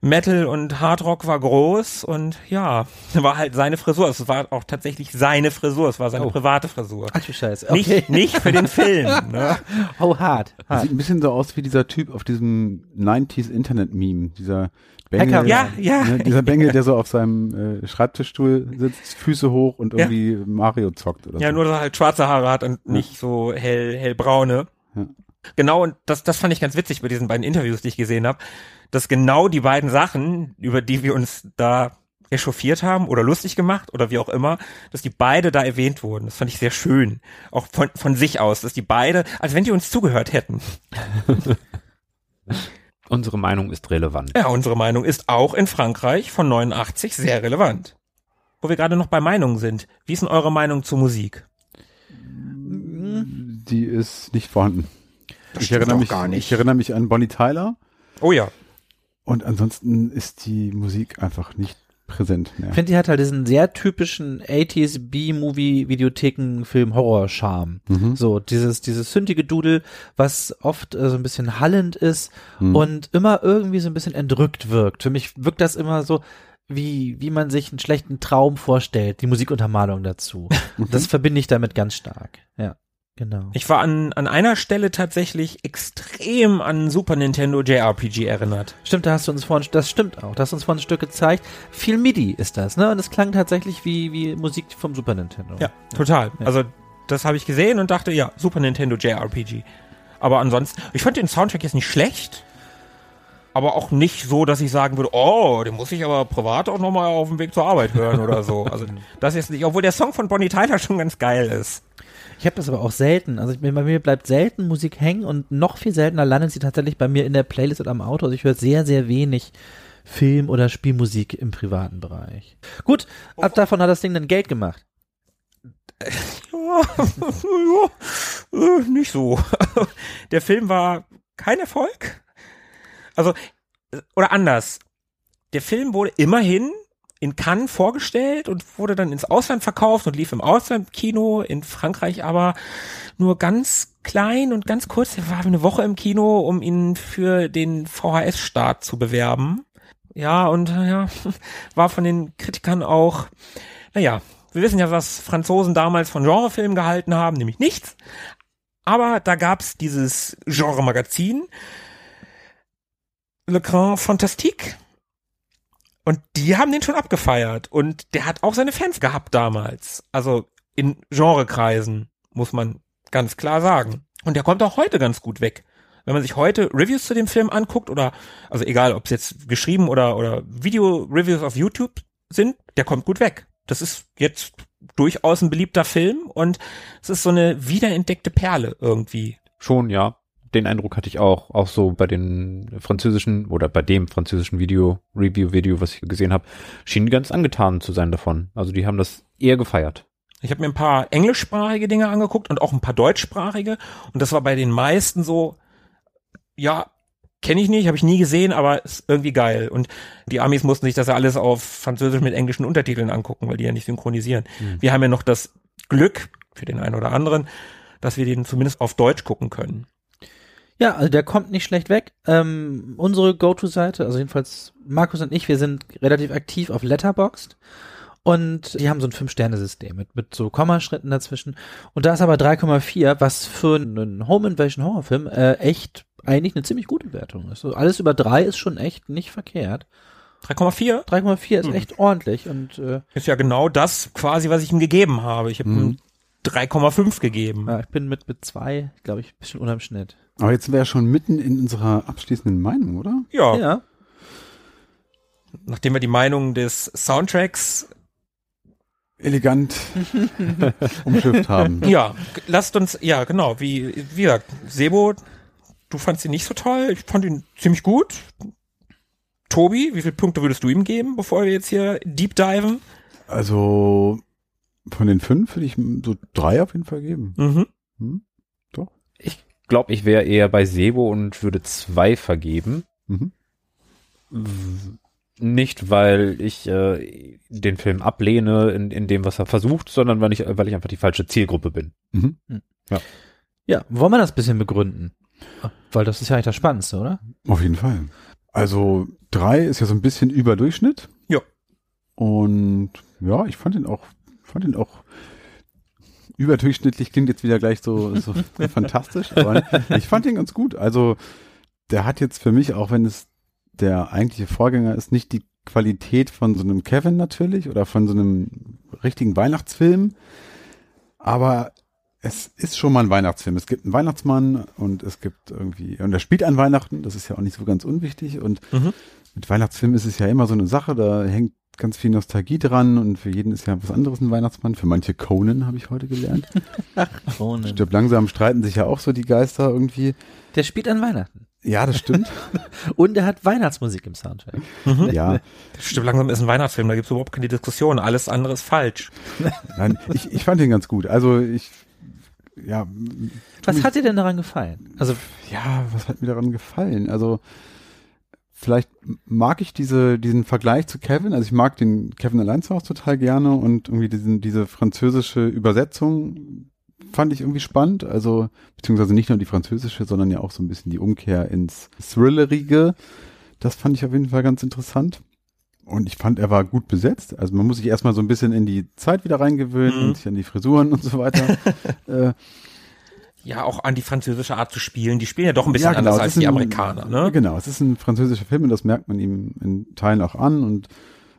Metal und Hardrock war groß und ja, war halt seine Frisur. Es war auch tatsächlich seine Frisur, es war seine Oh. private Frisur. Ach du Scheiße. Okay. Nicht, nicht für den Film. Ne? Oh, hart. hart. Sieht ein bisschen so aus wie dieser Typ auf diesem 90s Internet-Meme, dieser Bengel, Hacker. Ja, ja. Ne, dieser Bengel, der so auf seinem äh, Schreibtischstuhl sitzt, Füße hoch und Ja. irgendwie Mario zockt oder Ja, so. nur dass er halt schwarze Haare hat und nicht so hell, hellbraune. Ja. Genau, und das, das fand ich ganz witzig bei diesen beiden Interviews, die ich gesehen habe, dass genau die beiden Sachen, über die wir uns da echauffiert haben oder lustig gemacht oder wie auch immer, dass die beide da erwähnt wurden. Das fand ich sehr schön. Auch von, von sich aus, dass die beide, als wenn die uns zugehört hätten. Unsere Meinung ist relevant. Ja, unsere Meinung ist auch in Frankreich von 89 sehr relevant. wo wir gerade noch bei Meinungen sind. Wie ist denn eure Meinung zur Musik? Die ist nicht vorhanden. ich stimmt erinnere mich, gar nicht. ich erinnere mich an Bonnie Tyler Oh ja. Und ansonsten ist die Musik einfach nicht präsent mehr. Ich finde, die hat halt diesen sehr typischen 80s B-Movie Videotheken Film Horror Charme. Mhm. So, dieses, dieses sündige Dudel, was oft äh, so ein bisschen hallend ist Mhm. und immer irgendwie so ein bisschen entrückt wirkt. Für mich wirkt das immer so, wie, wie man sich einen schlechten Traum vorstellt, die Musikuntermalung dazu. Das verbinde ich damit ganz stark. Ja, genau. Ich war an, an einer Stelle tatsächlich extrem an Super Nintendo JRPG erinnert. Stimmt, da hast du uns vorhin, das stimmt auch, da hast du uns vorhin ein Stück gezeigt. Viel MIDI ist das, ne? Und es klang tatsächlich wie, wie Musik vom Super Nintendo. Ja, total. Ja. Also das habe ich gesehen und dachte, ja, Super Nintendo JRPG. Aber ansonsten, ich fand den Soundtrack jetzt nicht schlecht, aber auch nicht so, dass ich sagen würde, oh, den muss ich aber privat auch nochmal auf dem Weg zur Arbeit hören oder so. Also das jetzt nicht, obwohl der Song von Bonnie Tyler schon ganz geil ist. Ich habe das aber auch selten. Also ich, bei mir bleibt selten Musik hängen und noch viel seltener landet sie tatsächlich bei mir in der Playlist oder am Auto. Also ich höre sehr, sehr wenig Film- oder Spielmusik im privaten Bereich. Gut, ab davon hat das Ding dann Geld gemacht. Ja, ja, nicht so. Der Film war kein Erfolg. Also, oder anders. Der Film wurde immerhin in Cannes vorgestellt und wurde dann ins Ausland verkauft und lief im Auslandkino, in Frankreich aber nur ganz klein und ganz kurz. Er war eine Woche im Kino, um ihn für den VHS-Start zu bewerben. Ja, und ja, war von den Kritikern auch, naja, wir wissen ja, was Franzosen damals von Genrefilmen gehalten haben, nämlich nichts. Aber da gab's dieses Genre-Magazin, Le Grand Fantastique. Und die haben den schon abgefeiert. Und der hat auch seine Fans gehabt damals. Also in Genrekreisen, muss man ganz klar sagen. Und der kommt auch heute ganz gut weg. Wenn man sich heute Reviews zu dem Film anguckt oder, also egal, ob es jetzt geschrieben oder, oder Video-Reviews auf YouTube sind, der kommt gut weg. Das ist jetzt durchaus ein beliebter Film und es ist so eine wiederentdeckte Perle irgendwie. Schon, ja. Den Eindruck hatte ich auch, auch so bei den französischen oder bei dem französischen Video, Review-Video, was ich gesehen habe, schien ganz angetan zu sein davon. Also die haben das eher gefeiert. Ich habe mir ein paar englischsprachige Dinge angeguckt und auch ein paar deutschsprachige und das war bei den meisten so, ja, kenne ich nicht, habe ich nie gesehen, aber ist irgendwie geil. Und die Amis mussten sich das ja alles auf Französisch mit englischen Untertiteln angucken, weil die ja nicht synchronisieren. Wir haben ja noch das Glück, für den einen oder anderen, dass wir den zumindest auf Deutsch gucken können. Ja, also der kommt nicht schlecht weg. Ähm, unsere Go-To-Seite, also jedenfalls Markus und ich, wir sind relativ aktiv auf Letterboxd und die haben so ein Fünf-Sterne-System mit, mit so Kommaschritten dazwischen. Und da ist aber 3,4, was für einen Home-Invasion-Horrorfilm äh, echt eigentlich eine ziemlich gute Wertung ist. So alles über drei ist schon echt nicht verkehrt. 3,4 3,4 ist Hm. echt ordentlich und äh, ist ja genau das quasi, was ich ihm gegeben habe. Ich habe ihm 3,5 gegeben. ja, ich bin mit, mit zwei, glaube ich, ein bisschen unterm Schnitt. Aber jetzt wäre schon mitten in unserer abschließenden Meinung, oder? Ja, Ja. nachdem wir die Meinung des Soundtracks Elegant umschifft haben. Ja, lasst uns, ja, genau, wie, wie gesagt, Sebo, du fandst ihn nicht so toll, ich fand ihn ziemlich gut. Tobi, wie viele Punkte würdest du ihm geben, bevor wir jetzt hier deep diven? Also von den fünf würde ich so drei auf jeden Fall geben. Mhm. Hm? Ich glaube, ich wäre eher bei Sebo und würde zwei vergeben. Mhm. Nicht, weil ich äh, den Film ablehne in, in dem, was er versucht, sondern weil ich, weil ich einfach die falsche Zielgruppe bin. Mhm. Ja, wollen wir das ein bisschen begründen? Weil das ist ja eigentlich das Spannendste, oder? Auf jeden Fall. Also drei ist ja so ein bisschen über Durchschnitt. Ja. Und ja, ich fand ihn auch, fand ihn auch überdurchschnittlich klingt jetzt wieder gleich so, so fantastisch, aber ich fand ihn ganz gut. Also der hat jetzt für mich, auch wenn es der eigentliche Vorgänger ist, nicht die Qualität von so einem Kevin natürlich oder von so einem richtigen Weihnachtsfilm, aber es ist schon mal ein Weihnachtsfilm. Es gibt einen Weihnachtsmann und es gibt irgendwie, und er spielt an Weihnachten, das ist ja auch nicht so ganz unwichtig. Und Mhm. mit Weihnachtsfilmen ist es ja immer so eine Sache, da hängt ganz viel Nostalgie dran und für jeden ist ja was anderes ein Weihnachtsmann. Für manche Conan, habe ich heute gelernt. Conan. Stirb langsam streiten sich ja auch so die Geister irgendwie. Der spielt an Weihnachten. Ja, das stimmt. Und er hat Weihnachtsmusik im Soundtrack. ja. Stimmt, langsam ist ein Weihnachtsfilm, da gibt's überhaupt keine Diskussion. Alles andere ist falsch. Nein, ich, ich fand ihn ganz gut. Also ich, ja, Was hat dir denn daran gefallen? Also, ja, was hat mir daran gefallen? Also vielleicht mag ich diese, diesen Vergleich zu Kevin. Also ich mag den Kevin allein zu Hause total gerne und irgendwie diesen, diese französische Übersetzung fand ich irgendwie spannend. Also, beziehungsweise nicht nur die französische, sondern ja auch so ein bisschen die Umkehr ins Thrillerige. Das fand ich auf jeden Fall ganz interessant. Und ich fand, er war gut besetzt. Also man muss sich erstmal so ein bisschen in die Zeit wieder reingewöhnen Mhm. und sich an die Frisuren und so weiter. äh, Ja, auch an die französische Art zu spielen. Die spielen ja doch ein bisschen Ja, genau, anders es als die ein- Amerikaner, ne? Genau, es ist ein französischer Film und das merkt man ihm in Teilen auch an und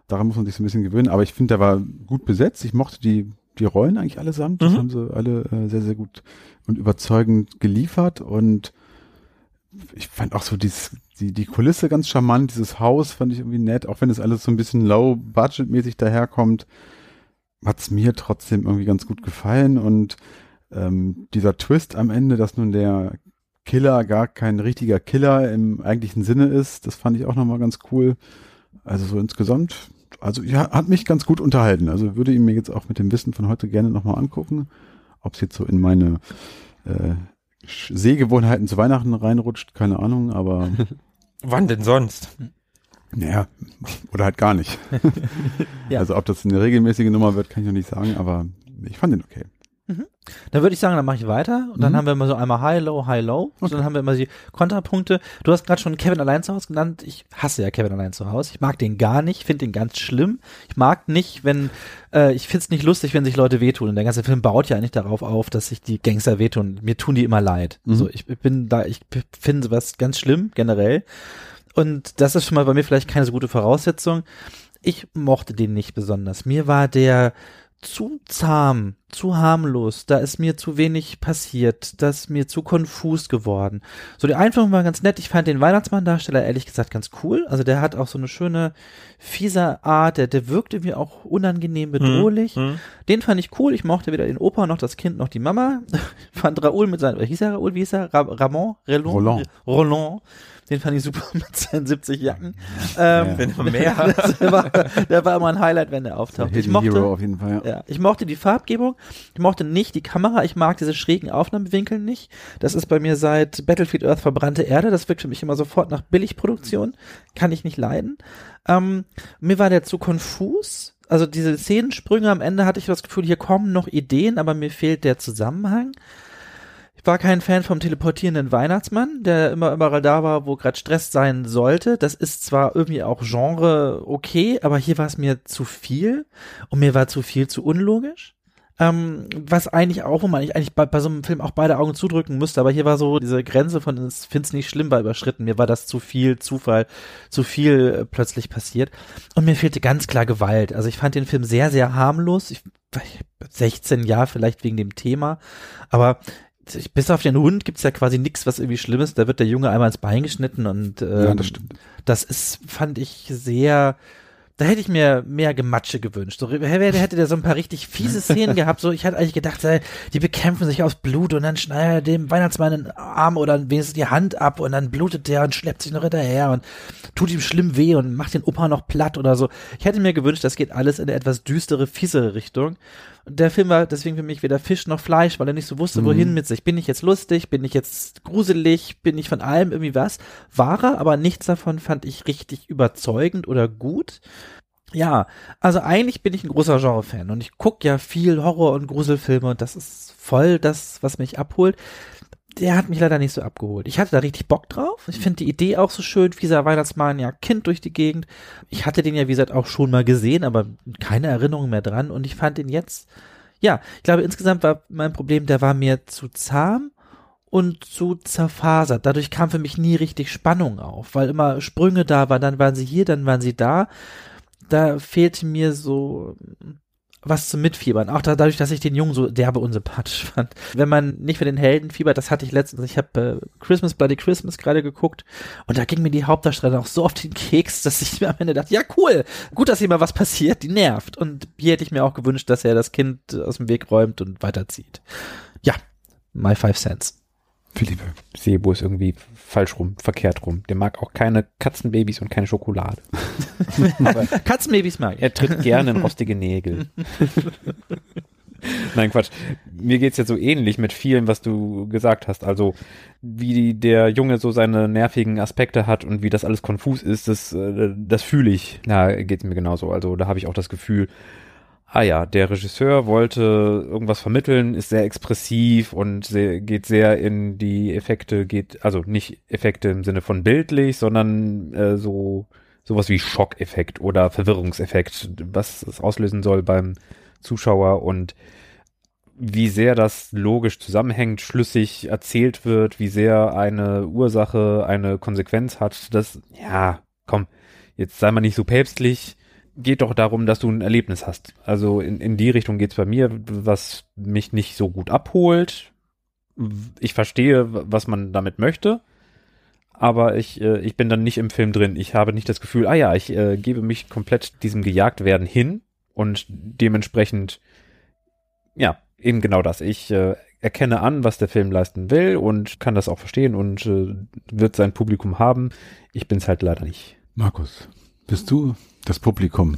daran muss man sich so ein bisschen gewöhnen. Aber ich finde, der war gut besetzt. Ich mochte die, die Rollen eigentlich allesamt. Das Mhm. haben sie alle äh, sehr, sehr gut und überzeugend geliefert und ich fand auch so dieses, die, die Kulisse ganz charmant, dieses Haus fand ich irgendwie nett, auch wenn es alles so ein bisschen low-budget-mäßig daherkommt, hat's mir trotzdem irgendwie ganz gut gefallen und ähm, dieser Twist am Ende, dass nun der Killer gar kein richtiger Killer im eigentlichen Sinne ist, das fand ich auch nochmal ganz cool. Also so insgesamt, also ja, hat mich ganz gut unterhalten. Also würde ich mir jetzt auch mit dem Wissen von heute gerne nochmal angucken, ob es jetzt so in meine äh, Sehgewohnheiten zu Weihnachten reinrutscht, keine Ahnung, aber Wann denn sonst? naja, oder halt gar nicht. Ja. Also ob das eine regelmäßige Nummer wird, kann ich noch nicht sagen, aber ich fand den okay. Dann würde ich sagen, dann mache ich weiter. Und dann Mhm. haben wir immer so einmal High, Low, High, Low. Und dann haben wir immer die Kontrapunkte. Du hast gerade schon Kevin allein zu Hause genannt. Ich hasse ja Kevin allein zu Hause. Ich mag den gar nicht. Finde den ganz schlimm. Ich mag nicht, wenn, äh, ich find's nicht lustig, wenn sich Leute wehtun. Und der ganze Film baut ja eigentlich darauf auf, dass sich die Gangster wehtun. Mir tun die immer leid. Mhm. So, ich bin da, ich finde sowas ganz schlimm, generell. Und das ist schon mal bei mir vielleicht keine so gute Voraussetzung. Ich mochte den nicht besonders. Mir war der zu zahm, zu harmlos, da ist mir zu wenig passiert, das ist mir zu konfus geworden. So, die Einführung war ganz nett, ich fand den Weihnachtsmann-Darsteller ehrlich gesagt ganz cool, also der hat auch so eine schöne, fiese Art, der, der wirkt irgendwie auch unangenehm bedrohlich. Hm? Den fand ich cool, ich mochte weder den Opa noch das Kind noch die Mama. fand Raoul mit seinem, oder hieß er Raoul, wie hieß er? Ra Ramon? Relon? Roland. Roland. Den fand ich super mit seinen 70 Jacken. Ähm, Wenn immer mehr. der, war, der war immer ein Highlight, wenn er auftaucht. Ich mochte, Hero auf jeden Fall. Ja. ja, ich mochte die Farbgebung, ich mochte nicht die Kamera, ich mag diese schrägen Aufnahmewinkel nicht. Das ist bei mir seit Battlefield Earth verbrannte Erde, das wirkt für mich immer sofort nach Billigproduktion, kann ich nicht leiden. Ähm, mir war der zu konfus. Also diese Szenensprünge am Ende hatte ich das Gefühl, hier kommen noch Ideen, aber mir fehlt der Zusammenhang. War kein Fan vom teleportierenden Weihnachtsmann, der immer überall da war, wo gerade Stress sein sollte. Das ist zwar irgendwie auch Genre okay, aber hier war es mir zu viel und mir war zu viel zu unlogisch. Ähm, was eigentlich auch, wo man eigentlich bei, bei so einem Film auch beide Augen zudrücken müsste, aber hier war so diese Grenze von, ich finde es nicht schlimm, war überschritten. Mir war das zu viel Zufall, zu viel äh, plötzlich passiert. Und mir fehlte ganz klar Gewalt. Also ich fand den Film sehr, sehr harmlos. Ich, 16 Jahre vielleicht wegen dem Thema, aber bis auf den Hund gibt's ja quasi nichts, was irgendwie schlimm ist. Da wird der Junge einmal ins Bein geschnitten und ähm, Ja, das stimmt. das ist, fand ich sehr, da hätte ich mir mehr Gematsche gewünscht. So, hätte hätte der so ein paar richtig fiese Szenen gehabt. So, ich hatte eigentlich gedacht, ey, die bekämpfen sich aus Blut und dann schneidet er dem Weihnachtsmann den Arm oder wenigstens die Hand ab und dann blutet der und schleppt sich noch hinterher und tut ihm schlimm weh und macht den Opa noch platt oder so. Ich hätte mir gewünscht, das geht alles in eine etwas düstere, fiesere Richtung. Und der Film war deswegen für mich weder Fisch noch Fleisch, weil er nicht so wusste, wohin mit sich. Bin ich jetzt lustig? Bin ich jetzt gruselig? Bin ich von allem irgendwie was? War er, aber nichts davon fand ich richtig überzeugend oder gut. Ja, also eigentlich bin ich ein großer Genre-Fan und ich gucke ja viel Horror- und Gruselfilme und das ist voll das, was mich abholt. Der hat mich leider nicht so abgeholt. Ich hatte da richtig Bock drauf. Ich finde die Idee auch so schön, fieser Weihnachtsmann, ja, Kind durch die Gegend. Ich hatte den ja, wie gesagt, auch schon mal gesehen, aber keine Erinnerung mehr dran und ich fand ihn jetzt, ja, ich glaube, insgesamt war mein Problem, der war mir zu zahm und zu zerfasert. Dadurch kam für mich nie richtig Spannung auf, weil immer Sprünge da waren, dann waren sie hier, dann waren sie da da fehlte mir so was zum Mitfiebern. Auch da, dadurch, dass ich den Jungen so derbe unsympathisch fand. Wenn man nicht für den Helden fiebert, das hatte ich letztens, ich habe äh, Christmas Bloody Christmas gerade geguckt und da ging mir die Hauptdarstellerin auch so auf den Keks, dass ich mir am Ende dachte, ja cool, gut, dass hier mal was passiert, die nervt. Und hier hätte ich mir auch gewünscht, dass er das Kind aus dem Weg räumt und weiterzieht. Ja, my five cents. Philippe. Sebo ist irgendwie falsch rum, verkehrt rum. Der mag auch keine Katzenbabys und keine Schokolade. Aber Katzenbabys mag ich. er tritt gerne in rostige Nägel. Nein, Quatsch. Mir geht's jetzt so ähnlich mit vielen, was du gesagt hast. Also, wie der Junge so seine nervigen Aspekte hat und wie das alles konfus ist, das, äh, das fühle ich. Ja, geht's mir genauso. Also, da habe ich auch das Gefühl, ah ja, der Regisseur wollte irgendwas vermitteln, ist sehr expressiv und sehr, geht sehr in die Effekte, geht, also nicht Effekte im Sinne von bildlich, sondern äh, so sowas wie Schockeffekt oder Verwirrungseffekt, was es auslösen soll beim Zuschauer und wie sehr das logisch zusammenhängt, schlüssig erzählt wird, wie sehr eine Ursache eine Konsequenz hat, das, ja, komm, jetzt sei mal nicht so päpstlich, geht doch darum, dass du ein Erlebnis hast. Also in, in die Richtung geht's bei mir, was mich nicht so gut abholt. Ich verstehe, was man damit möchte, aber ich, äh, ich bin dann nicht im Film drin. Ich habe nicht das Gefühl, ah ja, ich äh, gebe mich komplett diesem Gejagtwerden hin und dementsprechend, ja, eben genau das. Ich äh, erkenne an, was der Film leisten will und kann das auch verstehen und äh, wird sein Publikum haben. Ich bin's halt leider nicht. Markus, bist du das Publikum?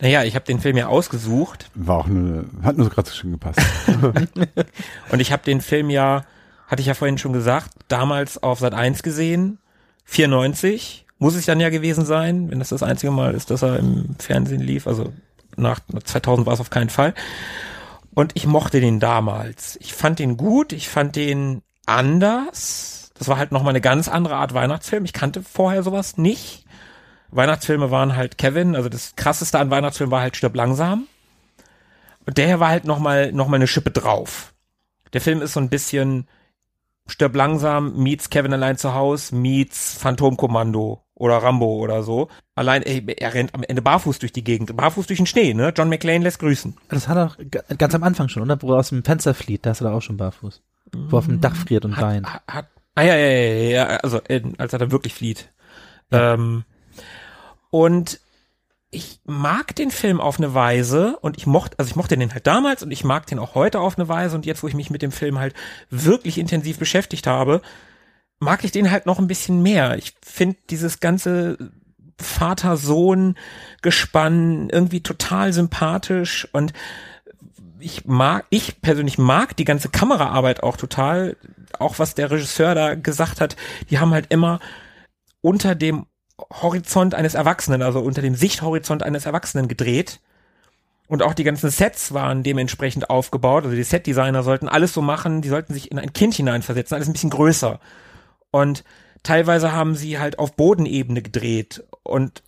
Naja, ich habe den Film ja ausgesucht War auch nur, hat nur gerade so schön gepasst. und ich habe den Film ja, hatte ich ja vorhin schon gesagt, damals auf Sat 1 gesehen, 94, muss es dann ja gewesen sein, wenn das das einzige Mal ist, dass er im Fernsehen lief, also nach 2000 war es auf keinen Fall. Und ich mochte den damals. Ich fand den gut, ich fand den anders. Das war halt nochmal eine ganz andere Art Weihnachtsfilm. Ich kannte vorher sowas nicht. Weihnachtsfilme waren halt Kevin, also das krasseste an Weihnachtsfilmen war halt Stirb langsam. Und der war halt nochmal noch mal eine Schippe drauf. Der Film ist so ein bisschen Stirb langsam meets Kevin allein zu Haus meets Phantomkommando oder Rambo oder so. Allein, ey, er rennt am Ende barfuß durch die Gegend, barfuß durch den Schnee, ne? John McClane lässt grüßen. Das hat er g- ganz am Anfang schon, oder? Wo er aus dem Fenster flieht, da ist er auch schon barfuß. Wo er auf dem Dach friert und weint. Hat, hat, ah ja, ja, ja, ja, ja, also als er dann wirklich flieht. Ähm, und ich mag den Film auf eine Weise und ich mochte, also ich mochte den halt damals und ich mag den auch heute auf eine Weise und jetzt, wo ich mich mit dem Film halt wirklich intensiv beschäftigt habe, mag ich den halt noch ein bisschen mehr. Ich finde dieses ganze Vater-Sohn-Gespann irgendwie total sympathisch und ich mag, ich persönlich mag die ganze Kameraarbeit auch total. Auch was der Regisseur da gesagt hat, die haben halt immer unter dem Horizont eines Erwachsenen, also unter dem Sichthorizont eines Erwachsenen gedreht. Und auch die ganzen Sets waren dementsprechend aufgebaut. Also die Setdesigner sollten alles so machen, die sollten sich in ein Kind hineinversetzen, alles ein bisschen größer. Und teilweise haben sie halt auf Bodenebene gedreht. Und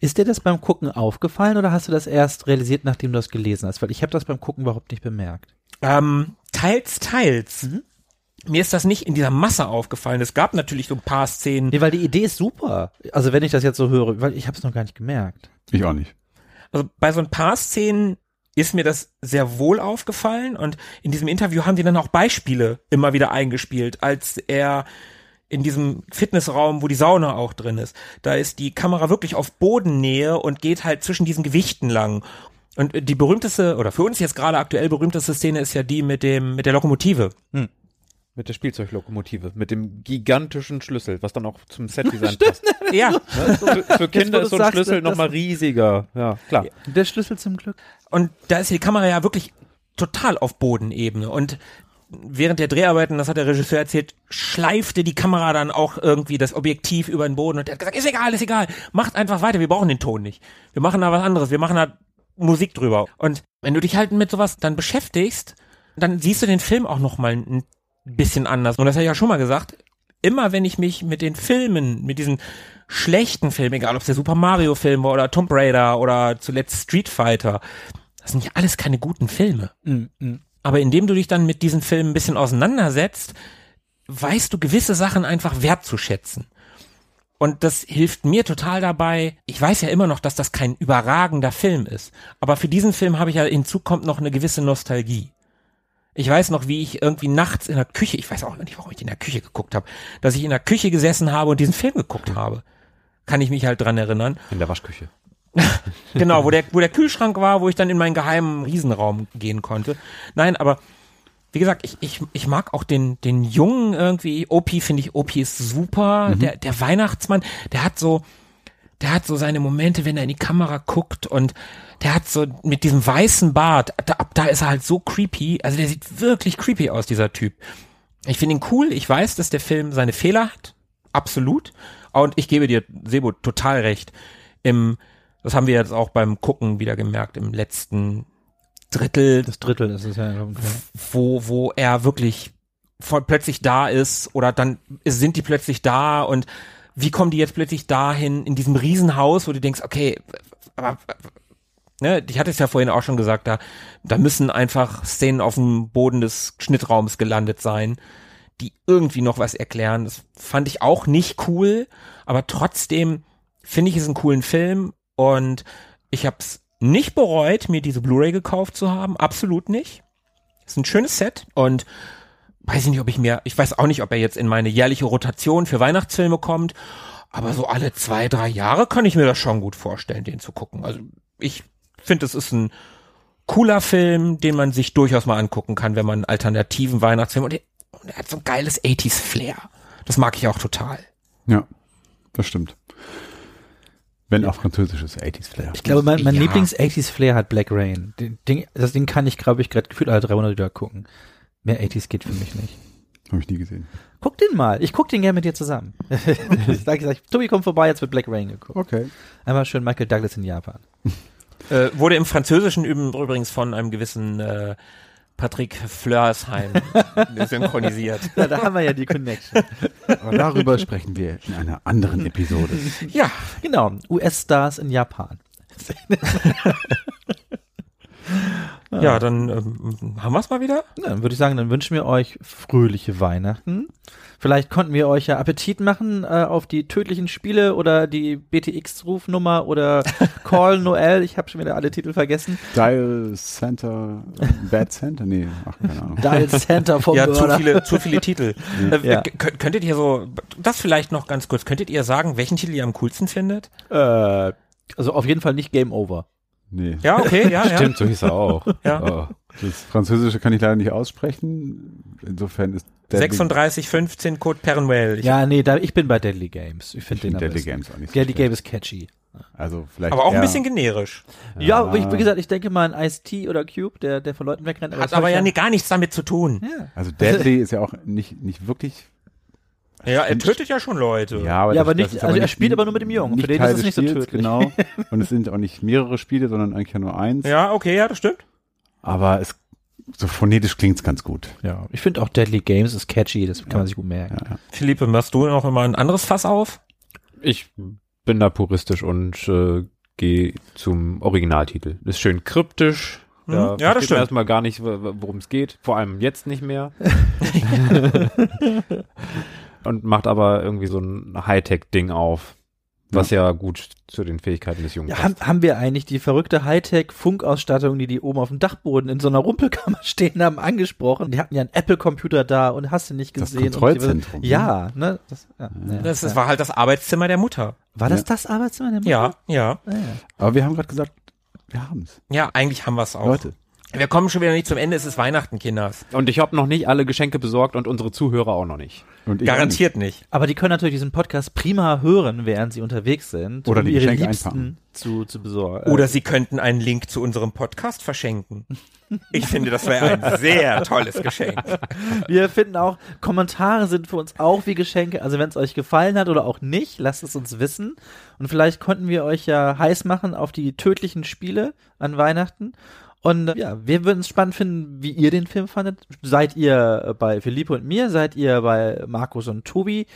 Ist dir das beim Gucken aufgefallen oder hast du das erst realisiert, nachdem du das gelesen hast? Weil ich habe das beim Gucken überhaupt nicht bemerkt. Ähm, teils, teils. Mir ist das nicht in dieser Masse aufgefallen. Es gab natürlich so ein paar Szenen. Nee, weil die Idee ist super. Also wenn ich das jetzt so höre, weil ich habe es noch gar nicht gemerkt. Ich auch nicht. Also bei so ein paar Szenen ist mir das sehr wohl aufgefallen und in diesem Interview haben die dann auch Beispiele immer wieder eingespielt, als er in diesem Fitnessraum, wo die Sauna auch drin ist, da ist die Kamera wirklich auf Bodennähe und geht halt zwischen diesen Gewichten lang. Und die berühmteste, oder für uns jetzt gerade aktuell berühmteste Szene ist ja die mit dem, mit der Lokomotive. Mit der Spielzeuglokomotive, mit dem gigantischen Schlüssel, was dann auch zum Setdesign passt. Ja. Ne? Für, für Kinder ist so ein sagst, Schlüssel nochmal riesiger. Ja, klar. Der Schlüssel zum Glück. Und da ist die Kamera ja wirklich total auf Bodenebene. Und während der Dreharbeiten, das hat der Regisseur erzählt, schleifte die Kamera dann auch irgendwie das Objektiv über den Boden und er hat gesagt, ist egal, ist egal, macht einfach weiter, wir brauchen den Ton nicht. Wir machen da was anderes, wir machen da Musik drüber. Und wenn du dich halt mit sowas dann beschäftigst, dann siehst du den Film auch nochmal ein bisschen anders. Und das habe ich ja schon mal gesagt, immer wenn ich mich mit den Filmen, mit diesen schlechten Filmen, egal ob es der Super Mario Film war oder Tomb Raider oder zuletzt Street Fighter, das sind ja alles keine guten Filme. Aber indem du dich dann mit diesen Filmen ein bisschen auseinandersetzt, weißt du gewisse Sachen einfach wertzuschätzen. Und das hilft mir total dabei. Ich weiß ja immer noch, dass das kein überragender Film ist. Aber für diesen Film habe ich ja hinzu kommt noch eine gewisse Nostalgie. Ich weiß noch, wie ich irgendwie nachts in der Küche, ich weiß auch nicht, warum ich in der Küche geguckt habe, dass ich in der Küche gesessen habe und diesen Film geguckt habe. Kann ich mich halt dran erinnern. In der Waschküche. Genau, wo der, wo der Kühlschrank war, wo ich dann in meinen geheimen Riesenraum gehen konnte. Nein, aber wie gesagt, ich, ich, ich mag auch den, den Jungen irgendwie. Opi finde ich, Opi ist super. Der, der Weihnachtsmann, der hat so, der hat so seine Momente, wenn er in die Kamera guckt und der hat so mit diesem weißen Bart, da, ab da ist er halt so creepy. Also der sieht wirklich creepy aus, dieser Typ. Ich finde ihn cool. Ich weiß, dass der Film seine Fehler hat. Absolut. Und ich gebe dir, Sebo, total recht. Im, das haben wir jetzt auch beim Gucken wieder gemerkt, im letzten Drittel, Das Drittel ist es ja. wo, wo er wirklich voll plötzlich da ist oder dann sind die plötzlich da und wie kommen die jetzt plötzlich dahin in diesem Riesenhaus, wo du denkst, okay, aber ne, ich hatte es ja vorhin auch schon gesagt, da, da müssen einfach Szenen auf dem Boden des Schnittraums gelandet sein, die irgendwie noch was erklären. Das fand ich auch nicht cool, aber trotzdem finde ich es einen coolen Film und ich habe es nicht bereut, mir diese Blu-ray gekauft zu haben, absolut nicht. Ist ein schönes Set und weiß ich nicht, ob ich mir, ich weiß auch nicht, ob er jetzt in meine jährliche Rotation für Weihnachtsfilme kommt, aber so alle zwei, drei Jahre kann ich mir das schon gut vorstellen, den zu gucken. Also ich finde, es ist ein cooler Film, den man sich durchaus mal angucken kann, wenn man einen alternativen Weihnachtsfilm und er, und er hat so ein geiles 80s Flair. Das mag ich auch total. Ja, das stimmt. Wenn auch französisches 80s Flair. Ich glaube, mein, mein Ja. Lieblings-80s-Flair hat Black Rain. Den, Ding, das Ding kann ich, glaube ich, gerade gefühlt alle 300 wieder gucken. Mehr 80s geht für mich nicht. Habe ich nie gesehen. Guck den mal. Ich guck den gerne mit dir zusammen. ich sag, ich sag, Tobi, komm vorbei, jetzt wird Black Rain geguckt. Okay. Einmal schön Michael Douglas in Japan. Äh, wurde im Französischen üben- übrigens von einem gewissen äh, Patrick Flörsheim synchronisiert. Ja, da haben wir ja die Connection. Aber darüber sprechen wir in einer anderen Episode. Ja, Genau, US-Stars in Japan. Ja, dann ähm, haben wir es mal wieder. Ja, dann würde ich sagen, dann wünschen wir euch fröhliche Weihnachten. Vielleicht konnten wir euch ja Appetit machen äh, auf die tödlichen Spiele oder die BTX-Rufnummer oder Call Noel. Ich habe schon wieder alle Titel vergessen. Dial Center, Bad Center? Nee, ach, keine Ahnung. Dial Center vom Ja, zu viele, zu viele Titel. Äh, Ja. Könntet ihr so, das vielleicht noch ganz kurz, könntet ihr sagen, welchen Titel ihr am coolsten findet? Äh, also auf jeden Fall nicht Game Over. Nee. Ja, okay, ja, ja. Stimmt, so hieß er auch. Ja. Oh, das Französische kann ich leider nicht aussprechen. Insofern ist Deadly, 3615 Code Perenwell. Ich- Ja, nee, da, ich bin bei Deadly Games. Ich ich finde den Deadly. Games auch nicht so Deadly schlecht. Game ist catchy. Also vielleicht aber auch ein bisschen generisch. Ja, wie, wie gesagt, ich denke mal an Ice-T oder Cube, der, der von Leuten wegrennt. Hat das aber ja ich gar nichts damit zu tun. Ja. Also Deadly ist ja auch nicht, nicht wirklich. Ja, er tötet ja schon Leute. Ja, aber, Ja, das, aber das nicht- ist also er spielt aber nur mit dem Jungen. Für den Teil ist es nicht so Spiels, tödlich. Genau. Und es sind auch nicht mehrere Spiele, sondern eigentlich ja nur eins. Ja, okay, ja, das stimmt. Aber es so phonetisch klingt's ganz gut. Ja, ich finde auch Deadly Games ist catchy, das kann man sich gut merken. Ja, ja. Philippe, machst du noch immer ein anderes Fass auf? Ich bin da puristisch und äh, gehe zum Originaltitel. Ist schön kryptisch. Mhm. Ja, das stimmt. erstmal gar nicht, worum es geht. Vor allem jetzt nicht mehr. und macht aber irgendwie so ein Hightech-Ding auf, was ja. gut zu den Fähigkeiten des Jungen Ja, passt. haben, haben wir eigentlich die verrückte Hightech-Funkausstattung, die die oben auf dem Dachboden in so einer Rumpelkammer stehen haben, angesprochen? Die hatten ja einen Apple-Computer da und hast du nicht Das gesehen. und Kontrollzentrum, Die, ja, ne? Das, ja, ja, Das, das ja. war halt das Arbeitszimmer der Mutter. War das Ja. das Arbeitszimmer der Mutter? Ja, ja. Ah, ja. Aber wir haben gerade gesagt, wir haben's. Ja, eigentlich haben wir es auch. Leute. Wir kommen schon wieder nicht zum Ende, es ist Weihnachten, Kinders. Und ich habe noch nicht alle Geschenke besorgt und unsere Zuhörer auch noch nicht. Und ich auch Garantiert nicht. Aber die können natürlich diesen Podcast prima hören, während sie unterwegs sind, Oder um die ihre Geschenke Liebsten einpacken. zu, zu besorgen. Oder sie könnten einen Link zu unserem Podcast verschenken. Ich finde, das wäre ein sehr tolles Geschenk. Wir finden auch, Kommentare sind für uns auch wie Geschenke. Also wenn es euch gefallen hat oder auch nicht, lasst es uns wissen. Und vielleicht konnten wir euch ja heiß machen auf die tödlichen Spiele an Weihnachten. Und äh, ja, wir würden es spannend finden, wie ihr den Film fandet. Seid ihr äh, bei Philippe und mir? Seid ihr bei Markus und Tobi?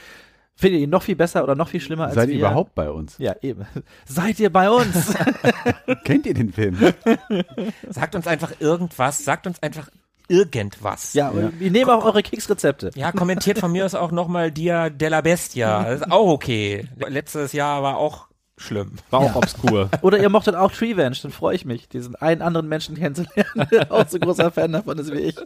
Findet ihr ihn noch viel besser oder noch viel schlimmer als Seid wir? ihr überhaupt bei uns? Ja, eben. Seid ihr bei uns? Kennt ihr den Film? Sagt uns einfach irgendwas, sagt uns einfach irgendwas. ja, und wir nehmen auch eure Keksrezepte. Ja, kommentiert von mir aus auch nochmal Dia della Bestia. Das ist auch okay. Letztes Jahr war auch schlimm. War auch obskur. Oder ihr mochtet auch Treevenge, dann freue ich mich, diesen einen anderen Menschen kennenzulernen, der auch so großer Fan davon ist wie ich.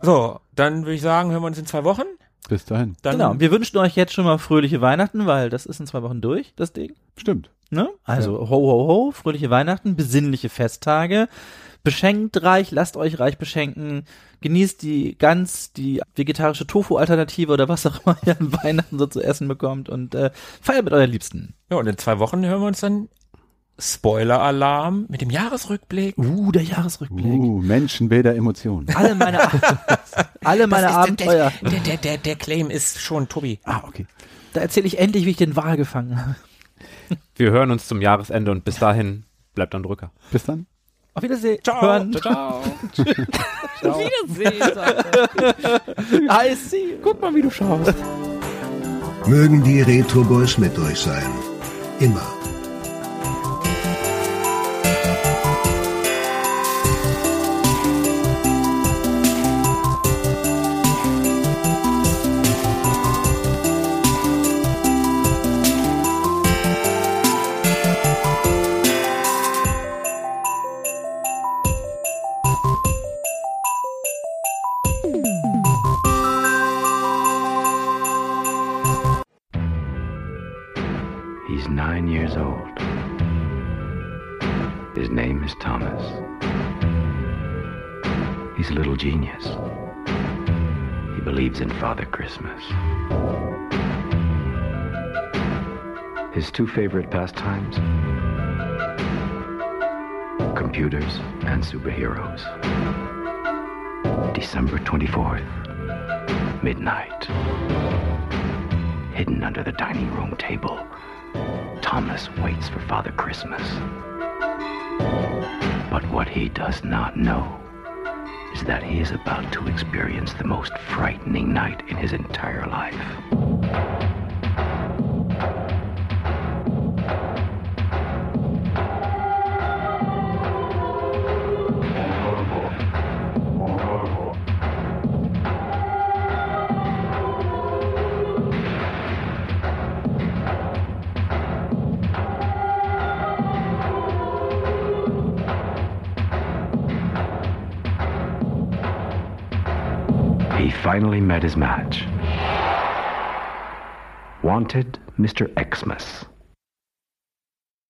So, dann würde ich sagen, hören wir uns in zwei Wochen. Bis dahin. Dann genau, wir wünschen euch jetzt schon mal fröhliche Weihnachten, weil das ist in zwei Wochen durch, das Ding. Stimmt. Ne? Also ho, ho, ho, fröhliche Weihnachten, besinnliche Festtage. Beschenkt reich, lasst euch reich beschenken, genießt die ganz die vegetarische Tofu-Alternative oder was auch immer ihr an Weihnachten so zu essen bekommt und äh, feiert mit euren Liebsten. Ja, und in zwei Wochen hören wir uns dann Spoiler-Alarm mit dem Jahresrückblick. Uh, der Jahresrückblick. Uh, Menschenbilder, Emotionen. Alle meine, alle meine ist- Abenteuer. Der, der, der, der Claim ist schon Tobi. Ah, okay. Da erzähle ich endlich, wie ich den Wal gefangen habe. Wir hören uns zum Jahresende und bis dahin bleibt an Drücker. Bis dann. Auf Wiedersehen. Ciao. Hören. Ciao. I see. Guck mal, wie du schaust. Mögen die Retro Boys mit euch sein. Immer. Years old. His name is Thomas. He's a little genius. He believes in Father Christmas. His two favorite pastimes computers and superheroes. December 24th, midnight. Hidden under the dining room table. Thomas waits for Father Christmas. But what he does not know is that he is about to experience the most frightening night in his entire life. Finally met his match. Wanted Mr. Xmas.